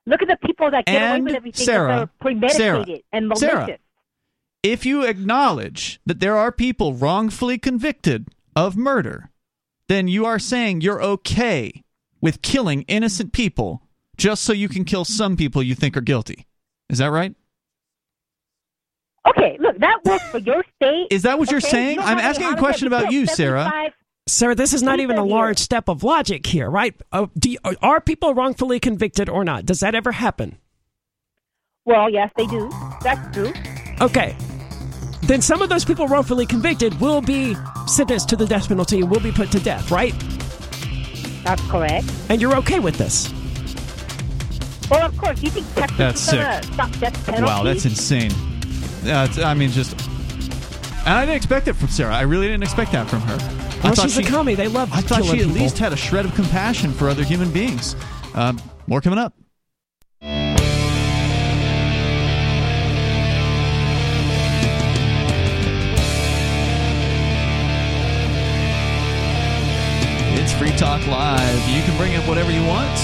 look at the people that get away And with everything. Sarah, premeditated Sarah, and malicious. Sarah. if you acknowledge that there are people wrongfully convicted of murder, then you are saying you're okay with killing innocent people just so you can kill some people you think are guilty. Is that right? Okay, look, that works for your state. Is that what you're okay? saying? You know I'm asking a question about you, Sarah. Sarah, this is not even a large step of logic here, right? Uh, do you, are people wrongfully convicted or not? Does that ever happen? Well, yes, they do. That's true. Okay. Then some of those people wrongfully convicted will be sentenced to the death penalty and will be put to death, right? That's correct. And you're okay with this? Well, of course, you think Texas That's is gonna stop death penalty? Wow, that's insane. That's, I mean, just. And I didn't expect it from Sarah. I really didn't expect that from her. I Well, thought she's she, a commie. They love I thought killing she at people. least had a shred of compassion for other human beings. Um, more coming up. It's Free Talk Live. You can bring up whatever you want.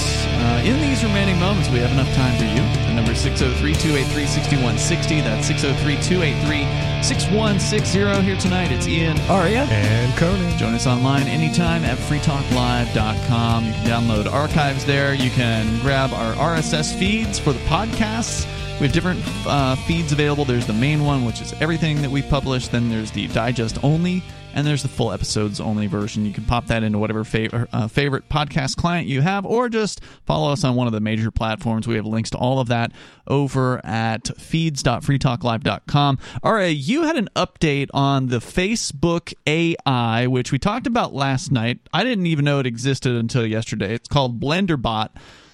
Uh, in these remaining moments, we have enough time for you. The number is 603 283 6160. That's 603 283 6160. Here tonight, it's Ian. Aria? And Conan. Join us online anytime at freetalklive.com. You can download archives there. You can grab our RSS feeds for the podcasts. We have different uh, feeds available. There's the main one, which is everything that we publish. Then there's the digest only, and there's the full episodes only version. You can pop that into whatever favorite uh, favorite podcast client you have, or just follow us on one of the major platforms. We have links to all of that over at feeds.freetalklive.com. All right, you had an update on the Facebook AI, which we talked about last night. I didn't even know it existed until yesterday. It's called BlenderBot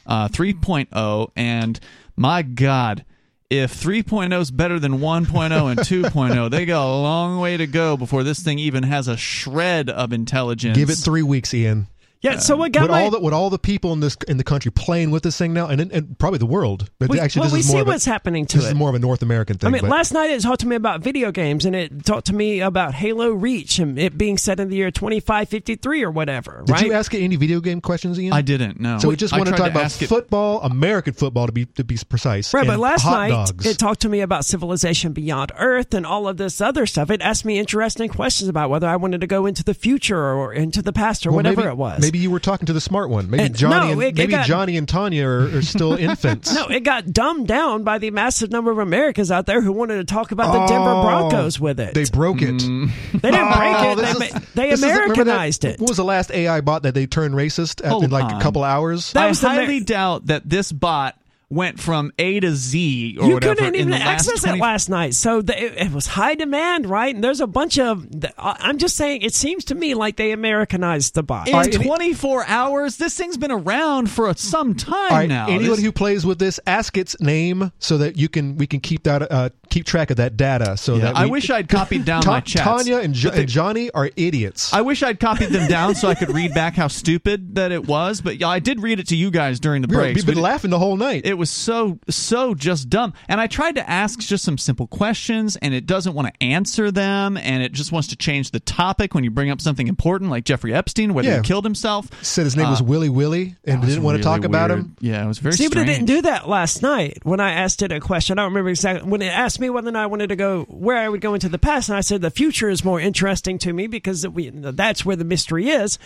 uh, 3.0, and my God if 3.0 is better than 1.0 and 2.0, they got a long way to go before this thing even has a shred of intelligence. Give it three weeks, Ian. Yeah, so um, what got With my... all the with all the people in this in the country playing with this thing now, and and probably the world. But we, actually, well, this we is more see of a, what's happening to this it. is more of a North American thing. I mean, but last night it talked to me about video games, and it talked to me about Halo Reach and it being set in the year 2553 or whatever, did right? you ask it any video game questions, Ian? I didn't know. So we just I want to tried talk about ask it- football, American football to be to be precise. Right, but last night dogs. it talked to me about civilization beyond Earth and all of this other stuff. It asked me interesting questions about whether I wanted to go into the future or into the past or Well, whatever maybe, it was. Maybe you were talking to the smart one. Maybe eh, And- Johnny no, and it- it maybe got- Johnny and Tanya are, are still infants. No, it got dumbed down by the massive number of Americans out there who wanted to talk about the Denver Oh, Broncos with it. They broke it. Mm. They didn't break Oh, it. They, is- they this is- that- Americanized it. What was the last AI bot that they turned racist at, in like on. a couple hours? That I was the highly Amer- doubt that this bot went from A to Z or you whatever couldn't in even the access 20 it last night, so the, it, it was high demand, right? And there's a bunch of. I- I'm just saying, it seems to me like they Americanized the box. in All right, any- 24 hours. This thing's been around for some time All right, now. anyone This- who plays with this, ask its name so that you can we can keep that uh, keep track of that data. So Yeah, that I wish I'd copied down Ta- my chats. Tanya and, jo- they- and Johnny are idiots. I wish I'd copied them down so I could read back how stupid that it was. But yeah, I did read it to you guys during the break. were- breaks. We've been We- laughing the whole night. it was so so just dumb and i tried to ask just some simple questions and it doesn't want to answer them and it just wants to change the topic when you bring up something important like jeffrey epstein whether Yeah. he killed himself Said his name was Uh, Willy Willy and didn't want to really talk about him. yeah it was very See, strange but it didn't do that last night when I asked it a question. I don't remember exactly when it asked me whether or not I wanted to go where I would go into the past, and I said the future is more interesting to me because we, that's where the mystery is.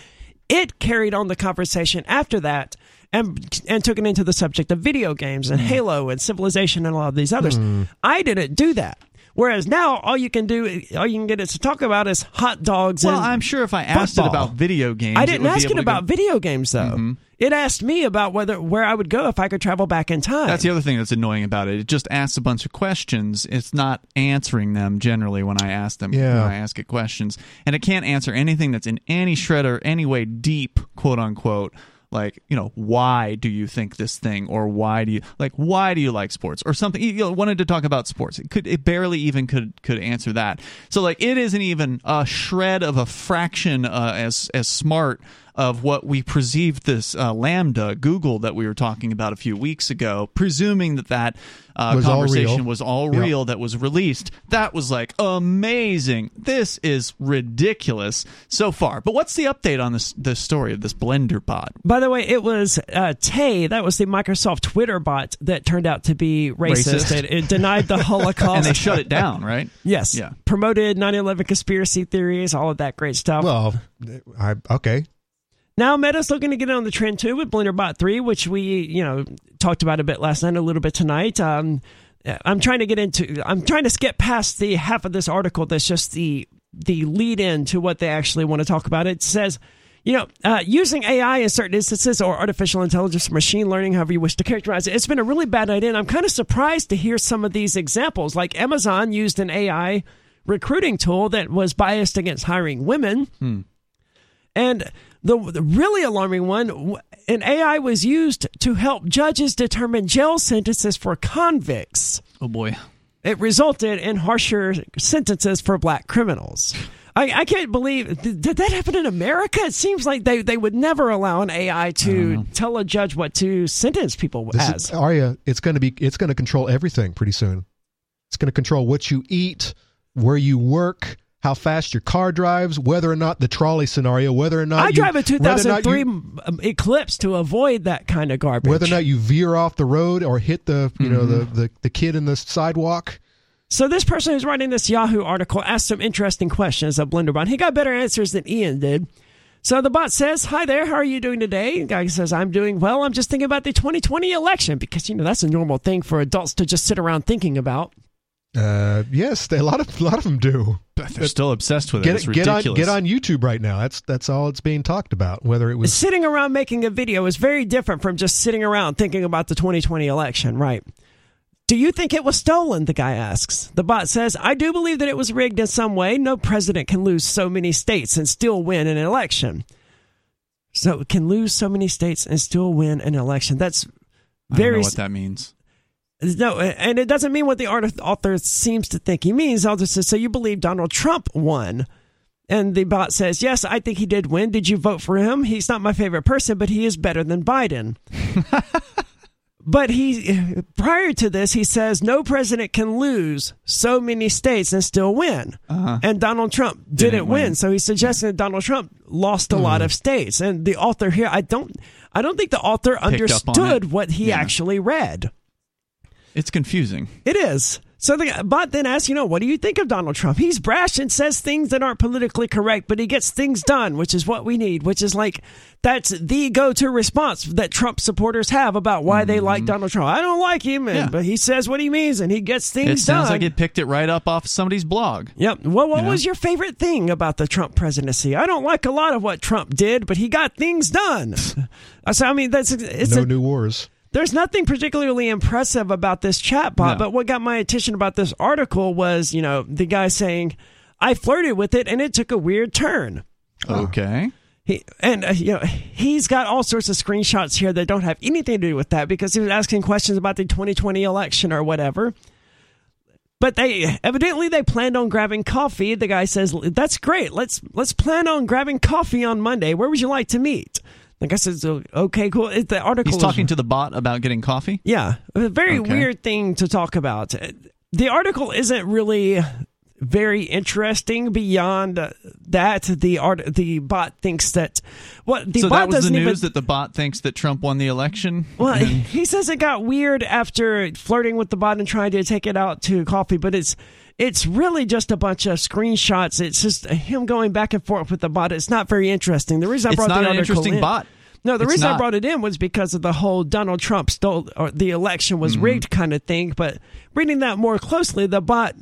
It carried on the conversation after that and and took it into the subject of video games and mm. Halo and Civilization and all of these others. Mm. I didn't do that. Whereas now, all you can do, all you can get it to talk about is hot dogs. well i'm sure if i asked football. it about video games I didn't would be ask it about go- video games though. Mm-hmm. It asked me about whether where I would go if I could travel back in time. that's the other thing that's annoying about it. It just asks a bunch of questions. It's not answering them generally when I ask them. Yeah. When I ask it questions, and it can't answer anything that's in any shred or any way deep, quote unquote, like you know why do you think this thing or why do you like why do you like sports or something? You know, wanted to talk about sports. It could it barely even could could answer that. So like it isn't even a shred of a fraction uh, as as smart of what we perceived this uh, LaMDA google that we were talking about a few weeks ago presuming that that uh, Was conversation real. was all Yep. real that was released that was like amazing this is ridiculous so far but what's the update on this this story of this blender bot By the way, it was uh, Tay, that was the Microsoft Twitter bot that turned out to be racist. Racist. It, it denied the Holocaust. and they shut it down right Yes. Yeah. Promoted 9 11 conspiracy theories, all of that great stuff. Well, I okay. Now Meta's looking to get on the trend too with BlenderBot 3, which we, you know, talked about a bit last night, a little bit tonight. Um, I'm trying to get into I'm trying to skip past the half of this article that's just the the lead in to what they actually want to talk about. It says you know, uh, using AI in certain instances or artificial intelligence or machine learning, however you wish to characterize it, it's been a really bad idea. And I'm kind of surprised to hear some of these examples. Like Amazon used an AI recruiting tool that was biased against hiring women. And the, the really alarming one, an AI was used to help judges determine jail sentences for convicts. oh boy It resulted in harsher sentences for black criminals. I, I can't believe did, did that happen in America? It seems like they, they would never allow an AI to tell a judge what to sentence people This as. is, Aria, it's going to be it's going to control everything pretty soon. It's going to control what you eat, where you work, how fast your car drives, whether or not the trolley scenario, whether or not I you, drive a whether or not 2003 you- um, Eclipse to avoid that kind of garbage. whether or not you veer off the road or hit the you know the, the the kid in the sidewalk. So this person who's writing this Yahoo article asked some interesting questions of Blenderbot. He got better answers than Ian did. So the bot says, "Hi there, how are you doing today?" The guy says, "I'm doing well. I'm just thinking about the 2020 election because you know that's a normal thing for adults to just sit around thinking about." Uh, yes, they, a lot of a lot of them do. but they're still obsessed with it Get it's it, get on get on YouTube right now. That's that's all it's being talked about. Whether it was Sitting around making a video is very different from just sitting around thinking about the 2020 election, right? Do you think it was stolen? The guy asks. The bot says, I do believe that it was rigged in some way. No president can lose so many states and still win an election. So, can lose so many states and still win an election. That's I don't know very. what that means No, and it doesn't mean what the author seems to think he means. I'll just say, so you believe Donald Trump won? And the bot says, yes, I think he did win. Did you vote for him? He's not my favorite person, but he is better than Biden. but he, prior to this, he says no president can lose so many states and still win. And Donald Trump didn't, Uh-huh. Didn't win. win. So he's suggesting that Donald Trump lost a lot Hmm. of states. And the author here, I don't, I don't think the author on understood what he Yeah. actually read. It's confusing It is. So the bot then asks, you know, what do you think of Donald Trump? He's brash and says things that aren't politically correct, but he gets things done, which is what we need, which is like that's the go-to response that Trump supporters have about why they like mm-hmm. Donald Trump. I don't like him, and, Yeah. but he says what he means and he gets things done. it sounds done. like it picked it right up off somebody's blog Yep. Well, what You know? was your favorite thing about the Trump presidency? I don't like a lot of what Trump did, but he got things done. so I mean, that's it's no a, new wars. There's nothing particularly impressive about this chatbot, No. but what got my attention about this article was, you know, the guy saying, "I flirted with it and it took a weird turn." okay He and uh, you know he's got all sorts of screenshots here that don't have anything to do with that because he was asking questions about the 2020 election or whatever. But they evidently they planned on grabbing coffee. The guy says, "That's great. Let's let's plan on grabbing coffee on Monday. Where would you like to meet?" The guy says, "Okay, cool." It- The article he's is- talking to the bot about getting coffee yeah, a very Okay. weird thing to talk about. The article isn't really very interesting beyond that the art the bot thinks that what the so bot that was doesn't news even that the bot thinks that Trump won the election. well, he says it got weird after flirting with the bot and trying to take it out to coffee, but it's it's really just a bunch of screenshots. It's just him going back and forth with the bot. It's not very interesting. The reason I it's brought not the an interesting in- bot. No, the It's reason I brought it in was because of the whole Donald Trump stole or the election was Mm-hmm. rigged kind of thing. But reading that more closely, the bot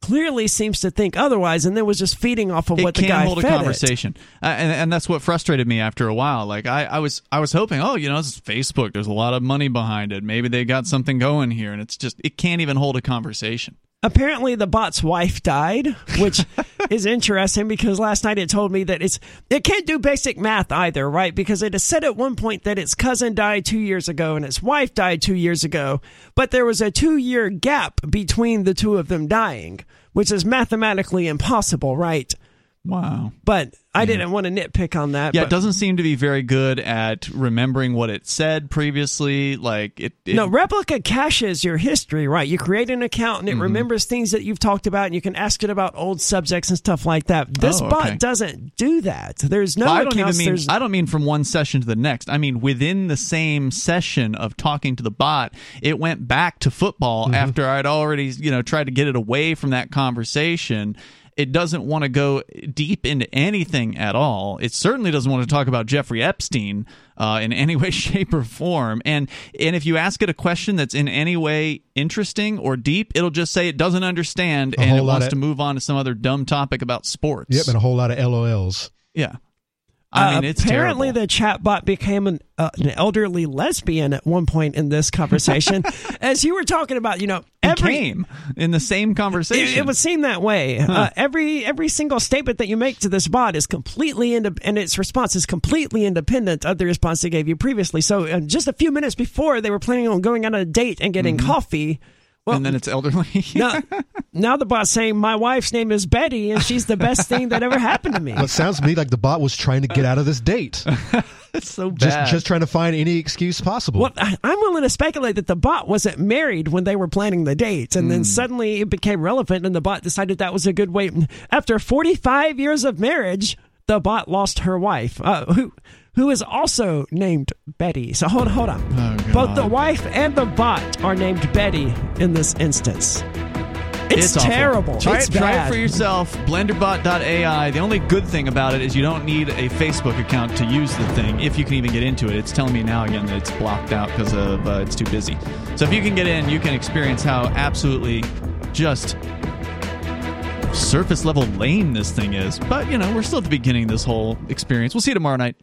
clearly seems to think otherwise, and then was just feeding off of it what the guy hold a fed it. conversation, uh, and and that's what frustrated me after a while. Like I, I was I was hoping, oh, you know, this is Facebook. There's a lot of money behind it. Maybe they got something going here, and it's just it can't even hold a conversation. Apparently, the bot's wife died, which is interesting because last night it told me that it's it can't do basic math either, right? Because it has said at one point that its cousin died two years ago and its wife died two years ago, but there was a two year gap between the two of them dying, which is mathematically impossible, right? Wow. But I didn't want to nitpick on that. Yeah, it doesn't seem to be very good at remembering what it said previously. Like it. it No, Replika caches your history, right? You create an account Mm-hmm. and it remembers things that you've talked about, and you can ask it about old subjects and stuff like that. This Oh, okay. bot doesn't do that. There's no Well, I don't accounts. even mean I don't mean from one session to the next. I mean within the same session of talking to the bot, it went back to football Mm-hmm. after I'd already you know tried to get it away from that conversation. It doesn't want to go deep into anything at all. It certainly doesn't want to talk about Jeffrey Epstein uh, in any way, shape, or form. And and if you ask it a question that's in any way interesting or deep, it'll just say it doesn't understand A and it wants of- to move on to some other dumb topic about sports. Yep, and a whole lot of LOLs. yeah. I mean, Uh, it's apparently terrible. the chatbot became an, uh, an elderly lesbian at one point in this conversation, as you were talking about. You know, every became in the same conversation. It, it would seem that way. Uh, every every single statement that you make to this bot is completely ind- and its response is completely independent of the response they gave you previously. So, uh, just a few minutes before they were planning on going on a date and getting coffee. Well, and then it's elderly. now, now the bot's saying my wife's name is Betty and she's the best thing that ever happened to me. Well, it sounds to me like the bot was trying to get out of this date. it's so bad. Just just trying to find any excuse possible. Well, I- I'm willing to speculate that the bot wasn't married when they were planning the dates, and Hmm. then suddenly it became relevant, and the bot decided that was a good way. After 45 years of marriage, the bot lost her wife, uh, who who is also named Betty. So hold hold on. Both the wife and the bot are named Betty in this instance. It's, awful. terrible. Try, it's it, try it for yourself. Blenderbot.ai. The only good thing about it is you don't need a Facebook account to use the thing. If you can even get into it, it's telling me now again that it's blocked out because of uh, it's too busy. So if you can get in, you can experience how absolutely just surface level lame this thing is. But you know, we're still at the beginning of this whole experience. We'll see you tomorrow night.